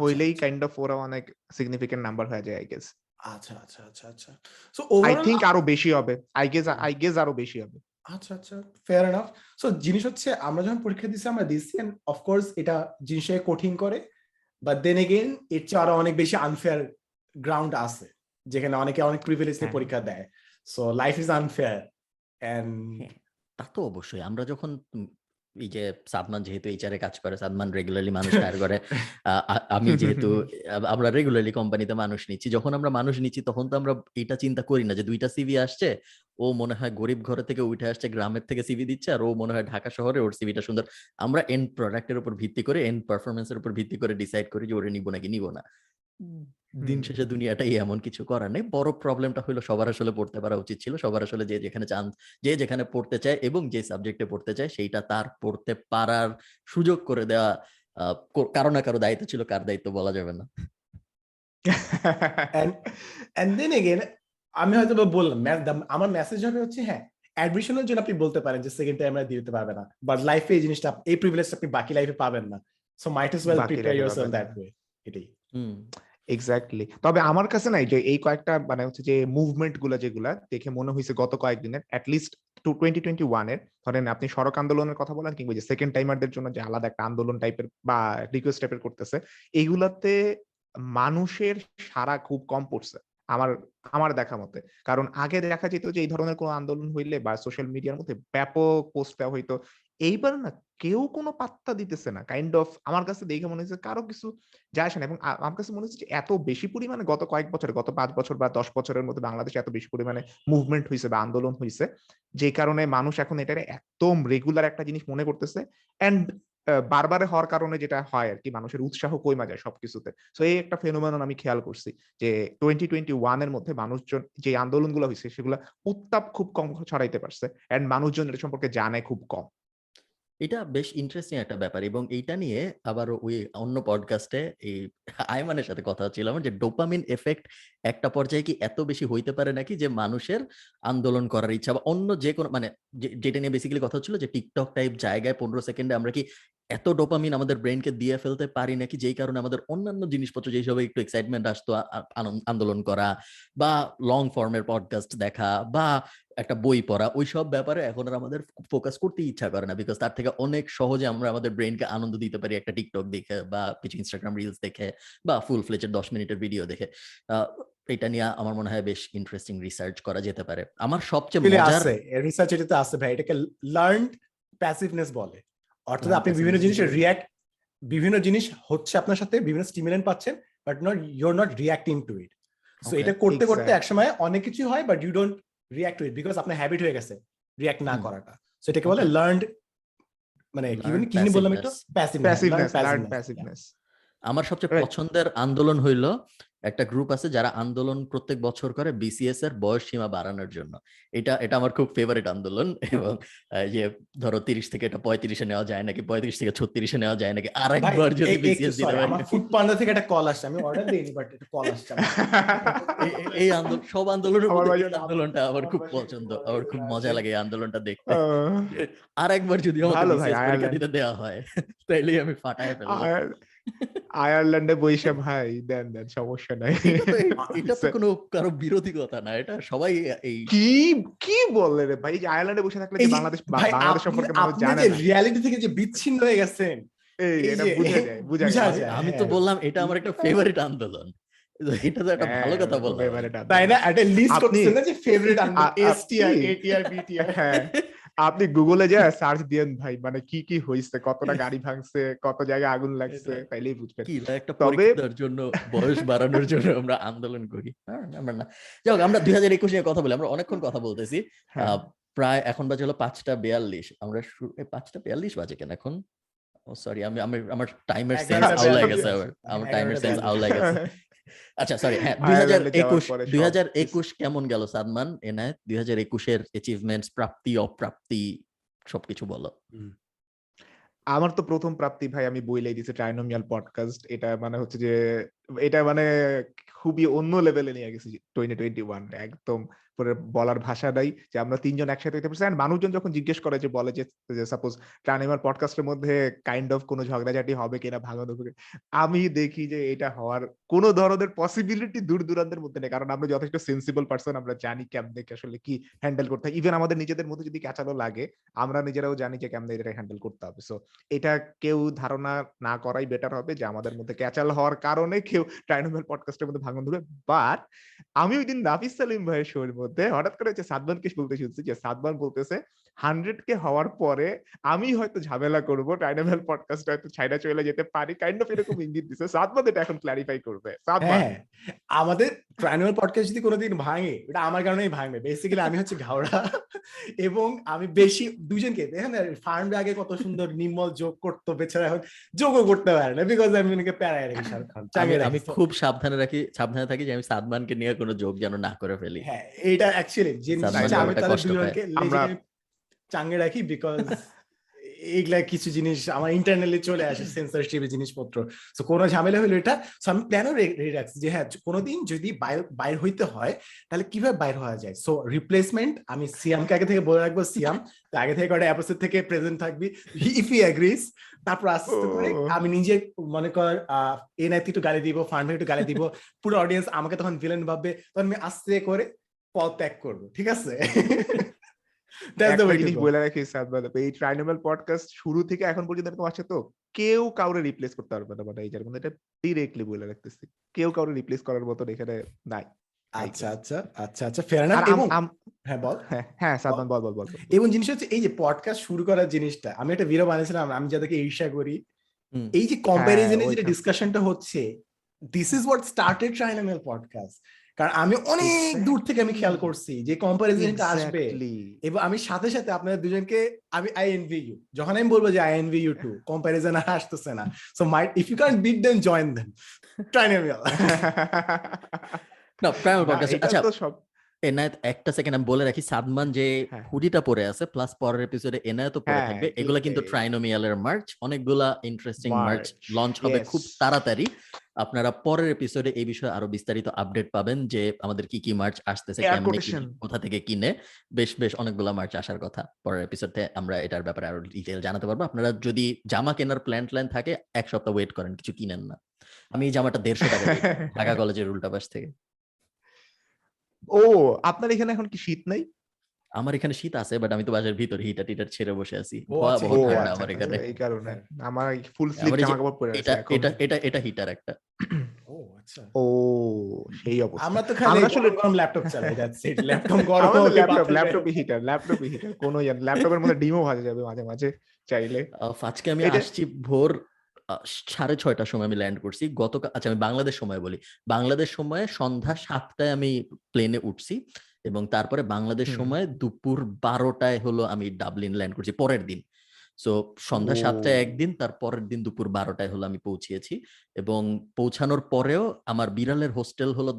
Speaker 2: হইলেই কাইন্ড অফ ওরা অনেক সিগনিফিকেন্ট নাম্বার হয়ে যায় আই গেস
Speaker 3: আচ্ছা আচ্ছা আচ্ছা আচ্ছা। সো
Speaker 2: আই থিংক আরও বেশি হবে। আই গেস আই গেস আরও বেশি হবে।
Speaker 3: আচ্ছা আচ্ছা ফেয়ার এনাফ সো জিনিস হচ্ছে আমরা যখন পরীক্ষা দিচ্ছি আমরা দিচ্ছি এন্ড অফকোর্স এটা জিনিসটাকে কঠিন করে। বাট দেন এগেইন এর চেয়ে আরও অনেক বেশি আনফেয়ার গ্রাউন্ড আছে যেখানে অনেকে অনেক প্রিভিলেজ নিয়ে
Speaker 2: হ্যাঁ।
Speaker 3: পরীক্ষা দেয়। So life is unfair and
Speaker 1: তা তো অবশ্যই। আমরা যখন এই যে সাদমান যেহেতু এইচআর এ কাজ করে সাদমান রেগুলারলি মানুষ হায়ার করে আমি যেহেতু আমরা রেগুলারলি কোম্পানিতে মানুষ নিচ্ছি। যখন আমরা মানুষ নিচ্ছি তখন তো আমরা এটা চিন্তা করি না যে দুইটা সিভি আসছে ও মনে হয় গরিব ঘরে থেকে উঠে আসছে গ্রামের থেকে সিভি দিচ্ছে আর ও মনে হয় ঢাকা শহরে ওর সিভিটা সুন্দর। আমরা এন্ড প্রোডাক্টের উপর ভিত্তি করে এন্ড পারফরমেন্সের উপর ভিত্তি করে ডিসাইড করি যে ওরে নিব নাকি নিব না। দিন শেষে দুনিয়াটাই এমন কিছু করার নেই। বড় প্রবলেমটা হলো সবার আসলে পড়তে পারা উচিত ছিল। সবার আসলে যে যেখানে চান যে যেখানে পড়তে চায় এবং যে সাবজেক্টে পড়তে চায় সেইটা তার পড়তে পারার সুযোগ করে দেওয়া কারও না কারও দায়িত্ব ছিল কার দায়িত্ব বলা যাবে না।
Speaker 3: আমি হয়তো বললাম আমার মেসেজ হবে হচ্ছে হ্যাঁ অ্যাডমিশনের জন্য আপনি বলতে পারেন যে সেকেন্ড টাইম আমরা দিতে পারবে না। বাট লাইফে এই জিনিসটা এই প্রিভিলেজটা আপনি বাকি লাইফে পাবেন না। সো মাইট well
Speaker 2: বাকি
Speaker 3: প্রিপেয়ার that
Speaker 2: না।
Speaker 3: way এটাই।
Speaker 1: হুম।
Speaker 2: এক্স্যাক্টলি তবে আমার কাছে নাই যে, এই কয়েকটা মানে হচ্ছে যে মুভমেন্টগুলা যেগুলা দেখে মনে হয়েছে গত কয়েকদিনের অ্যাটলিস্ট টু টোয়েন্টি টোয়েন্টি ওয়ানের ধরেন আপনি সড়ক আন্দোলনের কথা বলেন কিংবা যে সেকেন্ড টাইমারদের জন্য যে আলাদা একটা আন্দোলন টাইপের বা রিকোয়েস্ট টাইপের করতেছে এইগুলাতে মানুষের সারা খুব কম পড়ছে আমার আমার দেখা মতে। কারণ আগে দেখা যেত যে এই ধরনের কোনো আন্দোলন হইলে বা সোশ্যাল মিডিয়ার মধ্যে ব্যাপক পোস্ট দেওয়া হইতো এইবার না কেউ কোনো পাত্তা দিতেছে না। কাইন্ড অফ আমার কাছে দেখে মনে হচ্ছে কারও কিছু যায় আসে না। এবং আমার কাছে মনে হচ্ছে যে এত বেশি পরিমাণে গত কয়েক বছর, গত পাঁচ বছর বা দশ বছরের মধ্যে বাংলাদেশে এত বেশি পরিমাণে মুভমেন্ট হয়েছে বা আন্দোলন হয়েছে যে কারণে মানুষ এখন এটার একদম রেগুলার একটা জিনিস মনে করতেছে। অ্যান্ড বারবারে হওয়ার কারণে যেটা হয় আর কি মানুষের উৎসাহ কইমা যায় সবকিছুতে। তো এই একটা ফেনোমেনন আমি খেয়াল করছি যে টোয়েন্টি টোয়েন্টি ওয়ানের মধ্যে মানুষজন যে আন্দোলনগুলো হয়েছে সেগুলো উত্তাপ খুব কম ছড়াইতে পারছে। অ্যান্ড মানুষজন এটা সম্পর্কে জানে খুব কম।
Speaker 1: এটা বেশ ইন্টারেস্টিং একটা ব্যাপার এবং এইটা নিয়ে আবার ওই অন্য পডকাস্টে এই আয়মানের সাথে কথা হচ্ছিল আমার যে ডোপামিন এফেক্ট একটা পর্যায়ে কি এত বেশি হইতে পারে নাকি যে মানুষের আন্দোলন করার ইচ্ছা বা অন্য যে কোনো মানে যেটা নিয়ে বেসিক্যালি কথা হচ্ছিল যে টিকটক টাইপ জায়গায় পনেরো সেকেন্ডে আমরা কি এত ডোপামিন আমাদের ব্রেনকে দিয়ে ফেলতে পারি নাকি? যেই কারণে আমাদের অন্যান্য জিনিসপত্র যেসব একটু এক্সাইটমেন্ট আসতো আন্দোলন করা বা লং ফর্মের পডকাস্ট দেখা বা একটা বই পড়া ওই সব ব্যাপারে এখন আর আমাদের ফোকাস করতে ইচ্ছা করে না বিকজ তার থেকে অনেক সহজে আমরা আমাদের ব্রেনকে আনন্দ দিতে পারি একটা টিকটক দেখে বা কিছু ইনস্টাগ্রাম রিলস দেখে বা ফুল ফ্লেচের দশ মিনিটের ভিডিও দেখে। এটা নিয়ে আমার মনে হয় বেশ ইন্টারেস্টিং রিসার্চ করা যেতে পারে। আমার সবচেয়ে মজার
Speaker 3: রিসার্চ এটাতে আছে ভাই এটাকে লার্নড প্যাসিভনেস বলে। অর্থাৎ আপনি বিভিন্ন জিনিসের
Speaker 1: বলে।
Speaker 3: বিভিন্ন জিনিস হচ্ছে আপনার সাথে বিভিন্ন স্টিমুলেন্ট পাচ্ছেন but not your not reacting to it so এটা করতে করতে একসময় অনেক কিছু হয় but you don't react to it because আপনার হ্যাবিট হয়ে গেছে রিয়াক্ট না। করাটা সো এটাকে বলে. লার্নড মানে কি বললাম একটু
Speaker 1: passiveness.
Speaker 3: প্যাসিভনেস
Speaker 1: আমার সবচেয়ে. পছন্দের আন্দোলন হইল একটা গ্রুপ আছে যারা আন্দোলন প্রত্যেক বছর করে বিসিএস এর বয়স সীমা বাড়ানোর জন্য। এটা এটা আমার খুব ফেভারিট আন্দোলন এবং যে ধরো তিরিশ থেকে এটা পঁয়ত্রিশে নেওয়া যায় নাকি পঁয়ত্রিশ থেকে ছত্রিশে নেওয়া যায় নাকি আর একবার যদি বিসিএস দিতে পারি।
Speaker 3: আমার ফুড পান্ডা থেকে একটা কল আসছে আমি অর্ডার দিইনি বাট একটা কল আসছে
Speaker 1: এই- আন্দোলন সব আন্দোলনের মধ্যে আন্দোলনটা আমার খুব পছন্দ আমার খুব মজা লাগে এই আন্দোলনটা দেখতে। আর একবার যদি আমাকে BCS পরীক্ষা দিতে দেওয়া হয় তাইলেই আমি ফাটায় ফেলব।
Speaker 2: আয়ারল্যান্ডে বৈশা ভাই দেন দেন সমস্যা নাই।
Speaker 1: এটা তো- কোনো কারও বিরোধী কথা না এটা সবাই এই
Speaker 2: কি কি বললে রে ভাই? যে আয়ারল্যান্ডে বসে থাকলে বাংলাদেশ বাংলাদেশ সম্পর্কে মানুষ জানে না।
Speaker 3: রিয়ালিটি থেকে যে বিচ্ছিন্ন হয়ে গেছেন
Speaker 2: এটা বুঝা যায় বুঝা যায়।
Speaker 1: আমি তো
Speaker 3: হ্যাঁ।
Speaker 1: বললাম এটা আমার একটা ফেভারিট আন্দোলন। এটা তো একটা ভালো
Speaker 2: হ্যাঁ,
Speaker 1: কথা বললাম
Speaker 3: তাই না? একটা লিস্ট করতেছেন যে ফেভারিট
Speaker 2: আ-
Speaker 3: এস টিআর
Speaker 2: আপনি- আপনি গুগলে যা সার্চ দিয়েন ভাই মানে কি কি হইছে কতটা গাড়ি ভাঙছে কত জায়গায় আগুন লাগছে তাইলেই বুঝবেন।
Speaker 1: কি একটা
Speaker 2: তবে-
Speaker 1: জন্য বয়স বাড়ানোর জন্য আমরা আন্দোলন করি। হ্যাঁ, আমরা না। যাই হোক, আমরা দুই হাজার একুশ নিয়ে কথা বলি আমরা অনেকক্ষণ কথা বলতেছি।
Speaker 2: হ্যাঁ।
Speaker 1: আহ, প্রায় এখন বাজে হলো পাঁচটা বিয়াল্লিশ। আমরা পাঁচটা বিয়াল্লিশ বাজে কেন এখন? ও সরি আমি আমি আমার টাইমের সেন্স
Speaker 3: বিয়াল্লিশ।
Speaker 1: গেছে আমার টাইমের সেন্স
Speaker 3: বিয়াল্লিশ।
Speaker 1: আউলা গেছে। আচ্ছা সরি হ্যাঁ দুই হাজার একুশ কেমন গেল সাদমান এনায় দুই হাজার একুশের অ্যাচিভমেন্টস প্রাপ্তি অপ্রাপ্তি সবকিছু বলো।
Speaker 2: আমার তো প্রথম প্রাপ্তি ভাই আমি বইলাই দিছি ট্রাইনোমিয়াল পডকাস্ট এটা মানে হচ্ছে যে এটা মানে খুবই অন্য লেভেলে নিয়ে গেছি টোয়েন্টি টোয়েন্টি ওয়ান একদম পুরো বলার ভাষা নাই যে আমরা তিনজন একসাথে হইতে পারছি। মানুষজন যখন জিজ্ঞেস করে যে বলে যে সাপোজ ট্রাইনোমিয়াল পডকাস্টের মধ্যে কাইন্ড অফ কোনো ঝগড়াঝাটি হবে কিনা ভাঙানো হবে আমি দেখি যে এটা হওয়ার কোনো ধরনের পসিবিলিটি দূর দূরান্তের মধ্যে নেই। কারণ আমরা যথেষ্ট সেন্সিবল পার্সন আমরা জানি কেমনে আসলে কি হ্যান্ডেল করতে হয়। ইভেন আমাদের নিজেদের মধ্যে যদি ক্যাচালো লাগে, আমরা নিজেরাও জানি যে কেমনে এটা হ্যান্ডেল করতে হবে। সো এটা কেউ ধারণা না করাই বেটার হবে যে আমাদের মধ্যে ক্যাচাল হওয়ার কারণে কেউ ট্রাইনোমেল পডকাস্টের মধ্যে ভাঙন ধরবে। বাট আমি ওই দিন নাফিস সালিম ভাইয়ের শোর মধ্যে হঠাৎ করে হচ্ছে সাদমানকে বলতে শুনছি যে সাদমান বলতেছে হান্ড্রেড কে হওয়ার পরে আমি হয়তো ঝামেলা করব টাইনামেল পডকাস্ট হয়তো ছাইনা চলে যেতে পারি। কাইন্ড অফ এরকম ইঙ্গিত দিছে। সাদমান এটা এখন ক্লারিফাই করবে।
Speaker 3: হ্যাঁ আমাদের ট্রাইনাল পডকাস্ট যদি কোনোদিন ভাঙে এটা আমার কারণেই ভাঙবে। বেসিক্যালি আমি হচ্ছে ঘাওড়া এবং আমি বেশি দুজনকে দেখেন ফার্ম আগে কত সুন্দর নির্মল যোগ করতো বেচারা এখন যোগও করতে পারে না বিকজ আমি প্যারায় রাখি শাহরুখ খান
Speaker 1: আমি
Speaker 3: চাঙ্গে
Speaker 1: আমি খুব সাবধানে রাখি সাবধানে থাকি যে আমি সাদমানকে নিয়ে কোনো জোক যেন না করে ফেলি।
Speaker 3: হ্যাঁ এটা অ্যাকচুয়ালি যে জিনিসটা আমি
Speaker 1: তাহলে
Speaker 3: তাদের দুজনকে
Speaker 2: আমরা-
Speaker 3: আমরা চাঙ্গে রাখি বিকজ এইগুলা কিছু জিনিস আমার ইন্টারনালি চলে আসে সেন্সরশিপ জিনিসপত্র। তো কোনো ঝামেলা হলো এটা? সো আমি প্ল্যানও রেডি রাখছি যে হ্যাঁ কোনোদিন যদি বাইর বাইর হইতে হয় তাহলে কীভাবে বাইর হওয়া যায়? সো রিপ্লেসমেন্ট আমি সিয়ামকে আগে থেকে বলে রাখব সিয়াম তো আগে থেকে কটা এপিসোড থেকে প্রেজেন্ট থাকবি ইফ ই অ্যাগ্রিস তারপর আস্তে করে আমি নিজে মনে কর এ নাইতে একটু গালি দিব ফান্ড একটু গালি দিব পুরো অডিয়েন্স আমাকে তখন ভিলেন ভাববে তখন আমি আস্তে করে পথ ত্যাগ করব ঠিক আছে? That's the
Speaker 2: একটা জিনিস বলে রাখি সাদমান এই ট্রাইনামেল পডকাস্ট শুরু থেকে এখন পর্যন্ত এরকম আছে তো? কেউ কাউরে রিপ্লেস করতে পারবে না মানে এই যার মধ্যে এটা ডিরেক্টলি বলে রাখতেছি। কেউ কাউরে রিপ্লেস করার মতন এখানে নাই
Speaker 3: আচ্ছা আচ্ছা আচ্ছা আচ্ছা ফেয়ার না এবং হ্যাঁ বল।
Speaker 2: হ্যাঁ হ্যাঁ সাদমান বল বল বল।
Speaker 3: এবং জিনিস হচ্ছে এই যে পডকাস্ট শুরু করার জিনিসটা আমি একটা ভিডিও বানিয়েছিলাম আমি যাদেরকে ঈর্ষা করি। এই যে কম্প্যারিজনের যে। ডিসকাশনটা হচ্ছে this is what started Trinomial podcast কারণ আমি অনেক দূর থেকে আমি খেয়াল করছি যে কম্প্যারিজনটা আসবে। এবং আমি সাথে সাথে আপনাদের দুজনকে আমি আই এনভি ইউ যখন আমি বলব যে I envy you too comparison আর আসতেছে না। So my if you can beat them join them Trinomial
Speaker 1: না প্রাইমাল পডকাস্ট আচ্ছা
Speaker 2: সব
Speaker 1: এনায়েত একটা সেকেন্ড আমি বলে রাখি সাদমান যে
Speaker 2: হ্যাঁ।
Speaker 1: হুডিটা পরে আছে প্লাস পরের এপিসোডে এনায়েতও পরে
Speaker 2: হ্যাঁ,
Speaker 1: থাকবে। এগুলা কিন্তু ট্রাইনোমিয়ালের মার্চ অনেকগুলা ইন্টারেস্টিং মার্চ লঞ্চ হবে খুব তাড়াতাড়ি। আপনারা পরের এপিসোডে এই বিষয়ে আরও বিস্তারিত আপডেট পাবেন যে আমাদের কি কি মার্চ আসতেছে. কোথা থেকে কিনে বেশ বেশ অনেকগুলা মার্চ আসার কথা। পরের এপিসোডে আমরা এটার ব্যাপারে আরও ডিটেল জানাতে পারব। আপনারা যদি জামা কেনার প্ল্যান প্ল্যান থাকে এক সপ্তাহ ওয়েট করেন কিছু কিনেন না। আমি এই জামাটা দেড়শো টাকা ঢাকা কলেজের উল্টা পাশ থেকে।
Speaker 2: ও আপনার এখানে এখন কি শীত নাই?
Speaker 1: আমার এখানে শীত আছে বাট আমি তো বাসার ভিতর হিটার টিটার ছেড়ে বসে আছি।
Speaker 3: আচ্ছা,
Speaker 1: ভয়াবহ ঠান্ডা
Speaker 2: আচ্ছা,
Speaker 1: আমার
Speaker 2: আচ্ছা,
Speaker 1: এখানে।
Speaker 2: এই কারণে। আমার ফুল
Speaker 1: যে
Speaker 2: জামা কাপড় পরে আছে
Speaker 1: এটা এটা এটা এটা হিটার একটা।
Speaker 3: ও আচ্ছা।
Speaker 2: ও সেই অবস্থা।
Speaker 3: আমরা তো খালি
Speaker 2: আসলে-
Speaker 3: গরম গরম ল্যাপটপ চালাই দ্যাটস ইট ল্যাপটপ গরম হলে
Speaker 2: ল্যাপটপ ল্যাপটপই হিটার ল্যাপটপই হিটার কোনো ল্যাপটপের মধ্যে ডিমও ভাজা যাবে মাঝে মাঝে চাইলে।
Speaker 1: আজকে আমি আসছি ভোর আহ, সাড়ে ছয়টার সময় আমি ল্যান্ড করছি। গতকাল আচ্ছা আমি বাংলাদেশ সময় বলি। বাংলাদেশ সময়ে সন্ধ্যা সাতটায় আমি প্লেনে উঠছি। এবং তারপরে বাংলাদেশ সময় দুপুর বারোটায় হলো আমি ডাবলিন ল্যান্ড করছি পরের দিন। সো সন্ধ্যা সাতটায় একদিন তার পরের দিন দুপুর বারোটায় হলো আমি পৌঁছিয়েছি। এবং পৌঁছানোর পরেও আমার বিড়ালের হোস্টেল হলো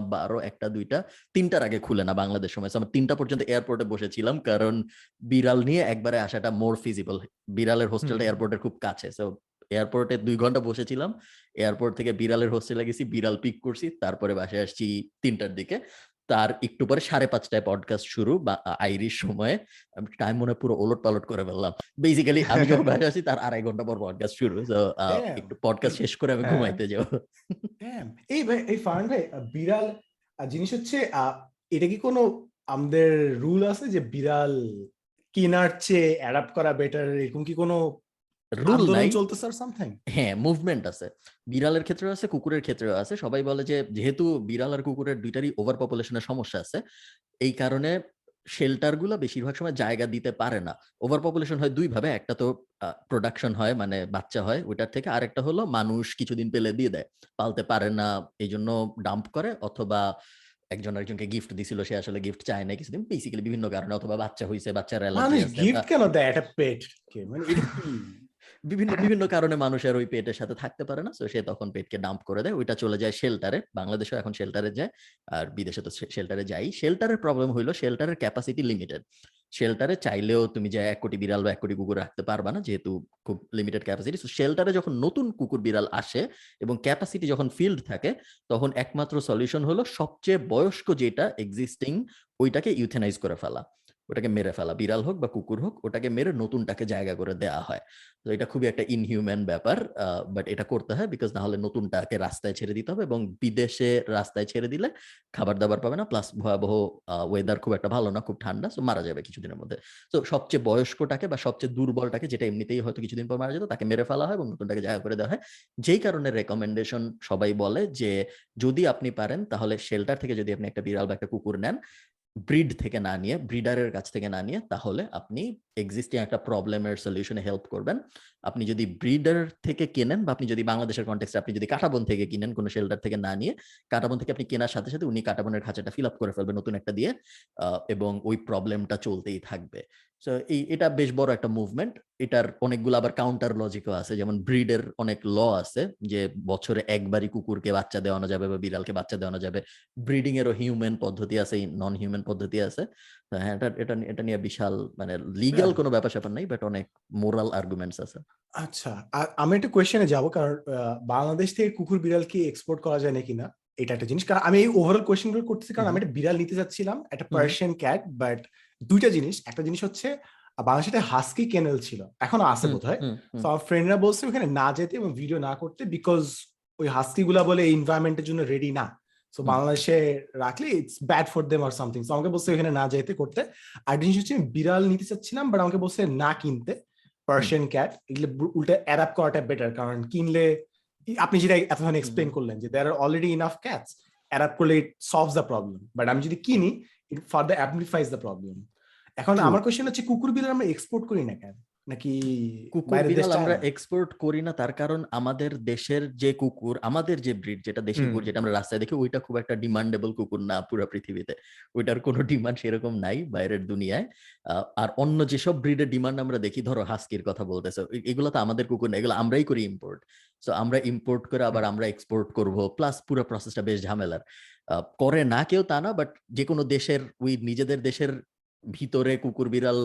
Speaker 1: বারো একটা দুইটা তিনটার আগে খুলে না বাংলাদেশ সময়। So, আমি তিনটা পর্যন্ত এয়ারপোর্টে বসেছিলাম কারণ বিড়াল নিয়ে একবারে আসাটা মোর ফিজিবল বিড়ালের হোস্টেলটা এয়ারপোর্টের খুব কাছে। সো এয়ারপোর্টে দুই ঘণ্টা বসেছিলাম। এয়ারপোর্ট থেকে বিড়ালের হোস্টেলে গেছি বিড়াল পিক করছি তারপরে বাসায় আসছি তিনটার দিকে। তার একটু পরে সাড়ে পাঁচটায় পডকাস্ট শুরু বা আইরিশ সময়ে আমি টাইম মনে পুরো ওলট পালট করে ফেললাম বেসিক্যালি আমি যখন বাসায় আসি তার আড়াই ঘণ্টা পর পডকাস্ট শুরু তো. একটু পডকাস্ট শেষ করে আমি
Speaker 2: হ্যাঁ।
Speaker 1: ঘুমাইতে যাব.
Speaker 3: এই ভাই এই ফার্ন ভাই বিড়াল জিনিস হচ্ছে এটা কি কোনো আমাদের রুল আছে যে বিড়াল কেনার চেয়ে অ্যাডাপ্ট করা বেটার এরকম কি কোনো
Speaker 1: রুল নাই।
Speaker 3: চলতেছে আর সামথিং
Speaker 1: হ্যাঁ মুভমেন্ট আছে। বিড়ালের ক্ষেত্রেও আছে কুকুরের ক্ষেত্রেও আছে। সবাই বলে যে যেহেতু বিড়াল আর কুকুরের দুইটারই ওভার পপুলেশনের সমস্যা আছে এই কারণে শেল্টারগুলো বেশিরভাগ সময় জায়গা দিতে পারে না। ওভার পপুলেশন হয় দুই ভাবে একটা তো প্রোডাকশন হয় মানে বাচ্চা হয় ওইটার থেকে আরেকটা হলো মানুষ কিছুদিন পেলে দিয়ে দেয়। পালতে পারে না এই জন্য ডাম্প করে অথবা একজন একজনকে গিফট দিছিল সে আসলে গিফট চায় না কিছুদিন। বেসিক্যালি বিভিন্ন কারণে অথবা বাচ্চা হয়েছে বাচ্চার অ্যালার্জি
Speaker 3: গিফট কেন দেয়? একটা পেট মানে?
Speaker 1: বিভিন্ন বিভিন্ন কারণে মানুষের ওই পেটের সাথে থাকতে পারে না। তো সে তখন পেটকে ডাম্প করে দেয়। ওইটা চলে যায় শেল্টারে বাংলাদেশেও এখন শেল্টারে যায়। আর বিদেশে তো শেল্টারে যাই। শেল্টারের প্রবলেম হইল শেল্টারের ক্যাপাসিটি লিমিটেড শেল্টারে চাইলেও তুমি যে এক কোটি বিড়াল বা এক কোটি কুকুর রাখতে পারবা না, যেহেতু খুব লিমিটেড ক্যাপাসিটি শেল্টারে যখন নতুন কুকুর বিড়াল আসে এবং ক্যাপাসিটি যখন ফিল্ড থাকে, তখন একমাত্র সলিউশন হলো সবচেয়ে বয়স্ক যেটা এক্সিস্টিং ওইটাকে ইউথেনাইজ করে ফেলা। ওটাকে মেরে ফেলা। বিড়াল হোক বা কুকুর হোক, ওটাকে মেরে নতুনটাকে জায়গা করে দেওয়া হয়। তো এটা খুবই একটা ইনহিউম্যান ব্যাপার বাট এটা করতে হয় বিকজ না হলে নতুনটাকে রাস্তায় ছেড়ে দিতে হবে এবং বিদেশে রাস্তায় ছেড়ে দিলে খাবার দাবার পাবে না প্লাস ভয়াবহ ওয়েদার খুব একটা ভালো না, খুব ঠান্ডা সো মারা যাবে কিছুদিনের মধ্যে। তো সবচেয়ে বয়স্কটাকে বা সবচেয়ে দুর্বলটাকে যেটা এমনিতেই হয়তো কিছুদিন পর মারা যেত, তাকে মেরে ফেলা হয় এবং নতুনটাকে জায়গা করে দেওয়া হয়। যেই কারণে রেকমেন্ডেশন সবাই বলে যে, যদি আপনি পারেন, তাহলে শেল্টার থেকে যদি আপনি একটা বিড়াল বা একটা কুকুর নেন ব্রিড থেকে না নিয়ে ব্রিডারের কাছ থেকে না নিয়ে, তাহলে আপনি এক্সিস্টিং একটা প্রবলেমের সলিউশনে হেল্প করবেন। আপনি যদি ব্রিডার থেকে কেনেন বা আপনি যদি বাংলাদেশের কন্টেক্সে আপনি যদি কাটাবন থেকে কিনেন কোনো শেল্টার থেকে না নিয়ে, কাটাবন থেকে আপনি কেনার সাথে সাথে উনি কাটাবনের খাঁচাটা ফিল আপ করে ফেলবেন নতুন একটা দিয়ে এবং ওই প্রবলেমটা চলতেই থাকবে। সো এই এটা বেশ বড় একটা মুভমেন্ট এটার অনেকগুলো আবার কাউন্টার লজিকও আছে। যেমন ব্রিডের অনেক ল আছে যে বছরে একবারই কুকুরকে বাচ্চা দেওয়ানো যাবে বা বিড়ালকে বাচ্চা দেওয়ানো যাবে। ব্রিডিং এরও হিউম্যান পদ্ধতি আছে নন হিউম্যান পদ্ধতি আছে। হ্যাঁ এটা এটা এটা নিয়ে বিশাল মানে লিগ্যাল কোনো ব্যাপার স্যাপার নেই বাট অনেক মোরাল আর্গুমেন্টস আছে।
Speaker 3: আচ্ছা আমি একটা কোয়েশ্চেনে যাব কারণ বাংলাদেশ থেকে কুকুর বিড়াল কি এক্সপোর্ট করা যায় নাকি না? এটা একটা জিনিস কারণ আমি এই ওভারঅল কোয়েশ্চেনগুলো করতেছি কারণ আমি একটা বিড়াল নিতে চাচ্ছিলাম একটা। পার্সিয়ান ক্যাট বাট দুইটা জিনিস একটা জিনিস হচ্ছে বাংলাদেশে হাস্কি কেনেল ছিল এখনও আছে বোধ হয়। তো আমার ফ্রেন্ডরা বলছে ওখানে না যেতে এবং ভিডিও না করতে বিকজ ওই হাস্কি গুলা বলে এনভায়রনমেন্টের জন্য রেডি না। সো বাংলাদেশে রাখলে it's bad for them or something so আমাকে বলছে ওখানে না যেতে করতে। আর জিনিস হচ্ছে আমি বিড়াল নিতে চাচ্ছিলাম বাট আমাকে বলছে না কিনতে। পার্সিয়ান ক্যাট এগুলো উল্টে অ্যাডাপ্ট করাটা বেটার কারণ কিনলে আপনি যেটা এতক্ষণ এক্সপ্লেন করলেন যে there are already enough cats adapt করলে it solves the problem but আমি যদি কিনি ফার্দার অ্যাম্পলিফাইজ দ্য প্রবলেম এখন আমার কোশ্চেন হচ্ছে কুকুর বিড়াল আমরা এক্সপোর্ট করি না কেন? নাকি
Speaker 1: কুকুর বিড়াল আমরা এক্সপোর্ট করি না তার কারণ আমাদের দেশের যে কুকুর আমাদের যে ব্রিড যেটা দেশি কুকুর যেটা আমরা রাস্তায় দেখি ওইটা খুব একটা ডিমান্ডেবল কুকুর না পুরো পৃথিবীতে। ওইটার কোনো ডিমান্ড সেরকম নাই বাইরের দুনিয়ায়। আর অন্য যেসব ব্রিডের ডিমান্ড আমরা দেখি ধরো হাস্কির কথা বলতেছে এগুলো তো আমাদের কুকুর না এগুলো আমরাই করি ইম্পোর্ট সো আমরা ইম্পোর্ট করে আবার আমরা এক্সপোর্ট করব। প্লাস পুরো প্রসেসটা বেশ ঝামেলার। করে না কেউ তা না বাট যে কোনো দেশের ওই নিজেদের দেশের ভিতরে কুকুর বিড়াল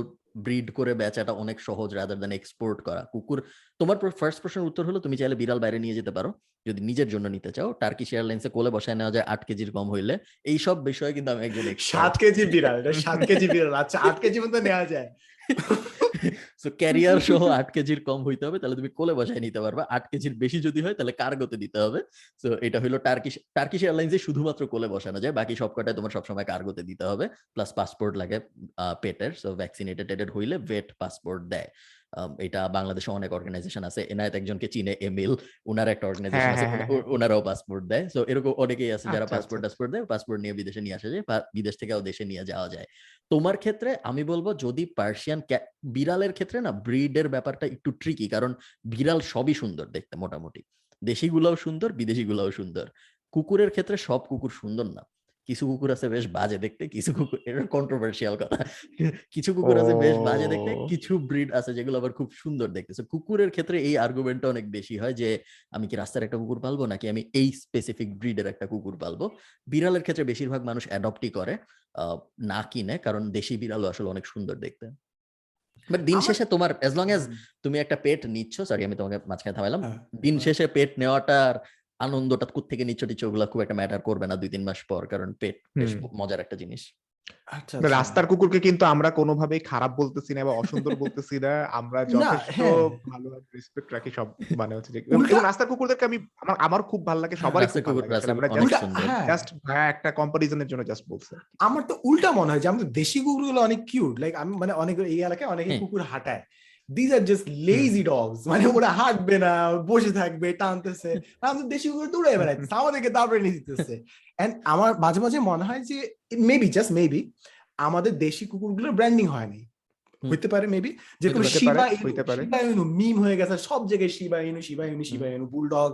Speaker 1: ব্রিড করে বেচাটা অনেক সহজ রাদার দেন এক্সপোর্ট করা। কুকুর তোমার ফার্স্ট প্রশ্নের উত্তর হলো তুমি চাইলে বিড়াল বাইরে নিয়ে যেতে পারো। যদি নিজের জন্য নিতে চাও টার্কিশ এয়ারলাইন্সে কোলে বসায় নেওয়া যায় আট কেজির কম হইলে। এই সব বিষয়ে কিন্তু আমি একজন
Speaker 3: সাত কেজি বিড়াল সাত কেজি বিড়াল আচ্ছা আট কেজি মতো নেওয়া যায়।
Speaker 1: সো ক্যারিয়ার সহ আট কেজির কম হইতে হবে, তাহলে তুমি কোলে বসায় নিতে পারবে। আট কেজির বেশি যদি হয়, তাহলে কার্গোতে দিতে হবে। সো এটা হলো টার্কিশ টার্কিশ এয়ারলাইন্সে শুধুমাত্র কোলে বসানো যায়, বাকি সব কটায় তোমার সবসময় কার্গোতে দিতে হবে। প্লাস পাসপোর্ট লাগে পেটের। সো ভ্যাকসিনেটেড হইলে ভেট পাসপোর্ট দেয়। এটা বাংলাদেশে অনেক অর্গানাইজেশন আছে। এনায়েত একজনকে চিনে এমিল। ওনার একটা অর্গানাইজেশন
Speaker 2: হ্যাঁ,
Speaker 1: আছে।
Speaker 2: হ্যাঁ,
Speaker 1: ওনারাও পাসপোর্ট দেয়। সো এরকম অনেকেই আছে যারা
Speaker 2: আচ্ছা,
Speaker 1: পাসপোর্ট
Speaker 2: আচ্ছা।
Speaker 1: টাসপোর্ট দেয় পাসপোর্ট নিয়ে বিদেশে নিয়ে আসা যায় বিদেশ থেকেও দেশে নিয়ে যাওয়া যায়। তোমার ক্ষেত্রে আমি বলব যদি পার্সিয়ান বিড়ালের ক্ষেত্রে না ব্রিডের ব্যাপারটা একটু ট্রিকি কারণ বিড়াল সবই সুন্দর দেখতে মোটামুটি। দেশিগুলাও সুন্দর বিদেশিগুলাও সুন্দর। কুকুরের ক্ষেত্রে সব কুকুর সুন্দর না। কিছু কুকুর আছে বেশ বাজে দেখতে কিছু কুকুর এটা কন্ট্রোভার্সিয়াল কথা। কিছু কুকুর আছে বেশ বাজে দেখতে কিছু ব্রিড আছে যেগুলো আবার খুব সুন্দর দেখতে। কুকুরের ক্ষেত্রে এই আর্গুমেন্টটা অনেক বেশি হয় যে আমি কি রাস্তার একটা কুকুর পালবো নাকি আমি এই স্পেসিফিক ব্রিডের একটা কুকুর পালবো? বিড়ালের ক্ষেত্রে বেশিরভাগ মানুষ অ্যাডপ্টই করে আহ, না কিনে কারণ দেশি বিড়ালও আসলে অনেক সুন্দর দেখতে। বাট দিন শেষে তোমার অ্যাজ লং এজ তুমি একটা পেট নিচ্ছ সরি আমি তোমাকে মাঝখানে থামাইলাম
Speaker 3: হ্যাঁ,
Speaker 1: দিন
Speaker 3: হ্যাঁ।
Speaker 1: শেষে পেট নেওয়াটার আনন্দটা থেকে নিচ্ছ টিচ্ছ ওগুলো খুব একটা ম্যাটার করবে না দুই তিন মাস পর কারণ পেট বেশ। মজার একটা জিনিস
Speaker 3: আচ্ছা, আচ্ছা।
Speaker 2: রাস্তার কুকুরকে কিন্তু আমরা কোনোভাবেই খারাপ বলতেছি না বা অসুন্দর বলতেছি না আমরা যথেষ্ট
Speaker 3: হ্যাঁ।
Speaker 2: ভালো রেসপেক্ট রাখি সব মানে হচ্ছে যে রাস্তার কুকুরদেরকে আমি আমার আমার খুব ভালো লাগে সবারই
Speaker 1: রাস্তার কুকুর
Speaker 2: আমরা
Speaker 3: হ্যাঁ।
Speaker 2: জাস্ট ভাইয়া একটা কম্পারিজনের জন্য জাস্ট বলছে
Speaker 3: আমার তো উল্টা মনে হয় যে আমাদের দেশি কুকুরগুলো অনেক কিউট লাইক আমি মানে অনেক এই এলাকায় অনেকে
Speaker 1: হ্যাঁ।
Speaker 3: কুকুর হাঁটায় these are just lazy dogs মানে ওরা হাঁটবে না বসে থাকবে টানতেছে। আমাদের দেশি কুকুর দৌড়ে বেড়াচ্ছে। আমাদেরকে তারপরে নিয়ে দিতেছে। এন্ড আমার মাঝে মাঝে মনে হয় যে মেবি জাস্ট মেবি আমাদের দেশি কুকুরগুলোর ব্র্যান্ডিং হয়নি। হইতে পারে মেবি যেরকম শিবা ইনু মিম হয়ে গেছে সব জায়গায় Shiba Inu Shiba Inu Shiba Inu bulldog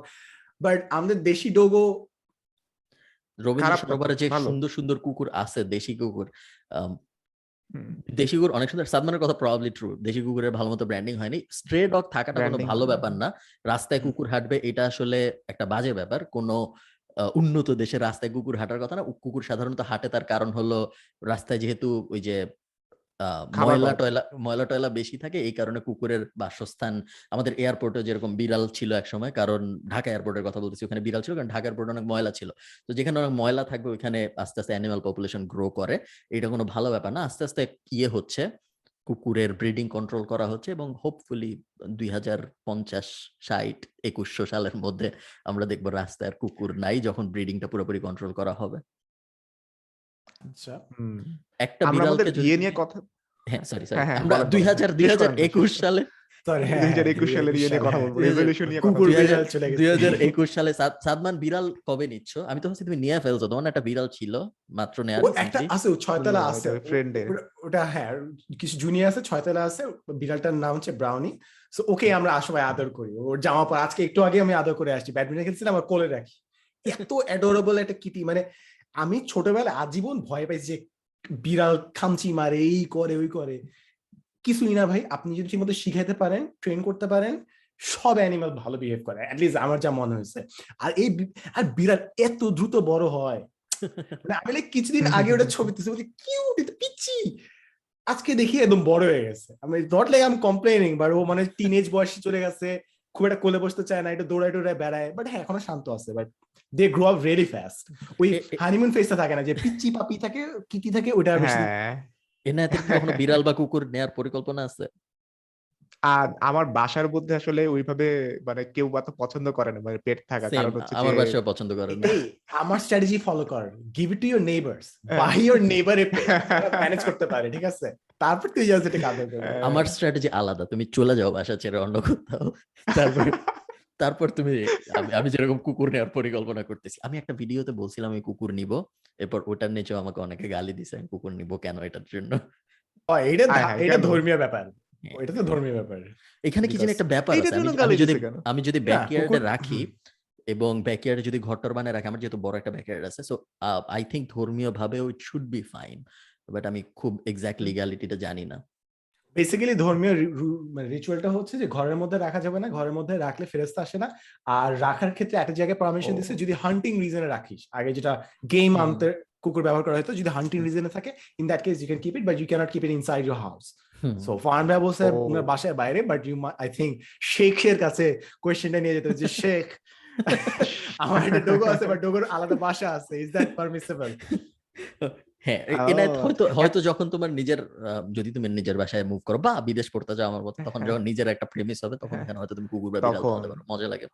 Speaker 3: but আমাদের দেশি ডোগো
Speaker 1: রবীন্দ্র সরোবরে যে সুন্দর সুন্দর কুকুর আছে দেশি কুকুর। দেশি কুকুর অনেক সুন্দর সাদমানের কথা প্রবাবলি ট্রু দেশি কুকুরের ভালো মতো ব্র্যান্ডিং হয়নি। স্ট্রে ডগ থাকাটা কোনো ভালো ব্যাপার না। রাস্তায় কুকুর হাঁটবে এটা আসলে একটা বাজে ব্যাপার। কোনো উন্নত দেশে রাস্তায় কুকুর হাঁটার কথা না। কুকুর সাধারণত হাঁটে তার কারণ হলো রাস্তায় যেহেতু ওই যে ময়লা টয়লা ময়লা টয়লা বেশি থাকে এই কারণে কুকুরের বাসস্থান আমাদের এয়ারপোর্টে যেরকম বিড়াল ছিল এক সময় কারণ ঢাকা এয়ারপোর্টের কথা বলতেছি ওখানে বিড়াল ছিল কারণ ঢাকা এয়ারপোর্টে অনেক ময়লা ছিল। তো যেখানে অনেক ময়লা থাকবে ওইখানে আস্তে আস্তে অ্যানিমাল পপুলেশন গ্রো করে। এটা কোনো ভালো ব্যাপার না আস্তে আস্তে ইয়ে হচ্ছে কুকুরের ব্রিডিং কন্ট্রোল করা হচ্ছে এবং হোপফুলি দুই হাজার পঞ্চাশ ষাট একুশশো সালের মধ্যে আমরা দেখব রাস্তায় আর কুকুর নাই যখন ব্রিডিংটা পুরোপুরি কন্ট্রোল করা হবে।
Speaker 3: আচ্ছা।
Speaker 1: একটা বিড়ালকে
Speaker 2: বিয়ে নিয়ে কথা
Speaker 1: হ্যাঁ সরি সরি
Speaker 2: হ্যাঁ, হ্যাঁ,
Speaker 1: আমরা
Speaker 2: বলেন,
Speaker 1: দুই
Speaker 2: বলেন।
Speaker 1: হাজার দুই
Speaker 2: শেষ
Speaker 1: হাজার
Speaker 2: করেন, শেষ
Speaker 1: একুশ
Speaker 2: করেন।
Speaker 1: সালে
Speaker 3: Sorry, হ্যাঁ,
Speaker 2: ইয়ে
Speaker 1: সাদমান বিড়াল কবে নিচ্ছ? আমি তো ভাবছি তুমি নিয়ে ফেলছো তোমার একটা বিড়াল ছিল মাত্র
Speaker 3: একটা আছে ছয়তলা আছে। ওটা- ওটা হ্যাঁ কিছু জুনিয়র আছে ছয়তলা আছে বিড়ালটার নাম হচ্ছে ব্রাউনি সো ওকে আমরা সবাই আদর করি। ওর জামা পর আজকে একটু আগে আমি আদর করে আসছি। ব্যাডমিন্টন খেলছিলাম আমার কোলে রাখি। এত অ্যাডোরেবল একটা কিটি মানে আমি ছোটবেলায় আজীবন ভয় পাইছি যে বিড়াল খামচি মারে, এই করে, ওই করে। কিছুই না ভাই, আপনি যদি ঠিকমতো শিখাইতে পারেন ট্রেন করতে পারেন, সব অ্যানিমাল ভালো বিহেভ করে অ্যাটলিস্ট আমার যা মনে হয়েছে। আর এই আর বিড়াল এত দ্রুত বড় হয়। মানে আমি কিছুদিন আগে ওটা ছবি তুলছি, বলছি কিউট এটা পিচ্ছি! আজকে দেখি একদম বড় হয়ে গেছে। আমি not like I am complaining but ও মানে টিনেজ বয়সে চলে গেছে খুব একটা কোলে বসতে চায় না এটা দৌড়ায় দৌড়ায় বেড়ায় বাট হ্যাঁ এখনও শান্ত আছে but they grow up really fast ওই হানিমুন ফেসটা থাকে না যে পিচ্চি পাপি থাকে কি কি থাকে ওটা আর বেশি
Speaker 2: হ্যাঁ।
Speaker 1: এনাতে কি কখনো বিড়াল বা কুকুর নেয়ার পরিকল্পনা আছে?
Speaker 2: আর আমার বাসার মধ্যে আসলে ওইভাবে মানে কেউ বা তো পছন্দ করে না মানে পেট থাকা। কারণ হচ্ছে
Speaker 1: আমার বাসায় পছন্দ করে না।
Speaker 3: আমার স্ট্র্যাটেজি ফলো কর। Give it to your neighbours. By your নেইবারে ম্যানেজ করতে পারে ঠিক আছে? তারপর তুই জাস্ট এটা কাঁদে
Speaker 2: হ্যাঁ।
Speaker 1: আমার স্ট্র্যাটেজি আলাদা। তুমি চলে যাও বাসা ছেড়ে অন্য কোথাও। তারপর তারপর তুমি আমি যেরকম কুকুর নেওয়ার পরিকল্পনা করতেছি। আমি একটা ভিডিওতে বলছিলাম আমি কুকুর নিব। এরপর ওটার নিচেও আমাকে অনেকে গালি দিছে আমি কুকুর নিব কেন এটার জন্য?
Speaker 3: এটা
Speaker 2: হায় হায়,
Speaker 3: এটা ধর্মীয় ব্যাপার। এটা তো ধর্মীয় ব্যাপার।
Speaker 1: এখানে কি
Speaker 3: Because
Speaker 1: একটা ব্যাপার আছে। আমি যদি আমি যদি ব্যাকইয়ার্ডে রাখি এবং ব্যাকইয়ার্ডে যদি ঘরটর বানায় রাখি আমার যেহেতু বড় একটা ব্যাকইয়ার্ড আছে সো আই থিঙ্ক ধর্মীয় ভাবেও it should be fine but আমি খুব এক্সাক্ট লিগ্যালিটিটা জানি না।
Speaker 3: বেসিক্যালি ধর্মীয় রিচুয়ালটা হচ্ছে যে ঘরের মধ্যে রাখা যাবে না ঘরের মধ্যে রাখলে ফেরস্তা আসে না। আর রাখার ক্ষেত্রে একটা জায়গায় পারমিশন। দিচ্ছে যদি হান্টিং রিজনে রাখিস। আগে যেটা গেম আনতে কুকুর ব্যবহার করা হতো যদি হান্টিং রিজনে থাকে in that case you can keep it but you can't keep it inside your house. So fun ভাই বলছে
Speaker 2: ও।
Speaker 3: ওনার বাসায় বাইরে বাট ইউ আই থিঙ্ক শেখের কাছে কোয়েশ্চেনটা নিয়ে যেতে যে শেখ আমার একটা ডোগো আছে বাট ডোগোর আলাদা বাসা আছে ইজ দ্যাট পারমিসেবল
Speaker 1: হ্যাঁ এ- এনায়েত
Speaker 2: ও।
Speaker 1: হয়তো হয়তো যখন তোমার নিজের যদি তুমি নিজের বাসায় মুভ করো বা বিদেশ পড়তে যাও আমার মতো তখন যখন নিজের একটা প্রেমিস হবে তখন। এখানে হয়তো তুমি কুকুর বা বিড়াল পালতে পারো মজা লাগে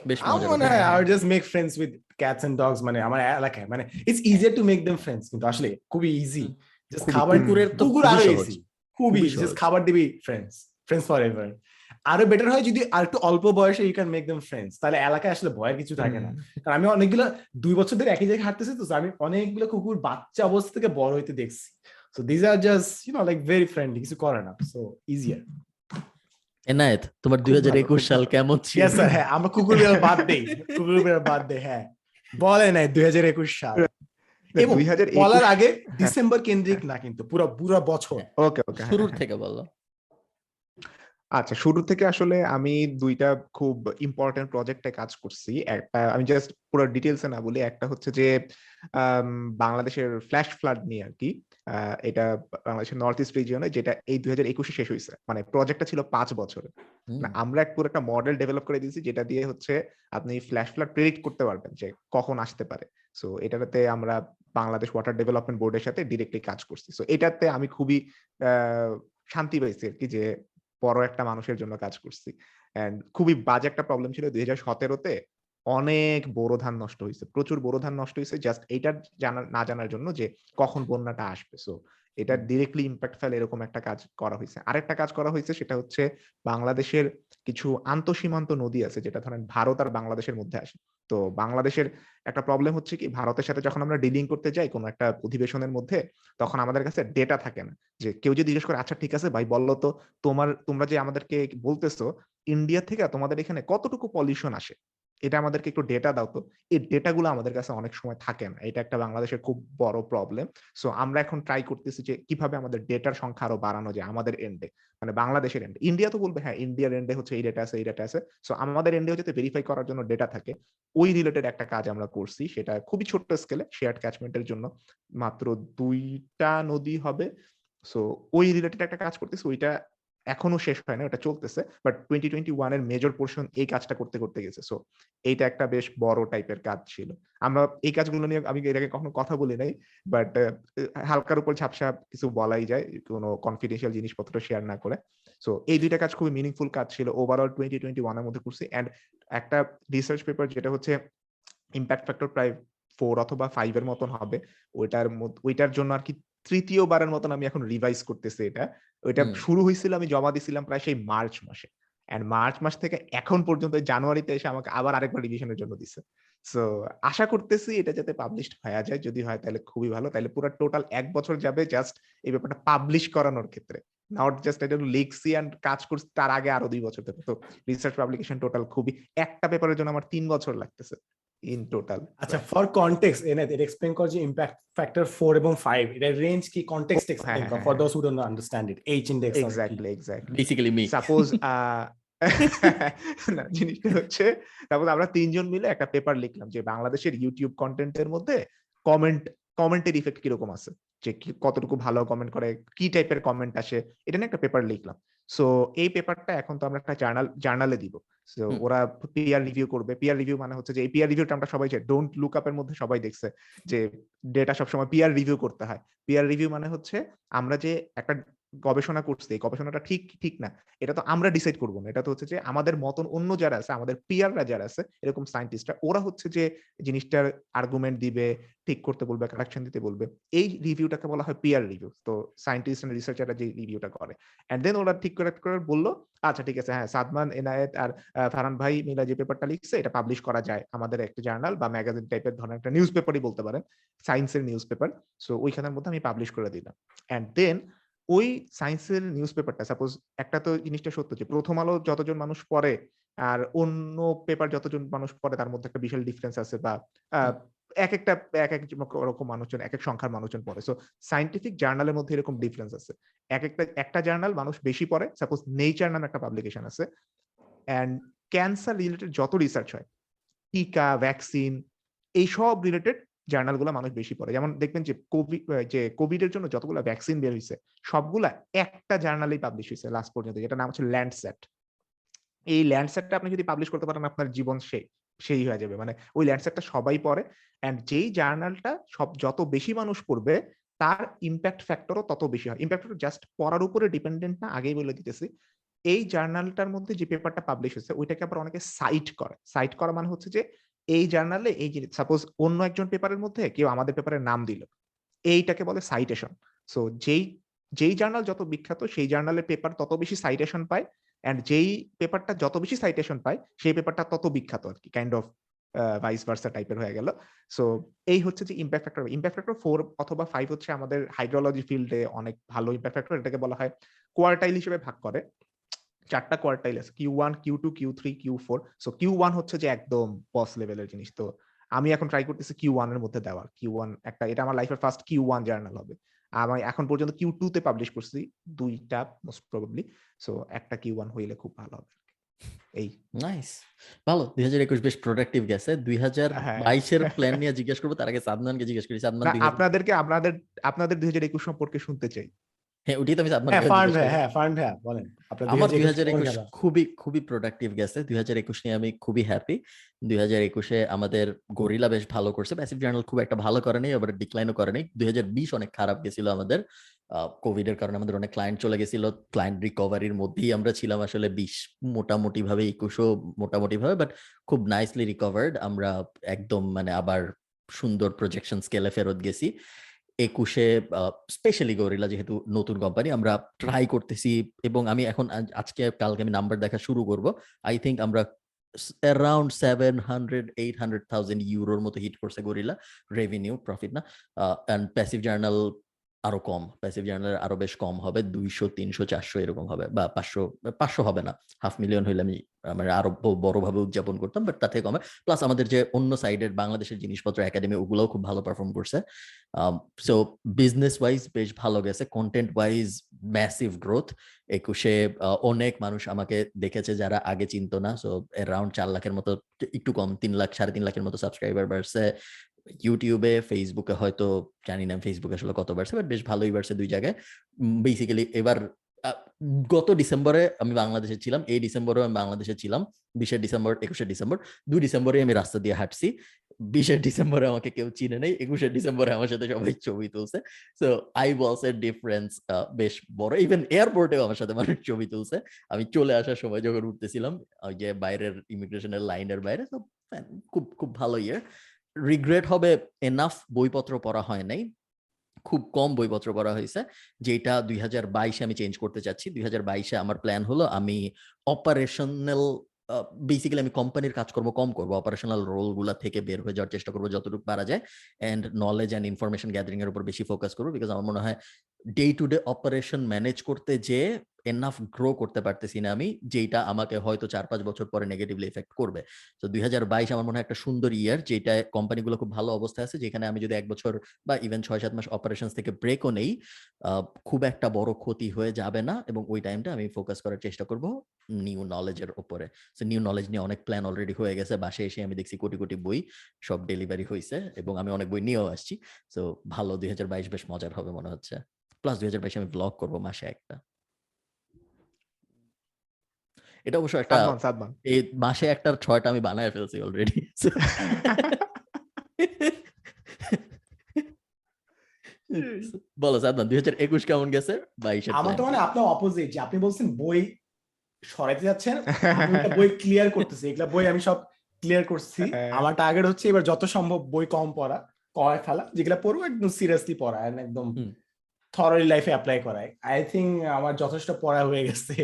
Speaker 1: বেশ মজা
Speaker 3: মনে I just make friends with cats and dogs মানে আমার এলাকায় মানে it's easier to make them friends কিন্তু আসলে খুবই ইজি জাস্ট খাবার
Speaker 1: কুকুরের
Speaker 3: কুকুর
Speaker 1: আরও
Speaker 3: ইজি খুবই জাস্ট খাবার দিবি? ফ্রেন্ডস ফ্রেন্ডস ফর এভার আরও বেটার হয় যদি আর একটু অল্প বয়সে you can make them friends তাহলে এলাকায় আসলে ভয়ের কিছু থাকে না। কারণ আমি অনেকগুলো দুই বছর ধরে একই জায়গায় হাঁটতেছি তো আমি অনেকগুলো কুকুর বাচ্চা অবস্থা থেকে বড় হইতে দেখছি। So these are just you know like very friendly কিছু করে না। সো ইজিয়ার
Speaker 1: এনায়েত তোমার দুই হাজার একুশ সাল কেমন ছিল?
Speaker 3: স্যার হ্যাঁ আমরা কুকুর বিড়াল বাদ দেই কুকুর বিড়াল বাদ দেই হ্যাঁ। বলে নাই দুই হাজার একুশ সাল। এবং
Speaker 2: দুই হাজার
Speaker 3: বলার আগে ডিসেম্বর কেন্দ্রিক না কিন্তু পুরো পুরো বছর।
Speaker 2: ওকে ওকে
Speaker 1: শুরুর থেকে বলো।
Speaker 2: আচ্ছা শুরু থেকে আসলে আমি দুইটা খুব ইম্পর্টেন্ট প্রজেক্টে কাজ করছি। একটা আমি জাস্ট পুরো ডিটেলসে না বলি একটা হচ্ছে যে বাংলাদেশের ফ্ল্যাশ ফ্লাড নিয়ে আর কি। আহ, এটা বাংলাদেশের নর্থ ইস্ট রিজিয়নে যেটা এই দুই হাজার একুশে শেষ হয়েছে মানে প্রজেক্টটা ছিল পাঁচ বছরের না, আমরা এক পুরো একটা মডেল ডেভেলপ করে দিয়েছি যেটা দিয়ে হচ্ছে আপনি ফ্ল্যাশ ফ্লাড প্রেডিক্ট করতে পারবেন যে কখন আসতে পারে। সো এটাতে আমরা বাংলাদেশ ওয়াটার ডেভেলপমেন্ট বোর্ডের সাথে ডিরেক্টলি কাজ করছি। সো এটাতে আমি খুবই শান্তি পাইছি আর কি যে বড় একটা মানুষের জন্য কাজ করছি। অ্যান্ড খুবই বাজে একটা প্রবলেম ছিল দুই হাজার সতেরোতে অনেক বোরো ধান নষ্ট হয়েছে প্রচুর বোরো ধান নষ্ট হয়েছে জাস্ট এইটা জানা, না জানার জন্য যে কখন বন্যাটা আসবে। সো এটা ডিরেক্টলি ইম্প্যাক্ট ফেলে এরকম একটা কাজ করা হয়েছে। আরেকটা কাজ করা হয়েছে সেটা হচ্ছে বাংলাদেশের কিছু আন্তঃসীমান্ত নদী আছে, যেটা ধরেন ভারত আর বাংলাদেশের মধ্যে আসে। তো বাংলাদেশের একটা প্রবলেম হচ্ছে কি, ভারতের সাথে যখন আমরা ডিলিং করতে যাই কোনো একটা অধিবেশনের মধ্যে, তখন আমাদের কাছে ডেটা থাকে না। যে কেউ যদি জিজ্ঞেস করে আচ্ছা ঠিক আছে ভাই, বলল তো, তোমার, তোমরা যে আমাদেরকে বলতেছো ইন্ডিয়া থেকে তোমাদের এখানে কতটুকু পলিউশন আসে? এটা আমাদেরকে একটু ডেটা দাও তো। এই ডেটাগুলো আমাদের কাছে অনেক সময় থাকে না। এটা একটা বাংলাদেশের খুব বড় প্রবলেম সো আমরা এখন ট্রাই করতেছি যে, কীভাবে আমাদের ডেটার সংখ্যা আরও বাড়ানো যায় আমাদের এন্ডে মানে বাংলাদেশের এন্ডে ইন্ডিয়া তো বলবে হ্যাঁ ইন্ডিয়ার এন্ডে হচ্ছে এই ডেটা আছে, এই ডেটা আছে। সো আমাদের এন্ডে হচ্ছে ভেরিফাই করার জন্য ডেটা থাকে, ওই রিলেটেড একটা কাজ আমরা করছি। সেটা খুবই ছোট্ট স্কেলে শেয়ার্ড ক্যাচমেন্টের জন্য মাত্র দুইটা নদী হবে। সো ওই রিলেটেড একটা কাজ করতেছি, ওইটা এখনও শেষ হয় না ওটা চলতেছে বাট টোয়েন্টি টোয়েন্টি ওয়ানের মেজর পোর্শন এই কাজটা করতে করতে গেছে। সো এইটা একটা বেশ বড় টাইপের কাজ ছিল। আমরা এই কাজগুলো নিয়ে আমি আগে কখনো কথা বলি নাই বাট হালকার উপর ঝাপসা কিছু বলাই যায়, কোনো কনফিডেন্সিয়াল জিনিসপত্র শেয়ার না করে। সো এই দুইটা কাজ খুবই মিনিংফুল কাজ ছিল। ওভারঅল টোয়েন্টি টোয়েন্টি ওয়ানের মধ্যে করছি অ্যান্ড একটা রিসার্চ পেপার যেটা হচ্ছে ইম্প্যাক্ট ফ্যাক্টর প্রায় ফোর অথবা ফাইভ এর মতন হবে, ওইটার ওইটার জন্য আর কি তৃতীয়বারের মতন আমি এখন রিভাইজ করতেছি এটা। ওইটা শুরু হয়েছিল আমি জমা দিছিলাম প্রায় সেই মার্চ মাসে। এন্ড মার্চ মাস থেকে এখন পর্যন্ত জানুয়ারিতে এসে আমাকে আবার আরেকবার রিভিশনের জন্য দিছে। সো আশা করতেছি এটা যাতে পাবলিশ হয়ে যায়। যদি হয় তাহলে খুবই ভালো। তাহলে পুরো টোটাল এক বছর যাবে জাস্ট এই ব্যাপারটা পাবলিশ করানোর ক্ষেত্রে। নট জাস্ট এটা লিখছি অ্যান্ড কাজ করছি তার আগে আরও দুই বছর ধরে তো রিসার্চ পাবলিকেশন টোটাল খুবই একটা পেপারের জন্য আমার তিন বছর লাগতেছে। ইন টোটাল
Speaker 3: আচ্ছা ফর কনটেক্সট এনে এটা এক্সপ্লেন কর যে ইম্প্যাক্ট ফ্যাক্টর 4 এবং 5 এটা রেঞ্জ কি কনটেক্সট এক্সপ্লেন
Speaker 2: হ্যাঁ,
Speaker 3: কর
Speaker 2: হ্যাঁ,
Speaker 3: for. Those who don't understand it H index
Speaker 2: exactly exactly
Speaker 1: basically me
Speaker 2: suppose না জিনিসটা হচ্ছে তারপর আমরা তিনজন মিলে একটা পেপার লিখলাম যে বাংলাদেশের ইউটিউব কন্টেন্টের মধ্যে কমেন্ট কমেন্টের ইফেক্ট কীরকম আছে? যে কি কতটুকু ভালো কমেন্ট করে কি টাইপের কমেন্ট আসে? এটা নিয়ে একটা পেপার লিখলাম। সো এই পেপারটা এখন তো আমরা একটা জার্নাল জার্নালে দিব। সো। ওরা পিয়ার রিভিউ করবে। পিয়ার রিভিউ মানে হচ্ছে যে এই পিয়ার রিভিউটা আমরা সবাই ডোন্ট লুক আপের মধ্যে সবাই দেখছে যে ডেটা সবসময় পিয়ার রিভিউ করতে হয়। পিয়ার রিভিউ মানে হচ্ছে আমরা যে একটা গবেষণা করছে এই গবেষণাটা ঠিক ঠিক না এটা তো আমরা ডিসাইড করব না এটা তো হচ্ছে যে আমাদের মতন অন্য যারা আছে আমাদের পিয়াররা যারা আছে এরকম সায়েন্টিস্টরা ওরা হচ্ছে যে জিনিসটার আর্গুমেন্ট দিবে ঠিক করতে বলবে কারেকশন দিতে বলবে এই রিভিউটাকে বলা হয় পিয়ার রিভিউ তো সায়েন্টিস্ট এন্ড রিসার্চাররা যে রিভিউটা করে এন্ড দেন ওরা ঠিক করে করে বলল আচ্ছা ঠিক আছে হ্যাঁ সাদমান এনায়েত আর আহ, ফারহান ভাই মিলা যে পেপারটা লিখছে এটা পাবলিশ করা যায় আমাদের একটা জার্নাল বা ম্যাগাজিন টাইপের ধরনের একটা নিউজ পেপারই বলতে পারেন সায়েন্সের নিউজ পেপার সো ওইখানের মধ্যে আমি পাবলিশ করে দিলাম অ্যান্ড দেন ওই সায়েন্সের নিউজ পেপারটা সাপোজ একটা তো জিনিসটা সত্য যে প্রথম আলো যতজন মানুষ পড়ে আর অন্য পেপার যতজন মানুষ পড়ে তার মধ্যে একটা বিশাল ডিফারেন্স আছে বা এক একটা এক এক রকম মানুষজন এক এক সংখ্যার মানুষজন পড়ে। সো সাইন্টিফিক জার্নালের মধ্যে এরকম ডিফারেন্স আছে। এক একটা একটা জার্নাল মানুষ বেশি পড়ে সাপোজ নেচার নামে একটা পাবলিকেশন আছে অ্যান্ড ক্যান্সার রিলেটেড যত রিসার্চ হয় টিকা ভ্যাকসিন এইসব রিলেটেড জার্নালগুলো মানুষ বেশি পড়ে। যেমন দেখবেন যে কোভিড যে কোভিড এর জন্য যতগুলো ভ্যাকসিন বের হয়েছে সবগুলা একটা জার্নালেই পাবলিশ হয়েছে লাস্ট পর্যন্ত যেটা নাম হচ্ছে ল্যান্ডসেট এই ল্যান্ডসেটটা আপনি যদি পাবলিশ করতে পারেন, আপনার জীবন সেই সেই হয়ে যাবে। মানে ওই ল্যান্ডসেটটা সবাই পড়ে অ্যান্ড যেই জার্নালটা সব, যত বেশি মানুষ পড়বে, তার ইম্প্যাক্ট ফ্যাক্টরও তত বেশি হয়। ইম্প্যাক্ট ফ্যাক্টর জাস্ট পড়ার উপরে ডিপেন্ডেন্ট না, আগেই বলে দিতেছি। এই জার্নালটার মধ্যে যে পেপারটা পাবলিশ হয়েছে ওইটাকে আবার অনেকে সাইট করে। সাইট করা মানে হচ্ছে যে এই জার্নালে এই যে সাপোজ অন্য একজন পেপারের মধ্যে কেউ আমাদের পেপারের নাম দিল, এইটাকে বলে সাইটেশন সো যেই যেই জার্নাল যত বিখ্যাত, সেই জার্নালের পেপার তত বেশি সাইটেশন পায় অ্যান্ড যেই পেপারটা যত বেশি সাইটেশন পায়, সেই পেপারটা তত বিখ্যাত আর কি কাইন্ড অফ ভাইস ভার্সা টাইপের হয়ে গেল। সো এই হচ্ছে যে impact factor impact factor four অথবা ফাইভ হচ্ছে আমাদের হাইড্রোলজি ফিল্ডে অনেক ভালো ইম্প্যাক্ট ফ্যাক্টর এটাকে বলা হয় কোয়ার্টাইল হিসেবে ভাগ করে। চারটা কোয়ার্টাইল আছে Q one Q two Q three Q four so Q one হচ্ছে যে একদম বস লেভেলের জিনিস। তো আমি এখন ট্রাই করতেছি কিউ ওয়ানের মধ্যে দেওয়ার। কিউ ওয়ান একটা এটা আমার লাইফের ফার্স্ট কিউ ওয়ান জার্নাল হবে। আমি এখন পর্যন্ত কিউ টু তে পাবলিশ করছি দুইটা মোস্ট প্রবাবলি সো একটা কিউ ওয়ান হইলে খুব ভালো হবে এই।
Speaker 1: নাইস ভালো। দুই হাজার একুশ বেশ প্রোডাক্টিভ গেছে। দুই হাজার
Speaker 2: হ্যাঁ।
Speaker 1: বাইশের প্ল্যান নিয়ে জিজ্ঞেস করব তার আগে জিজ্ঞেস করি। সাদমান
Speaker 2: আপনাদেরকে আপনাদের আপনাদের দুই হাজার একুশ সম্পর্কে শুনতে চাই।
Speaker 1: হ্যাঁ ওটাই তো আমি সাদমান
Speaker 3: হ্যাঁ ফান্ড হ্যাঁ ফান্ড হ্যাঁ বলেন।
Speaker 1: আমার দুই
Speaker 3: 2021
Speaker 1: হাজার একুশ খুবই খুবই প্রোডাক্টিভ গেছে। দুই হাজার একুশ নিয়ে আমি খুবই হ্যাপি দুই হাজার একুশে আমাদের গরিলা বেশ ভালো করছে। প্যাসিভ জার্নাল খুব একটা ভালো করেনি আবার ডিক্লাইনও করেনি দুই হাজার বিশ অনেক খারাপ গেছিল আমাদের। কোভিড এর কারণে আমাদের অনেক ক্লায়েন্ট চলে গেছিল। ক্লায়েন্ট রিকভারির মধ্যেই আমরা ছিলাম আসলে বিশ মোটামুটি ভাবে একুশও মোটামুটি ভাবে বাট খুব নাইসলি রিকভার্ড আমরা একদম মানে আবার সুন্দর প্রজেকশন স্কেলে ফেরত গেছি। একুশে স্পেশালি গরিলা যেহেতু নতুন কোম্পানি আমরা ট্রাই করতেছি এবং আমি এখন আজ- আজকে, কালকে আমি নাম্বার দেখা শুরু করব। আই থিঙ্ক আমরা around seven hundred eight hundred thousand ইউরোর মতো হিট করছে গরিলা রেভিনিউ প্রফিট না? অ্যান্ড প্যাসিভ জার্নাল আরও কম প্যাসিভ জার্নাল আরও বেশ কম হবে, দুইশো, তিনশো, চারশো এরকম হবে বা পাঁচশো পাঁচশো হবে না। হাফ মিলিয়ন হইলে আমি মানে আরও বড়ভাবে উদযাপন করতাম বাট থেকে কমে। প্লাস আমাদের যে অন্য সাইডের বাংলাদেশের জিনিসপত্র একাডেমি ওগুলোও খুব ভালো পারফর্ম করছে। সো বিজনেস ওয়াইজ বেশ ভালো গেছে। কন্টেন্ট ওয়াইজ ম্যাসিভ গ্রোথ একুশে অনেক মানুষ আমাকে দেখেছে যারা আগে চিনতো না। সো অ্যারাউন্ড চার লাখের মতো, একটু কম, তিন লাখ, সাড়ে তিন লাখের মতো সাবস্ক্রাইবার বাড়ছে। ইউটিউবে ফেসবুকে হয়তো, জানি না ফেসবুক আসলে কত বাড়ছে বাট বেশ ভালোই বাড়ছে দুই জায়গায়। বেসিক্যালি এবার গত ডিসেম্বরে আমি বাংলাদেশে ছিলাম, এই ডিসেম্বরেও আমি বাংলাদেশে ছিলাম, বিশে ডিসেম্বর, একুশে ডিসেম্বর, দুই ডিসেম্বরে আমি রাস্তা দিয়ে হাঁটছি। বিশে ডিসেম্বরে আমাকে কেউ চিনে নেই, একুশে ডিসেম্বরে আমার সাথে সবাই ছবি তুলছে। সো আই ওয়ালস এর ডিফারেন্স বেশ বড়। ইভেন এয়ারপোর্টেও আমার সাথে মানুষ ছবি তুলছে। আমি চলে আসার সময় যখন উঠতেছিলাম, ওই যে বাইরের ইমিগ্রেশনের লাইনের বাইরে খুব খুব ভালো ইয়ে রিগ্রেট হবে এনাফ বইপত্র পড়া হয় নাই। খুব কম বইপত্র পড়া হয়েছে, যেটা দুই হাজার বাইশে আমি চেঞ্জ করতে চাচ্ছি। দুই হাজার বাইশে আমার প্ল্যান হলো আমি অপারেশনাল বেসিক্যালি আমি কোম্পানির কাজকর্ম কম করব। অপারেশনাল রোলগুলো থেকে বের হয়ে যাওয়ার চেষ্টা করব যতটুকু পারা যায়। And knowledge and information gathering এর উপর বেশি ফোকাস করব বিকজ আমার মনে হয় day to day operation manage করতে যে এনাফ গ্রো করতে পারতেছি না আমি যেটা আমাকে হয়তো চার পাঁচ বছর পরে নেগেটিভলি এফেক্ট করবে। তো দুই হাজার বাইশ আমার মনে হয় একটা সুন্দর ইয়ার যেটা কোম্পানিগুলো খুব ভালো অবস্থায় আছে, যেখানে আমি যদি এক বছর বা ইভেন ছয় সাত মাস অপারেশন থেকে ব্রেকও নেই খুব একটা বড় ক্ষতি হয়ে যাবে না এবং ওই টাইমটা আমি ফোকাস করার চেষ্টা করব নিউ নলেজের ওপরে সো নিউ নলেজ নিয়ে অনেক প্ল্যান অলরেডি হয়ে গেছে বাসে এসে আমি দেখছি কোটি কোটি বই সব ডেলিভারি হয়েছে এবং আমি অনেক বই নিয়েও আসছি। সো ভালো, দুই হাজার বাইশ বেশ মজার হবে মনে হচ্ছে। প্লাস দুই হাজার বাইশে আমি ব্লগ করব মাসে একটা। এটা অবশ্য একটা এই মাসে একটার ছয়টা আমি বানায় ফেলছি অলরেডি বলো সাদমান দুই হাজার একুশ কেমন গেছে? বাইশের
Speaker 3: আমার তো মানে আপনার অপোজিট যে আপনি বলছেন বই সরাইতে যাচ্ছেন বই ক্লিয়ার করতেছি এগুলা বই আমি সব ক্লিয়ার করছি।
Speaker 2: হ্যাঁ।
Speaker 3: আমার টার্গেট হচ্ছে এবার যত সম্ভব বই কম পড়া করায় ফেলা যেগুলা পড়ব একদম সিরিয়াসলি পড়া একদম। থরলি লাইফে অ্যাপ্লাই করায়। আই থিঙ্ক আমার যথেষ্ট পড়া হয়ে গেছে।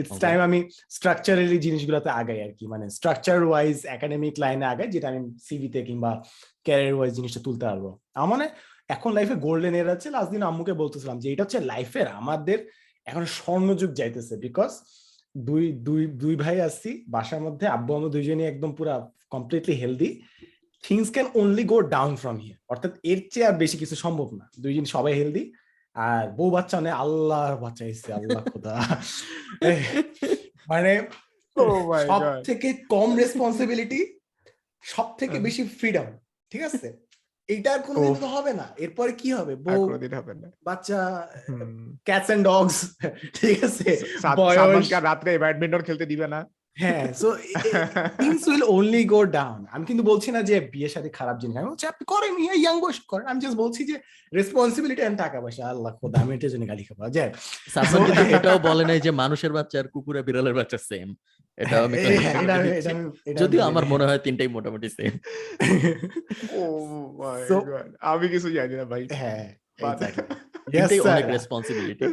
Speaker 3: ইটস টাইম আমি স্ট্রাকচারালি জিনিসগুলোতে আগাই আর কি। মানে স্ট্রাকচার ওয়াইজ একাডেমিক লাইনে আগাই যেটা আমি সিভিতে কিংবা ক্যারিয়ার ওয়াইজ জিনিসটা তুলতে পারব। আমার মানে এখন লাইফে গোল্ডেন এর আছে লাস্ট দিন আম্মুকে বলতেছিলাম যে এটা হচ্ছে লাইফের আমাদের এখন স্বর্ণযুগ যাইতেছে। বিকজ দুই দুই দুই ভাই আসছি বাসার মধ্যে আব্বু আম্মু দুইজনই একদম পুরা completely healthy things can only go down from here অর্থাৎ এর চেয়ে আর বেশি কিছু সম্ভব না। দুইজন সবাই হেলদি আর বউ বাচ্চা নেই আল্লাহ বাচ্চা এসছে আল্লাহ খোদা। মানে
Speaker 2: Oh
Speaker 3: সব থেকে কম রেসপন্সিবিলিটি সব থেকে বেশি ফ্রিডম ঠিক আছে? এইটার কোনো। তো হবে না এরপরে কি হবে? বউ
Speaker 2: হবে না।
Speaker 3: বাচ্চা। ক্যাটস এন্ড ডগস ঠিক আছে?
Speaker 2: রাত্রে ব্যাডমিন্টন খেলতে দিবে না।
Speaker 3: হ্যাঁ so things will only go down আমি কিন্তু বলছি না যে বিয়ে শাদী খারাপ জিনিস আমি বলছি আপনি করেন ইয়াং বয়স করেন। আমি জাস্ট বলছি যে রেসপন্সিবিলিটি এন্ড টাকা পয়সা। আল্লাহ খোদা আমি এটার জন্য গালি খাব। যে
Speaker 1: সাদমান কিন্তু এটাও বলে নাই যে মানুষের বাচ্চা আর কুকুরে বিড়ালের বাচ্চা সেম এটা আমি
Speaker 3: এই-
Speaker 1: clarify
Speaker 3: এটা আমি-
Speaker 1: যদিও আমার মনে হয় তিনটাই মোটামুটি সেম
Speaker 2: Oh my
Speaker 3: So-
Speaker 2: আমি কিছু জানি না ভাই।
Speaker 3: হ্যাঁ
Speaker 1: অনেক রেসপন্সিবিলিটি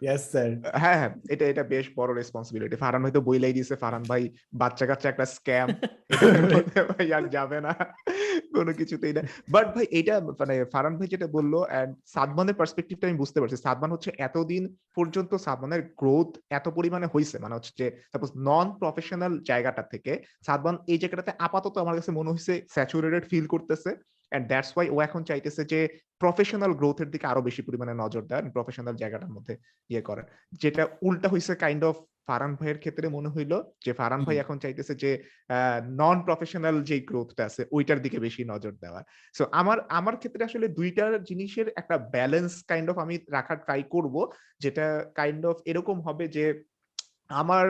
Speaker 3: Yes, sir.
Speaker 2: হ্যাঁ হ্যাঁ এটা এটা বেশ বড় রেসপন্সিবিলিটি ফারহান হয়তো বইলাই দিয়েছে ফারহান ভাই বাচ্চা কাচ্চা একটা স্ক্যাম ভাই আর যাবে না। কোনো কিছুতেই না। বাট ভাই এটা মানে ফারহান ভাই যেটা বলল এন্ড সাদমানের পার্সপেক্টিভটা আমি বুঝতে পারছি। সাদমান হচ্ছে এতদিন পর্যন্ত সাদমানের গ্রোথ এত পরিমাণে হয়েছে মানে হচ্ছে যে সাপোজ নন প্রফেশনাল জায়গাটা থেকে সাদমান এই জায়গাটাতে আপাতত আমার কাছে মনে হয়েছে স্যাচুরেটেড ফিল করতেছে। এন্ড দ্যাটস ওয়াই ও এখন চাইতেছে যে প্রফেশনাল গ্রোথের দিকে আরও বেশি পরিমাণে নজর দেয় প্রফেশনাল জায়গাটার মধ্যে ইয়ে করে যেটা উল্টা হয়েছে কাইন্ড অফ ফারান ভাইয়ের ক্ষেত্রে মনে হইল যে ফারান ভাই এখন চাইতেছে যে নন প্রফেশনাল যে গ্রোথটা আছে ওইটার দিকে বেশি নজর দেওয়া সো আমার আমার ক্ষেত্রে আসলে দুইটার জিনিসের একটা ব্যালেন্স কাইন্ড অফ আমি রাখার ট্রাই করব যেটা কাইন্ড অফ এরকম হবে যে আমার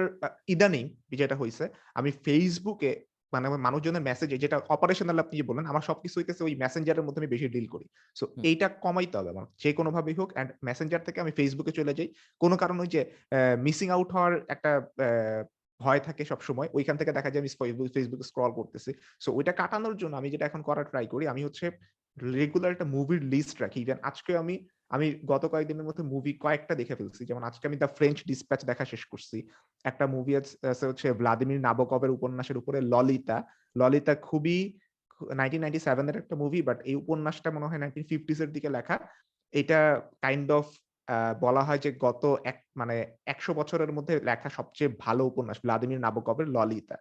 Speaker 2: ইদানিং যেটা হয়েছে আমি ফেসবুকে মানে মানুষজনের মেসেজ যেটা অপারেশনাল আপনি যে বললেন আমার সবকিছু হইতেছে ওই মেসেঞ্জারের মধ্যে আমি বেশি ডিল করি। সো এইটা কমাইতে হবে আমার যে কোনো ভাবেই হোক অ্যান্ড মেসেঞ্জার থেকে আমি ফেসবুকে চলে যাই। কোনো কারণ ওই যে মিসিং আউট হওয়ার একটা ভয় থাকে সব সময় ওইখান থেকে দেখা যায় আমি ফেসবুকে স্ক্রল করতেছি। সো ওইটা কাটানোর জন্য আমি যেটা এখন করার ট্রাই করি আমি হচ্ছে রেগুলার একটা মুভির লিস্ট রাখি। ইভেন আজকে আমি আমি গত কয়েকদিনের মধ্যে মুভি কয়েকটা দেখে ফেলছি। যেমন আজকে আমি দ্য ফ্রেঞ্চ ডিসপ্যাচ দেখা শেষ করছি। একটা মুভি আছে হচ্ছে ভ্লাদিমির নাবকবের উপন্যাসের উপরে ললিতা। ললিতা খুবই নাইনটিন নাইনটি একটা মুভি বাট এই উপন্যাসটা মনে হয় নাইনটিন ফিফটিস এর দিকে লেখা। এটা কাইন্ড অফ বলা হয় যে গত এক মানে একশো বছরের মধ্যে লেখা সবচেয়ে ভালো উপন্যাস, ভ্লাদিমির নাবকবের ললিতা।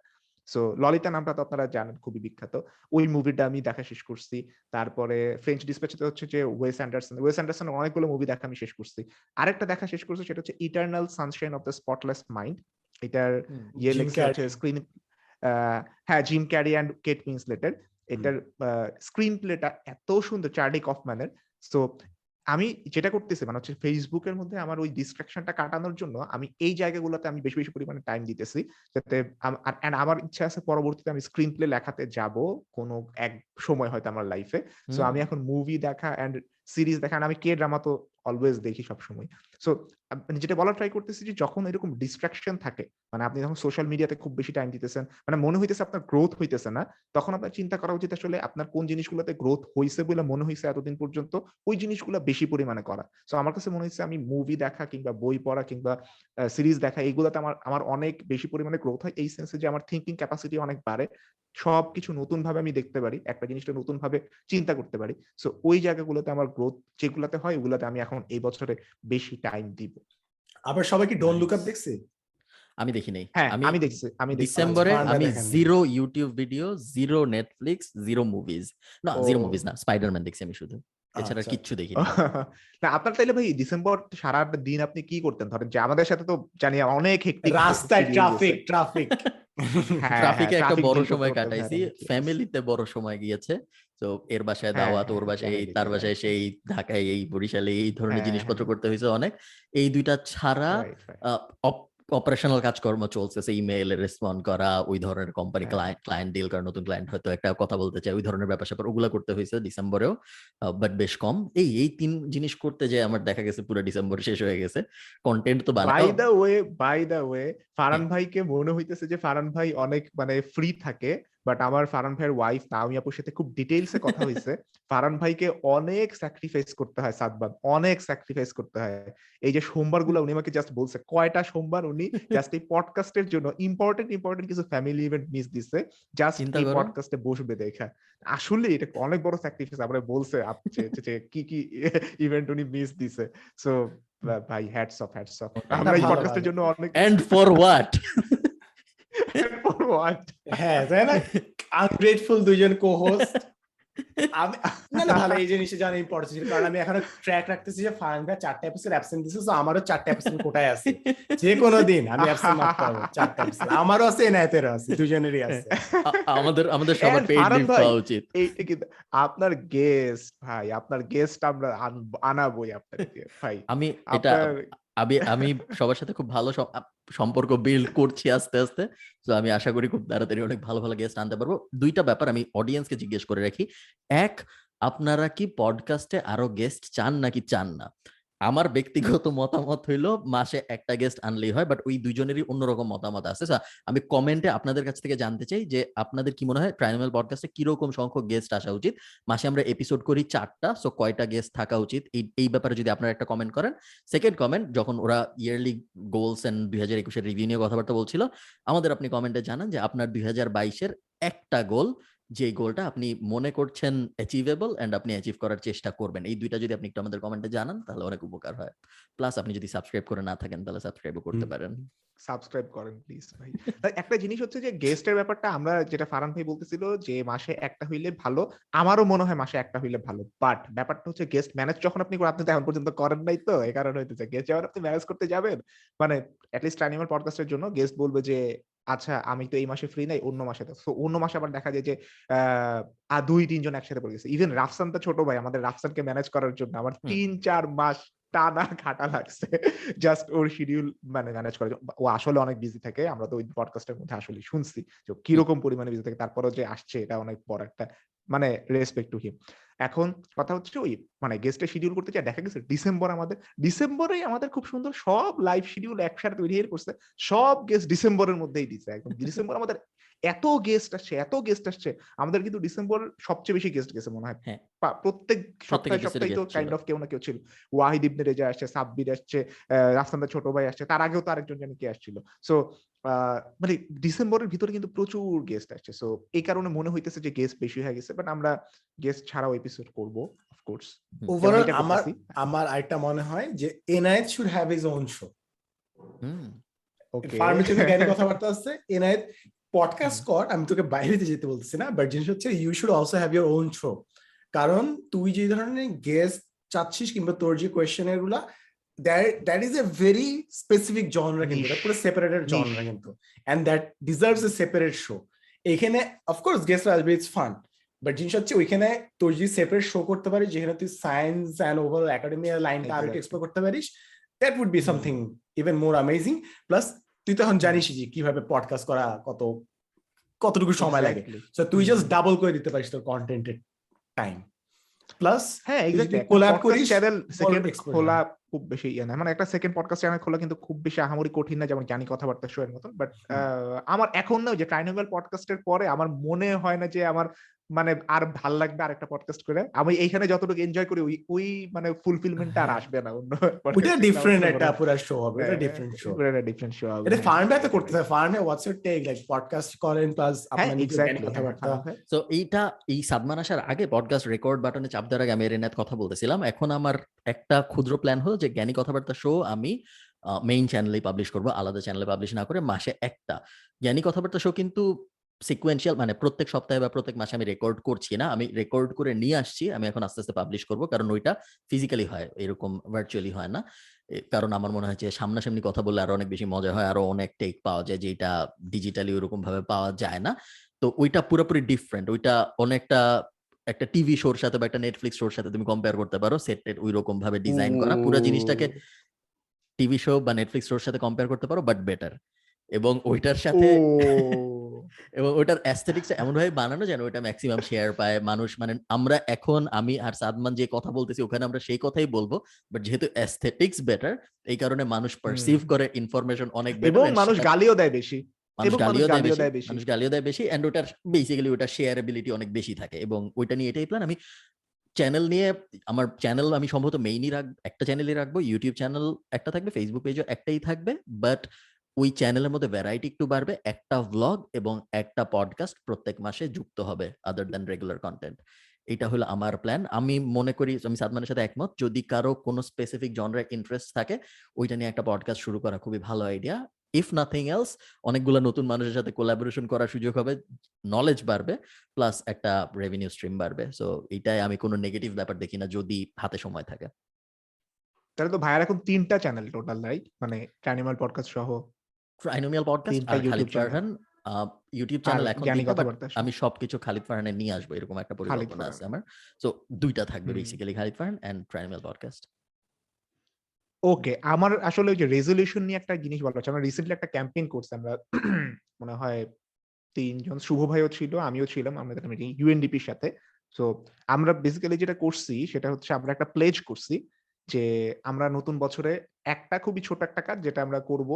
Speaker 2: সো ললিতা নামটা তো আপনারা জানেন, খুবই বিখ্যাত। ওই মুভিটা আমি দেখা শেষ করছি। তারপরে ফ্রেঞ্চ ডিসপ্যাচতে হচ্ছে যে ওয়েস অ্যান্ডারসন ওয়েস অ্যান্ডারসন অনেকগুলো মুভি দেখা আমি শেষ করছি। আরেকটা দেখা শেষ করছি, সেটা হচ্ছে eternal sunshine of the spotless mind এটার ইয়ে হচ্ছে
Speaker 3: Carrey.
Speaker 2: স্ক্রিন হ্যাঁ জিম ক্যারি অ্যান্ড কেট উইন্সলেটের এটার স্ক্রিন প্লেটা এত সুন্দর চার্লি কফম্যানের সো আমি যেটা করতেছি মানে হচ্ছে ফেসবুকের মধ্যে আমার ওই ডিস্ট্রাকশনটা কাটানোর জন্য আমি এই জায়গাগুলোতে আমি বেশি বেশি পরিমাণে টাইম দিতেছি। যাতে আর আমার ইচ্ছা আছে পরবর্তীতে আমি স্ক্রিন প্লে লেখাতে যাব কোনো এক সময় হয়তো আমার লাইফে সো আমি এখন মুভি দেখা অ্যান্ড সিরিজ দেখেন আমি কে ড্রামা তো অলওয়েজ দেখি সবসময়। সো মানে যেটা বলার ট্রাই করতেছি যে যখন এরকম ডিস্ট্রাকশন থাকে মানে আপনি যখন সোশ্যাল মিডিয়াতে খুব বেশি টাইম দিতেছেন মানে মনে হইতেছে আপনার গ্রোথ হইতেছে না, তখন আপনার চিন্তা করা উচিত আসলে আপনার কোন জিনিসগুলোতে গ্রোথ হয়েছে বলে মনে হয়েছে এতদিন পর্যন্ত, ওই জিনিসগুলো বেশি পরিমাণে করা। সো আমার কাছে মনে হচ্ছে আমি মুভি দেখা কিংবা বই পড়া কিংবা সিরিজ দেখা এইগুলোতে আমার আমার অনেক বেশি পরিমাণে গ্রোথ হয়, এই সেন্সে যে আমার থিঙ্কিং ক্যাপাসিটি অনেক বাড়ে। সব কিছু নতুন ভাবে আমি দেখতে পারি একটা জিনিসটা নতুন ভাবে চিন্তা করতে পারি। সো ওই জায়গাগুলোতে আমার গ্রোথ যেগুলোতে হয় ওগুলোতে আমি এখন এই বছরে বেশি টাইম দিব।
Speaker 3: আবার সবাই কি ডন লুক আপ দেখছে?
Speaker 1: আমি দেখি নাই।
Speaker 2: হ্যাঁ
Speaker 1: আমি
Speaker 2: আমি দেখছি আমি
Speaker 1: ডিসেম্বরে আমি zero YouTube video zero Netflix zero movies না জিরো মুভিজ না স্পাইডারম্যান দেখছি আমি শুধু। এছাড়া
Speaker 3: আচ্ছা।
Speaker 1: কিচ্ছু দেখি
Speaker 2: না আপনার তাইলে ভাই ডিসেম্বর সারা দিন আপনি কি করতেন? ধরেন যে আমাদের সাথে তো জানি অনেক হেক্টিক
Speaker 3: রাস্তায় ট্রাফিক ট্রাফিক
Speaker 1: ট্রাফিকে একটা বড় সময় কাটাইছি।
Speaker 2: হ্যাঁ,
Speaker 1: ফ্যামিলিতে বড় সময় গিয়েছে। তো এর বাসায়
Speaker 2: হ্যাঁ,
Speaker 1: দাওয়াত ওর
Speaker 2: হ্যাঁ,
Speaker 1: বাসায় এই তার বাসায় সেই ঢাকায় এই বরিশালে এই ধরনের
Speaker 2: হ্যাঁ,
Speaker 1: জিনিসপত্র
Speaker 2: হ্যাঁ।
Speaker 1: করতে হয়েছে অনেক। এই দুইটা ছাড়া. অপারেশনাল কাজকর্ম চলতেছে ইমেইলে রেসপন্ড করা ওই ধরনের কোম্পানি
Speaker 2: হ্যাঁ।
Speaker 1: ক্লায়েন্ট ক্লায়েন্ট ডিল করা নতুন ক্লায়েন্ট হয়তো একটা কথা বলতে চাই ওই ধরনের ব্যাপার স্যাপার ওগুলো করতে হয়েছে ডিসেম্বরেও বাট বেশ কম। এই এই তিন জিনিস করতে যে আমার দেখা গেছে পুরো ডিসেম্বর শেষ হয়ে গেছে। কন্টেন্ট তো
Speaker 2: by the way by the way Farhan ভাইকে মনে হইতেছে যে ফারান ভাই অনেক মানে ফ্রি থাকে। বাট আমার ফারান ভাইয়ের ওয়াইফ নাওমি আপুর সাথে খুব ডিটেইলসে কথা হয়েছে ফারান ভাইকে অনেক স্যাক্রিফাইস করতে হয় সাতবার অনেক স্যাক্রিফাইস করতে হয়। এই যে সোমবারগুলো উনি আমাকে জাস্ট বলছে কয়টা সোমবার উনি জাস্ট এই পডকাস্টের জন্য ইম্পর্টেন্ট ইম্পর্টেন্ট কিছু ফ্যামিলি ইভেন্ট মিস দিছে জাস্ট এই পডকাস্টে বসবে দেখা। আসলে এটা অনেক বড় স্যাক্রিফাইস আমরা বলছে আপ- যে- যে- যে কি কি ইভেন্ট উনি মিস দিছে। সো ভাই হ্যাটস অফ হ্যাটস অফ আমরা এই পডকাস্টের জন্য অনেক
Speaker 1: and for what
Speaker 2: For what?
Speaker 3: হ্যাঁ তাই না? আনগ্রেটফুল দুইজন কো-হোস্ট আমি না না ভালো এই জিনিসটা জানা ইম্পর্টেন্ট ছিল কারণ আমি এখনও ট্র্যাক রাখতেছি যে ফারান ভাই চারটা এপিসোড অ্যাবসেন্ট দিছে তো আমারও চারটা এপিসোড কোটায় আছে। যে কোনো দিন আমি অ্যাবসেন্ট চারটা। আমারও আছে এনায়েতেরও আছে দুজনেরই আছে।
Speaker 1: আমাদের আমাদের সবার পেইড লিভ পাওয়া উচিত।
Speaker 2: আপনার গেস্ট ভাই আপনার গেস্ট আমরা আন- আনাবোই আপনাকে ভাই।
Speaker 1: আমি এটা
Speaker 2: আপনার
Speaker 1: আমি আমি সবার সাথে খুব ভালো সম্পর্ক বিল্ড করছি আস্তে আস্তে। তো আমি আশা করি খুব তাড়াতাড়ি অনেক ভালো ভালো গেস্ট আনতে পারব। দুইটা ব্যাপার আমি অডিয়েন্সকে জিজ্ঞেস করে রাখি। এক, আপনারা কি পডকাস্টে আরও গেস্ট চান নাকি চান না? আমার ব্যক্তিগত মতামত হইল, মাসে একটা গেস্ট আনলেই হয় বাট ওই দুজনেরই অন্যরকম মতামত আছে। আমি কমেন্টে আপনাদের কাছ থেকে জানতে চাই যে, আপনাদের কি মনে হয় ট্রাইনাল পডকাস্টে কীরকম সংখ্যক গেস্ট আসা উচিত? মাসে আমরা এপিসোড করি চারটা সো কয়টা গেস্ট থাকা উচিত? এই এই ব্যাপারে যদি আপনারা একটা কমেন্ট করেন। সেকেন্ড কমেন্ট যখন ওরা ইয়ারলি গোলস এন্ড দুই হাজার একুশের রিভিউ নিয়ে কথাবার্তা বলছিল, আমাদের আপনি কমেন্টে জানান যে, আপনার দুই হাজার বাইশের একটা গোল যে গোলটা আপনি মনে করছেন অ্যাচিভেবল এন্ড আপনি অ্যাচিভ করার চেষ্টা করবেন। এই দুইটা যদি আপনি একটু আমাদের কমেন্টে জানান তাহলে অনেক উপকার হয়। প্লাস আপনি যদি সাবস্ক্রাইব করে না থাকেন তাহলে সাবস্ক্রাইবও করতে পারেন।
Speaker 2: সাবস্ক্রাইব করেন প্লিজ ভাই। একটা জিনিস হচ্ছে যে গেস্টের ব্যাপারটা আমরা যেটা ফারান ভাই বলতেছিল যে মাসে একটা হইলে ভালো। আমারও মনে হয় মাসে একটা হইলে ভালো। বাট ব্যাপারটা হচ্ছে গেস্ট ম্যানেজ যখন আপনি করেন, আপনি তো এখন পর্যন্ত করেন নাই তো। এই কারণে হইতেছে গেস্ট যখন আপনি ম্যানেজ করতে যাবেন মানে অ্যাটলিস্ট অ্যানিমাল পডকাস্টের জন্য গেস্ট বলবে যে আচ্ছা আমি তো এই মাসে ফ্রি নাই অন্য মাসে তো। অন্য মাসে আবার দেখা যায় যে আহ, দুই তিনজন একসাথে পড়ে গেছে। ইভেন রাফসান তো ছোট ভাই আমাদের রাফসানকে ম্যানেজ করার জন্য আমার তিন চার মাস টানা খাটা লাগছে। জাস্ট ওর শিডিউল মানে ম্যানেজ করার জন্য। ও আসলে অনেক বিজি থাকে আমরা তো ওই পডকাস্টের মধ্যে আসলে শুনছি। যে কীরকম পরিমাণে বিজি থাকে তারপরও যে আসছে এটা অনেক বড় একটা মানে রেসপেক্ট টু হিম এখন কথা হচ্ছে ওই মানে গেস্টের শিডিউল করতে চাই দেখা গেছে ডিসেম্বর আমাদের ডিসেম্বরে আমাদের খুব সুন্দর সব লাইভ শিডিউল একসাথে তৈরি করছে, সব গেস্ট ডিসেম্বরের মধ্যেই দিছে একদম ডিসেম্বর আমাদের এত গেস্ট আসছে এত গেস্ট আসছে আমাদের কিন্তু ডিসেম্বর সবচেয়ে বেশি গেস্ট গেছে মনে হয়।
Speaker 1: হ্যাঁ।
Speaker 2: প্রত্যেক সপ্তাহে সপ্তাহে তো কাইন্ড অফ কেউ না কেউ ছিল। ওয়াহিদ ইবনে রেজা আসছে সাব্বির আসছে রাফসানদার ছোট ভাই আসছে তার আগেও তো আরেকজন জানি কে আসছিল। সো মানে ডিসেম্বরের ভিতরে কিন্তু প্রচুর গেস্ট আসছে। সো এই কারণে মনে হইতেছে যে গেস্ট বেশি হয়ে গেছে বাট আমরা গেস্ট ছাড়াও এপিসোড করব অফকোর্স
Speaker 3: ওভারঅল আমার আমার আরেকটা মনে হয় যে Enayet should have his own show
Speaker 1: hmm.
Speaker 2: Okay
Speaker 3: formative জ্ঞানী কথাবার্তা আছে এনায়েত পডকাস্ট কর আমি তোকে বাইরে যেতে বলতেছি না বাট জিনিস হচ্ছে you should also have your own show কারণ তুই যে ধরনের গেস্ট চাচ্ছিস কিংবা তোর যে কোয়েশ্চেনগুলা that is a very specific genre কিন্তু পুরো সেপারেটেড জনরা কিন্তু and that deserves a separate show এখানে অফকোর্স গেস্ট আসবে ইটস ফান বাট জিনিস হচ্ছে ওইখানে তোর যদি সেপারেট শো করতে পারিস যেখানে তুই সায়েন্স অ্যান্ড ওভারঅল একাডেমি লাইনটা
Speaker 2: আরও.
Speaker 3: এক্সপ্লোর করতে পারিস that would be something even more amazing plus তুই তো এখন জানিস যে কীভাবে পডকাস্ট করা কত কতটুকু সময় লাগে। সো তুই জাস্ট ডাবল করে দিতে পারিস তোর কন্টেন্টের টাইম প্লাস
Speaker 2: হ্যাঁ এক্স্যাক্টলি কোলাব
Speaker 3: করিস
Speaker 2: চ্যানেল সেকেন্ড. খোলা খুব বেশি ইয়ে না মানে একটা সেকেন্ড পডকাস্ট চ্যানেল খোলা কিন্তু খুব বেশি আহামরি কঠিন না যেমন জানি কথাবার্তা শো এর মতন বাট আমার এখন না যে ট্রাইনোভেল পডকাস্টের পরে আমার মনে হয় না যে আমার মানে আর ভালো লাগবে আরেকটা পডকাস্ট করে। আমি এইখানে যতটুকু এনজয় করি ওই ওই মানে ফুলফিলমেন্টটা আর
Speaker 3: হ্যাঁ।
Speaker 2: আসবে না অন্য
Speaker 3: ওইটা ডিফারেন্ট একটা পুরো শো হবে
Speaker 2: হ্যাঁ,
Speaker 3: এটা ডিফারেন্ট শো এটা
Speaker 2: ডিফারেন্ট শো হবে।
Speaker 3: এটা ফার্মে তো করতে হয় ফার্মে what's your take like podcast করেন প্লাস
Speaker 2: হ্যাঁ
Speaker 3: আপনার নিজের কথাবার্তা।
Speaker 1: তো এইটা এই সাদমান আসার আগে পডকাস্ট রেকর্ড বাটনে চাপ দেওয়ার আগে আমি এর কথা বলতেছিলাম। এখন আমার একটা ক্ষুদ্র প্ল্যান হলো যে জ্ঞানী কথাবার্তা শো আমি মেইন চ্যানেলেই পাবলিশ করব আলাদা চ্যানেলে পাবলিশ না করে মাসে একটা। জ্ঞানী কথাবার্তা শো কিন্তু সিকুয়েন্সিয়াল মানে প্রত্যেক সপ্তাহে বা প্রত্যেক মাসে আমি রেকর্ড করছি না আমি রেকর্ড করে নিয়ে আসছি আমি এখন আস্তে আস্তে পাবলিশ করব কারণ ওইটা ফিজিক্যালি হয় এরকম ভার্চুয়ালি হয় না। কারণ আমার মনে হয় যে সামনাসামনি কথা বললে আরও অনেক বেশি মজা হয় আরও অনেক টেক পাওয়া যায় যেটা ডিজিটালি ওরকম ভাবে পাওয়া যায় না। তো ওইটা পুরোপুরি ডিফারেন্ট ওইটা অনেকটা একটা টিভি শোর সাথে বা একটা নেটফ্লিক্স শোর সাথে তুমি কম্পেয়ার করতে পারো সেট ওই রকম ভাবে ডিজাইন করা পুরো জিনিসটাকে টিভি শো বা নেটফ্লিক্স শোর সাথে কম্পেয়ার করতে পারো বাট বেটার এবং ওইটার সাথে এবং ওটার অ্যাস্থেটিক্সটা এমন ভাবে বানানো যেন ওটা ম্যাক্সিমাম শেয়ার পায় মানুষ মানে আমরা এখন আমি আর সাদমান যে কথা বলতেছি ওখানে আমরা সেই কথাই বলব। বাট যেহেতু অ্যাস্থেটিক্স বেটার এই কারণে মানুষ পারসিভ করে ইনফরমেশন অনেক better
Speaker 2: এবং মানুষ গালিও দেয় বেশি।
Speaker 1: মানুষ গালিও দেয় বেশি
Speaker 2: দেয় বেশি।
Speaker 1: মানুষ গালিও দেয় বেশি এন্ড ওটার বেসিক্যালি ওটা শেয়ারেবিলিটি অনেক বেশি থাকে এবং ওইটা নিয়ে এটাই প্ল্যান আমি চ্যানেল নিয়ে আমার চ্যানেল আমি সম্ভবত মেইনই রাখ একটা চ্যানেলই রাখব ইউটিউব চ্যানেল একটা থাকবে ফেসবুক পেজও একটাই থাকবে বাট ওই চ্যানেলের মধ্যে ভ্যারাইটি একটু বাড়বে, একটা ভ্লগ এবং একটা পডকাস্ট প্রত্যেক মাসে যুক্ত হবে আদার দ্যান রেগুলার কন্টেন্ট এটা হলো আমার প্ল্যান আমি মনে করি, আমি সাদমানের সাথে একমত, যদি কারও কোনো স্পেসিফিক জনরে ইন্টারেস্ট থাকে, ওইটা নিয়ে একটা পডকাস্ট শুরু করা খুবই ভালো আইডিয়া ইফ নাথিং এলস অনেকগুলো নতুন মানুষের সাথে কোলাবোরেশন করার সুযোগ হবে নলেজ বাড়বে প্লাস একটা রেভিনিউ স্ট্রিম বাড়বে। সো এটাই আমি কোনো নেগেটিভ ব্যাপার দেখি না, যদি হাতে সময় থাকে।
Speaker 2: তাহলে তো ভাইয়ার এখন তিনটা চ্যানেল টোটাল রাইট মানে ট্রাইনিমাল পডকাস্ট সহ
Speaker 1: ট্রাইনোমিয়াল পডকাস্ট আর খালিদ ফারহান ইউটিউব চ্যানেল এখন। আমি সবকিছু খালিদ ফারহানে নিয়ে আসব এরকম একটা পরিকল্পনা আছে আমার। সো দুইটা থাকবে। Basically Khalid Farhan and trinomial podcast
Speaker 2: okay আমার আসলে ওই যে রেজলিউশন নিয়ে একটা জিনিস বলা হচ্ছে। আমরা রিসেন্টলি একটা ক্যাম্পেইন করছি আমরা মনে হয় তিনজন শুভ ভাইও ছিল আমিও ছিলাম আমাদের ইউএনডিপির সাথে। সো আমরা বেসিক্যালি যেটা করছি সেটা হচ্ছে আমরা একটা প্লেজ করছি যে আমরা নতুন বছরে একটা খুবই ছোট একটা কাজ যেটা আমরা করব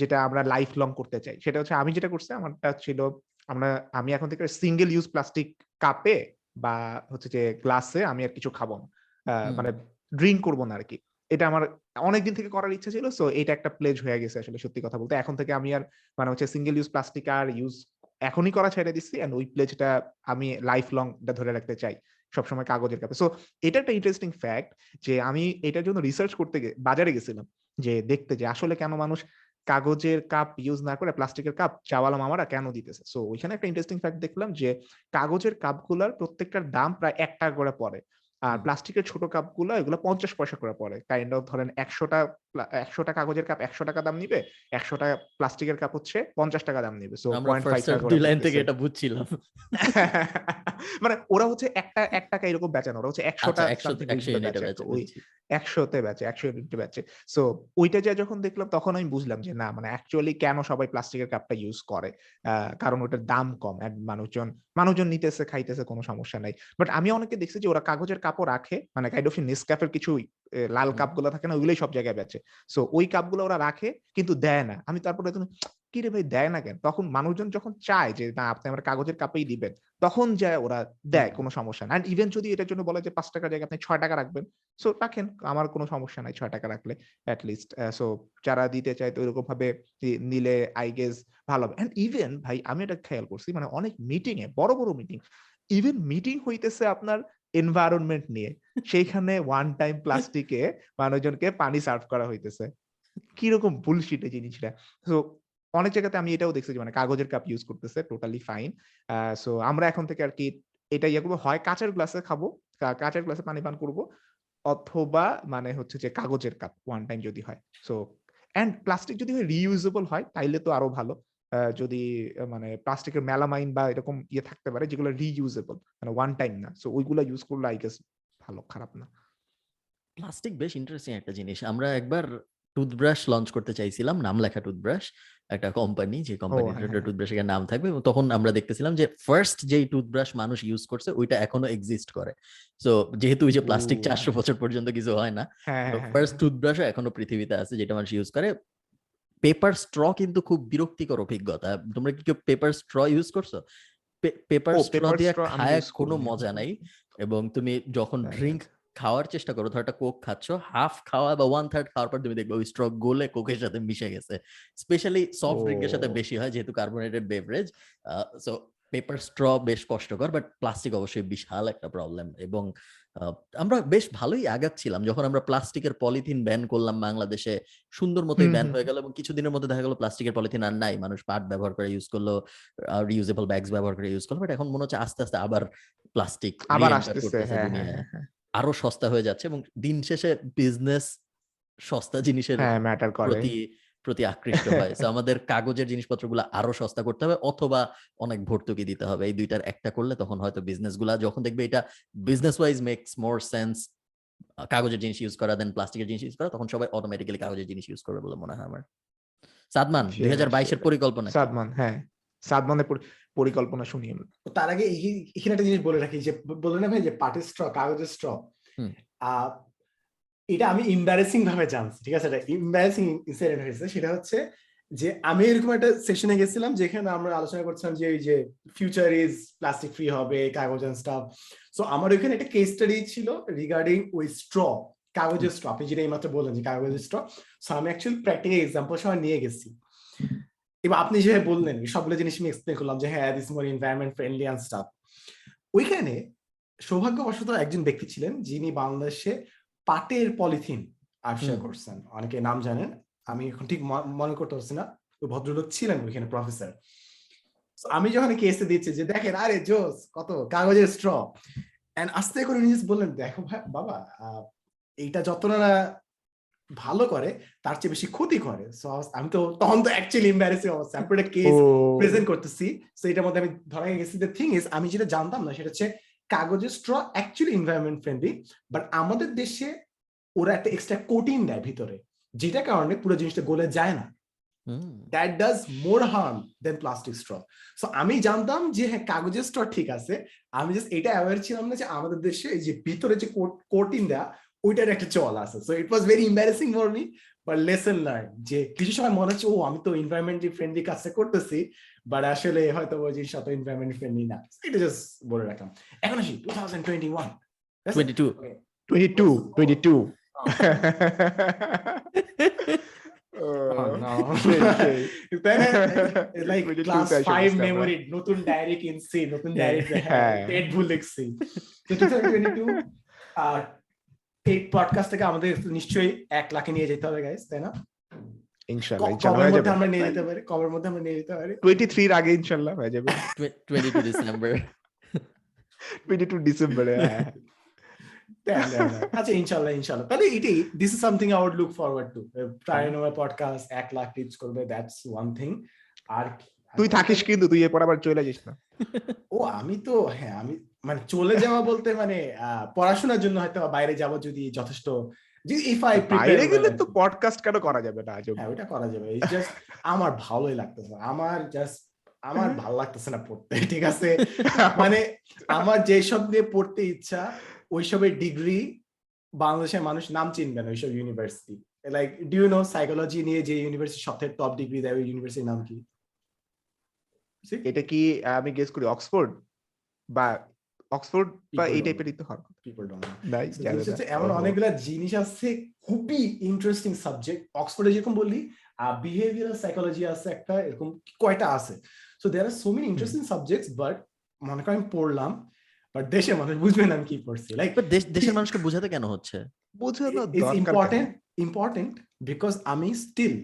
Speaker 2: যেটা আমরা লাইফ লং করতে চাই। সেটা হচ্ছে আমি যেটা করছি আমারটা ছিল আমরা আমি এখন থেকে সিঙ্গেল ইউজ প্লাস্টিক কাপে বা হচ্ছে যে গ্লাসে আমি আর কিছু খাব মানে ড্রিঙ্ক করব না আর কি এটা আমার অনেকদিন থেকে করার ইচ্ছা ছিল সো এটা একটা প্লেজ হয়ে গেছে আসলে সত্যি কথা বলতে। এখন থেকে আমি আর মানে হচ্ছে সিঙ্গেল ইউজ প্লাস্টিক আর ইউজ এখনই করা ছেড়ে দিচ্ছি এন্ড ওই প্লেজটা আমি লাইফ লং ধরে রাখতে চাই সবসময় কাগজের কাপে। সো এটা একটা ইন্টারেস্টিং ফ্যাক্ট যে আমি এটার জন্য রিসার্চ করতে বাজারে গেছিলাম। যে দেখতে যে আসলে কেন মানুষ কাগজের কাপ ইউজ না করে প্লাস্টিকের কাপ চাওয়ালা মামারা কেন দিতেছে? সো ওইখানে একটা ইন্টারেস্টিং ফ্যাক্ট দেখলাম যে কাগজের কাপগুলার প্রত্যেকটার দাম প্রায় এক টাকা করে পড়ে। আর প্লাস্টিকের ছোট কাপগুলো এগুলো পঞ্চাশ পয়সা করে পড়ে। কাইন্ড অফ ধরেন একশোটা একশোটা কাগজের কাপ একশো টাকা দাম নিবে একশোটা প্লাস্টিকের কাপ হচ্ছে পঞ্চাশ টাকা দাম নিবে সো
Speaker 1: লাইন থেকে এটা বুঝছিলাম।
Speaker 2: মানে ওরা হচ্ছে একটা এক টাকা এরকম বেচে না ওরা হচ্ছে একশোটা
Speaker 1: আচ্ছা।
Speaker 2: একশোতে বেচে একশো ইউনিটে বেচে সো ওইটা যে যখন দেখলাম তখন আমি বুঝলাম যে না মানে অ্যাকচুয়ালি কেন সবাই প্লাস্টিকের কাপটা ইউজ করে আহ, কারণ ওটার দাম কম এক মানুষজন মানুষজন নিতেছে খাইতেছে কোনো সমস্যা নাই। বাট আমি অনেকে দেখছি যে ওরা কাগজের কাপও রাখে মানে কাইন্ড অফ নেসক্যাফের কিছু লাল
Speaker 1: হুম।
Speaker 2: কাপগুলো থাকে না ওইগুলোই সব জায়গায় বেচে। সো ওই কাপগুলো ওরা রাখে কিন্তু দেয় না। আমি তারপরে কি রে ভাই দেয় না কেন? তখন মানুষজন যখন চায় যে না আপনি আমার কাগজের কাপেই দিবেন তখন যায় ওরা দেয় কোনো সমস্যা না। ইভেন যদি এটার জন্য বলে যে পাঁচ টাকার জায়গায় আপনি ছয় টাকা রাখবেন সো রাখেন আমার কোনো সমস্যা নাই ছয় টাকা রাখলে লিস্ট সো যারা দিতে চায় তো এরকম ভাবে নিলে আই গেস ভালো হবে। অ্যান্ড ইভেন ভাই আমি এটা খেয়াল করছি মানে অনেক মিটিং এ বড় বড় মিটিং ইভেন মিটিং হইতেছে আপনার এনভায়রনমেন্ট নিয়ে। সেইখানে ওয়ান টাইম প্লাস্টিকে মানুষজনকে পানি সার্ভ করা হইতেছে। কীরকম বুলশিট এই জিনিসটা? সো অনেক জায়গাতে আমি এটাও দেখছি মানে কাগজের কাপ ইউজ করতেছে টোটালি ফাইন সো আমরা এখন থেকে আর কি এটা ইয়ে করব। হয় কাঁচের গ্লাসে খাব কাঁচের গ্লাসে পানি পান করব, অথবা মানে হচ্ছে যে কাগজের কাপ ওয়ান টাইম যদি হয়। সো অ্যান্ড প্লাস্টিক যদি হয় রিইউজেবল হয়, তাইলে তো আরও ভালো। যদি মানে প্লাস্টিকের মেলামাইন বা এরকম ইয়ে থাকতে পারে যেগুলো রিইউজেবল মানে ওয়ান টাইম না সো ওইগুলো ইউজ করলে আই গেস ভালো খারাপ না
Speaker 1: প্লাস্টিক বেশ ইন্টারেস্টিং একটা জিনিস আমরা একবার টুথব্রাশ লঞ্চ করতে চাইছিলাম নাম লেখা টুথব্রাশ একটা কোম্পানি যে কোম্পানির
Speaker 2: হ্যাঁ, হ্যাঁ।
Speaker 1: টুথব্রাশের নাম থাকবে এবং তখন আমরা দেখতেছিলাম যে ফার্স্ট যেই টুথব্রাশ মানুষ ইউজ করছে ওইটা এখনও এক্সিস্ট করে সো যেহেতু ওই যে প্লাস্টিক চারশো। বছর পর্যন্ত কিছু হয় না
Speaker 2: হ্যাঁ হ্যাঁ, হ্যাঁ,
Speaker 1: ফার্স্ট
Speaker 2: হ্যাঁ।
Speaker 1: টুথব্রাশও এখনও পৃথিবীতে আছে যেটা মানুষ ইউজ করে পেপার স্ট্র কিন্তু খুব বিরক্তিকর অভিজ্ঞতা। তোমরা কি কেউ পেপার স্ট্র ইউজ করছ? পেপার স্ট্র দিয়ে খায় কোনো মজা নাই এবং তুমি যখন
Speaker 2: হ্যাঁ,
Speaker 1: ড্রিঙ্ক খাওয়ার চেষ্টা করো ধর একটা কোক খাচ্ছ হাফ খাওয়া বা ওয়ান থার্ড খাওয়ার পর তুমি দেখবে ওই স্ট্র গোলে কোকের সাথে মিশে গেছে। স্পেশালি সফট ড্রিঙ্কের সাথে বেশি হয় যেহেতু carbonated beverage so paper straw বেশ কষ্টকর বাট প্লাস্টিক অবশ্যই বিশাল একটা প্রবলেম এবং আমরা বেশ ভালোই আগাচ্ছিলাম যখন আমরা প্লাস্টিকের পলিথিন ব্যান করলাম বাংলাদেশে। সুন্দর মতোই ব্যান হয়ে গেল এবং কিছুদিনের মধ্যে দেখা গেল প্লাস্টিকের পলিথিন আর নাই। মানুষ পাট ব্যবহার করে ইউজ করল রিউজেবল ব্যাগস ব্যবহার করে ইউজ করল বাট এখন মনে হচ্ছে আস্তে আস্তে আবার প্লাস্টিক
Speaker 2: আবার হ্যাঁ হ্যাঁ হ্যাঁ,
Speaker 1: আরও সস্তা হয়ে যাচ্ছে এবং দিন শেষে বিজনেস সস্তা জিনিসের প্রতি প্রতি আকৃষ্ট হয়। So আমাদের কাগজের জিনিসপত্রগুলো আরও সস্তা করতে হবে অথবা অনেক ভর্তুকি দিতে হবে। এই দুইটার একটা করলে তখন হয়তো বিজনেসগুলা যখন দেখবে এটা business wise makes more sense কাগজের জিনিস ইউজ করা দেন প্লাস্টিকের জিনিস ইউজ করা তখন সবাই অটোমেটিক্যালি কাগজের জিনিস ইউজ করবে বলে মনে হয় আমার। সাদমান দুই হাজার বাইশের পরিকল্পনা
Speaker 2: সাদমান হ্যাঁ। সাদমানের পরিকল্পনা শুনি
Speaker 3: তার আগে এই- এখানে একটা জিনিস বলে রাখি যে বললে না ভাই যে পাটের স্ট্র কাগজের স্ট্র
Speaker 1: হুম।
Speaker 3: এটা আমি ইম্বারেসিং ভাবে জানছি ঠিক আছে? এটা ইম্বারেসিং ইনসিডেন্ট হয়েছে। সেটা হচ্ছে যে আমি এরকম একটা সেশনে গেছিলাম যেখানে আমরা আলোচনা করছিলাম যে এই যে ফিউচার ইজ প্লাস্টিক ফ্রি হবে কাগজ এন্ড স্টাফ সো আমার ওইখানে একটা কেস স্টাডি ছিল রিগার্ডিং ওই স্ট্র কাগজের স্ট্র আপনি যেটা এইমাত্র বললেন যে কাগজের স্ট্র সো আমি অ্যাকচুয়ালি প্র্যাকটিক্যাল এক্সাম্পল সহ নিয়ে গেছি। এবার আপনি যেভাবে বললেন সবগুলো জিনিস আমি এক্সপ্লেন করলাম যে হ্যাঁ this more environment friendly and stuff ওইখানে সৌভাগ্যবশত একজন ব্যক্তি ছিলেন যিনি বাংলাদেশে পাটের পলিথিন আবিষ্কার করছেন। অনেকে নাম জানেন আমি এখন ঠিক মনে করতে পারছি না। ওই ভদ্রলোক ছিলেন ওইখানে প্রফেসর আমি যখন কেসে দিচ্ছি যে দেখেন আরে জোস কত কাগজের স্ট্র এন্ড আস্তে করে just বললেন দেখো ভাই বাবা এইটা যত না ভালো করে তার চেয়ে বেশি ক্ষতি করে। সো আমি তো তখন তো অ্যাকচুয়ালি এম্বারেসিং অবস্থা। আমি একটা কেস প্রেজেন্ট করতেছি। তো এটার মধ্যে আমি ধরা গেছি দ্য থিং ইজ আমি যেটা জানতাম না সেটা হচ্ছে কাগজের straw actually environment friendly but আমাদের দেশে ওরা একটা এক্সট্রা কোটিং দেয় ভিতরে যেটা কারণে পুরো জিনিসটা গলে যায় না। That does more harm than plastic straw so আমি জানতাম যে হ্যাঁ কাগজের স্ট্র ঠিক আছে। আমি জাস্ট এটা অ্যাওয়ার ছিলাম না যে আমাদের দেশে এই যে ভিতরে যে কোটিং দেয়া ওইটার একটা চল আছে। So it was very embarrassing for me but lesson learn যে কিছু সময় মনে হচ্ছে ও আমি তো এনভায়রনমেন্টলি ফ্রেন্ডলি কাজটা করতেছি। বাট আসলে হয়তো ওই জিনিসটা তো এনভায়রনমেন্ট ফ্রেন্ডলি না। এটা জাস্ট বলে রাখলাম। এখন আসি two thousand twenty one
Speaker 1: 22
Speaker 2: twenty two twenty two
Speaker 3: like
Speaker 2: 22
Speaker 3: class
Speaker 2: তে এসে
Speaker 3: ফাইভ
Speaker 2: বসছি আমরা।
Speaker 3: মেমোরি নতুন ডায়েরি কিনছি নতুন ডায়েরি
Speaker 2: হ্যাঁ।
Speaker 3: পেট ভুল লিখছি আর এই পডকাস্ট থেকে আমাদের নিশ্চয়ই এক লাখে নিয়ে যেতে হবে গাইস তাই না?
Speaker 2: হয়ে যাবে।
Speaker 3: আমরা নিয়ে যেতে পারি কবের মধ্যে আমরা নিয়ে যেতে পারি।
Speaker 2: টোয়েন্টি থ্রির আগে ইনশাল্লাহ হয়ে যাবে।
Speaker 1: 22 ডিসেম্বর
Speaker 2: টোয়েন্টি টু ডিসেম্বরে হ্যাঁ।
Speaker 3: damn. আচ্ছা ইনশাল্লাহ ইনশাল্লাহ তাহলে এটাই this is something I would look forward to trinomial podcast এক লাখ রিচ করবে দ্যাটস ওয়ান থিং আর
Speaker 2: তুই থাকিস কিন্তু তুই এরপর আবার চলে যাস না।
Speaker 3: ও আমি তো হ্যাঁ আমি মানে চলে যাওয়া বলতে মানে আহ, পড়াশোনার জন্য হয়তো বাইরে যাব যদি যথেষ্ট ইফ আই
Speaker 2: বাইরে গেলে তো পডকাস্ট কেন করা যাবে না
Speaker 3: হ্যাঁ ওটা করা যাবে। জাস্ট আমার ভালোই লাগতেছে। আমার জাস্ট আমার ভালো লাগতেছে না পড়তে ঠিক আছে? মানে আমার যেসব নিয়ে পড়তে ইচ্ছা ওইসবের ডিগ্রি বাংলাদেশের মানুষ নাম চিনবে না ওইসব university like do you know psychology নিয়ে যে ইউনিভার্সিটি সবথেকে টপ ডিগ্রি দেয় ওই ইউনিভার্সিটির নাম কি?
Speaker 2: এটা কি আমি গেস করি অক্সফোর্ড বা অক্সফোর্ড বা এই
Speaker 3: don't
Speaker 2: টাইপের তো।
Speaker 3: হচ্ছে এমন। অনেকগুলা জিনিস আছে খুবই ইন্টারেস্টিং সাবজেক্ট অক্সফোর্ডে যেরকম বললি বিহেভিয়ারাল সাইকোলজি আছে একটা এরকম কয়টা আছে। So there are so many interesting subjects but মনে করেন পড়লাম বাট দেশের মানুষ বুঝবে না আমি কি পড়ছি। লাইক
Speaker 1: দেশ দেশের মানুষকে বোঝাতে কেন হচ্ছে?
Speaker 2: বোঝানো
Speaker 3: ইম্পর্টেন্ট ইম্পর্টেন্ট বিকজ আমি স্টিল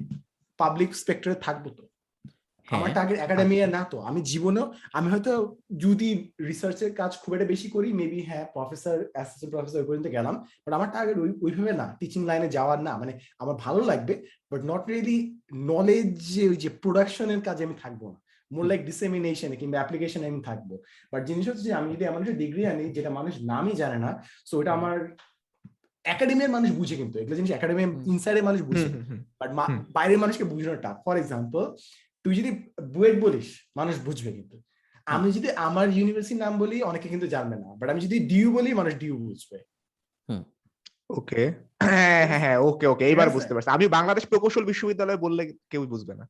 Speaker 3: পাবলিক স্পেক্টরে থাকব তো। আমার
Speaker 1: হ্যাঁ।
Speaker 3: টার্গেট একাডেমিয়া না তো। আমি জীবনেও আমি হয়তো যদি রিসার্চের কাজ খুব একটা বেশি করি মেবি হ্যাঁ প্রফেসর অ্যাসিস্ট্যান্ট প্রফেসর ওই পর্যন্ত গেলাম। বাট আমার টার্গেট ওই ওইভাবে না টিচিং লাইনে যাওয়ার না। মানে আমার ভালো লাগবে বাট নট রিয়েলি নলেজ যে ওই যে প্রোডাকশনের কাজে আমি থাকব না। মোর লাইক ডিসেমিনেশন কিংবা অ্যাপ্লিকেশনে আমি থাকব। বাট জিনিস হচ্ছে যে আমি যদি এমন একটা ডিগ্রি আনি যেটা মানুষ নামই জানে না সো ওটা আমার একাডেমির মানুষ বুঝে কিন্তু। এগুলো জিনিস একাডেমি। ইনসাইডের মানুষ বুঝে। বাট বাইরের মানুষকে বুঝানো টাফ ফর এক্সাম্পল তুই যদি বুয়েট বলিস মানুষ বুঝবে কিন্তু। আমি যদি আমার ইউনিভার্সিটির নাম বলি অনেকে কিন্তু জানবে না। বাট আমি যদি ডিউ বলি মানুষ ডিউ বুঝবে।
Speaker 2: ওকে হ্যাঁ হ্যাঁ হ্যাঁ ওকে ওকে এইবার বুঝতে পারছি। আমি বাংলাদেশ প্রকৌশল বিশ্ববিদ্যালয় বললে কেউ বুঝবে না।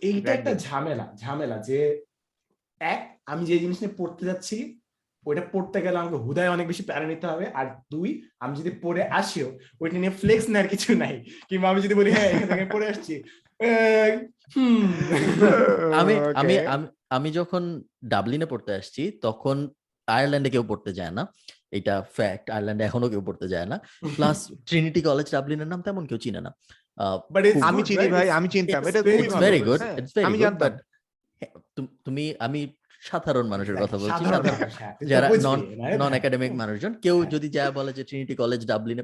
Speaker 3: এইটা একটা ঝামেলা ঝামেলা যে এক আমি যে জিনিস নিয়ে পড়তে যাচ্ছি ওইটা পড়তে গেলে আমাকে হুদায় অনেক বেশি প্যারা নিতে হবে। আর দুই আমি যদি পড়ে আসিও ওইটা নিয়ে ফ্লেক্স নেওয়ার কিছু নাই। কিংবা আমি যদি বলি হ্যাঁ এখান থেকে পড়ে আসছি।
Speaker 1: আমি আমি. আমি যখন ডাবলিনে পড়তে আসছি তখন আয়ারল্যান্ডে কেউ পড়তে যায় না। এটা ফ্যাক্ট আয়ারল্যান্ডে এখনও কেউ পড়তে যায় না। প্লাস ট্রিনিটি কলেজ ডাবলিনের নাম তেমন কেউ চিনে না।
Speaker 2: আমি চিনি ভাই আমি চিনতাম। এটা
Speaker 1: very good. It's very good তুমি আমি সাধারণ মানুষের কথা বলছি
Speaker 3: হ্যাঁ,
Speaker 1: যারা নন নন একাডেমিক মানুষজন কেউ
Speaker 3: হ্যাঁ।
Speaker 1: যদি যা বলে যে ট্রিনিটি কলেজ ডাবলিনে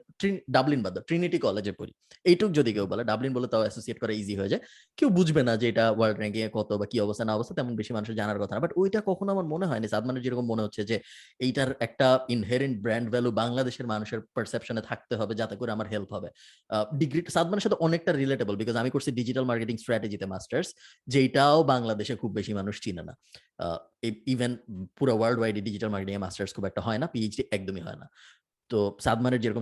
Speaker 1: ডাবলিন বাদ ট্রিনিটি কলেজে পড়ি এইটুক যদি কেউ বলে ডাবলিন বলে তাও অ্যাসোসিয়েট করা ইজি হয়ে যায় কেউ বুঝবে না যে এটা ওয়ার্ল্ড র্যাঙ্কিং এ কত বা কি অবস্থা না অবস্থা তেমন বেশি মানুষের জানার কথা না বাট ওইটা কখনো আমার মনে হয়নি সাদমানের যেরকম মনে হচ্ছে যে এইটার একটা ইনহেরেন্ট ব্র্যান্ড ভ্যালু বাংলাদেশের মানুষের পারসেপশনে থাকতে হবে যাতে করে আমার হেল্প হবে। ডিগ্রি সাদমানের সাথে অনেকটা রিলেটেবল বিকজ আমি করছি ডিজিটাল মার্কেটিং স্ট্র্যাটেজিতে মাস্টার্স যেটাও বাংলাদেশে খুব বেশি মানুষ চিনে না। ইভেন পুরো ওয়ার্ল্ড ওয়াইড ডিজিটাল মার্কেটিং এ মাস্টার্স খুব একটা হয় না পিএইচডি একদমই হয় না। তো সাদমানের যেরকম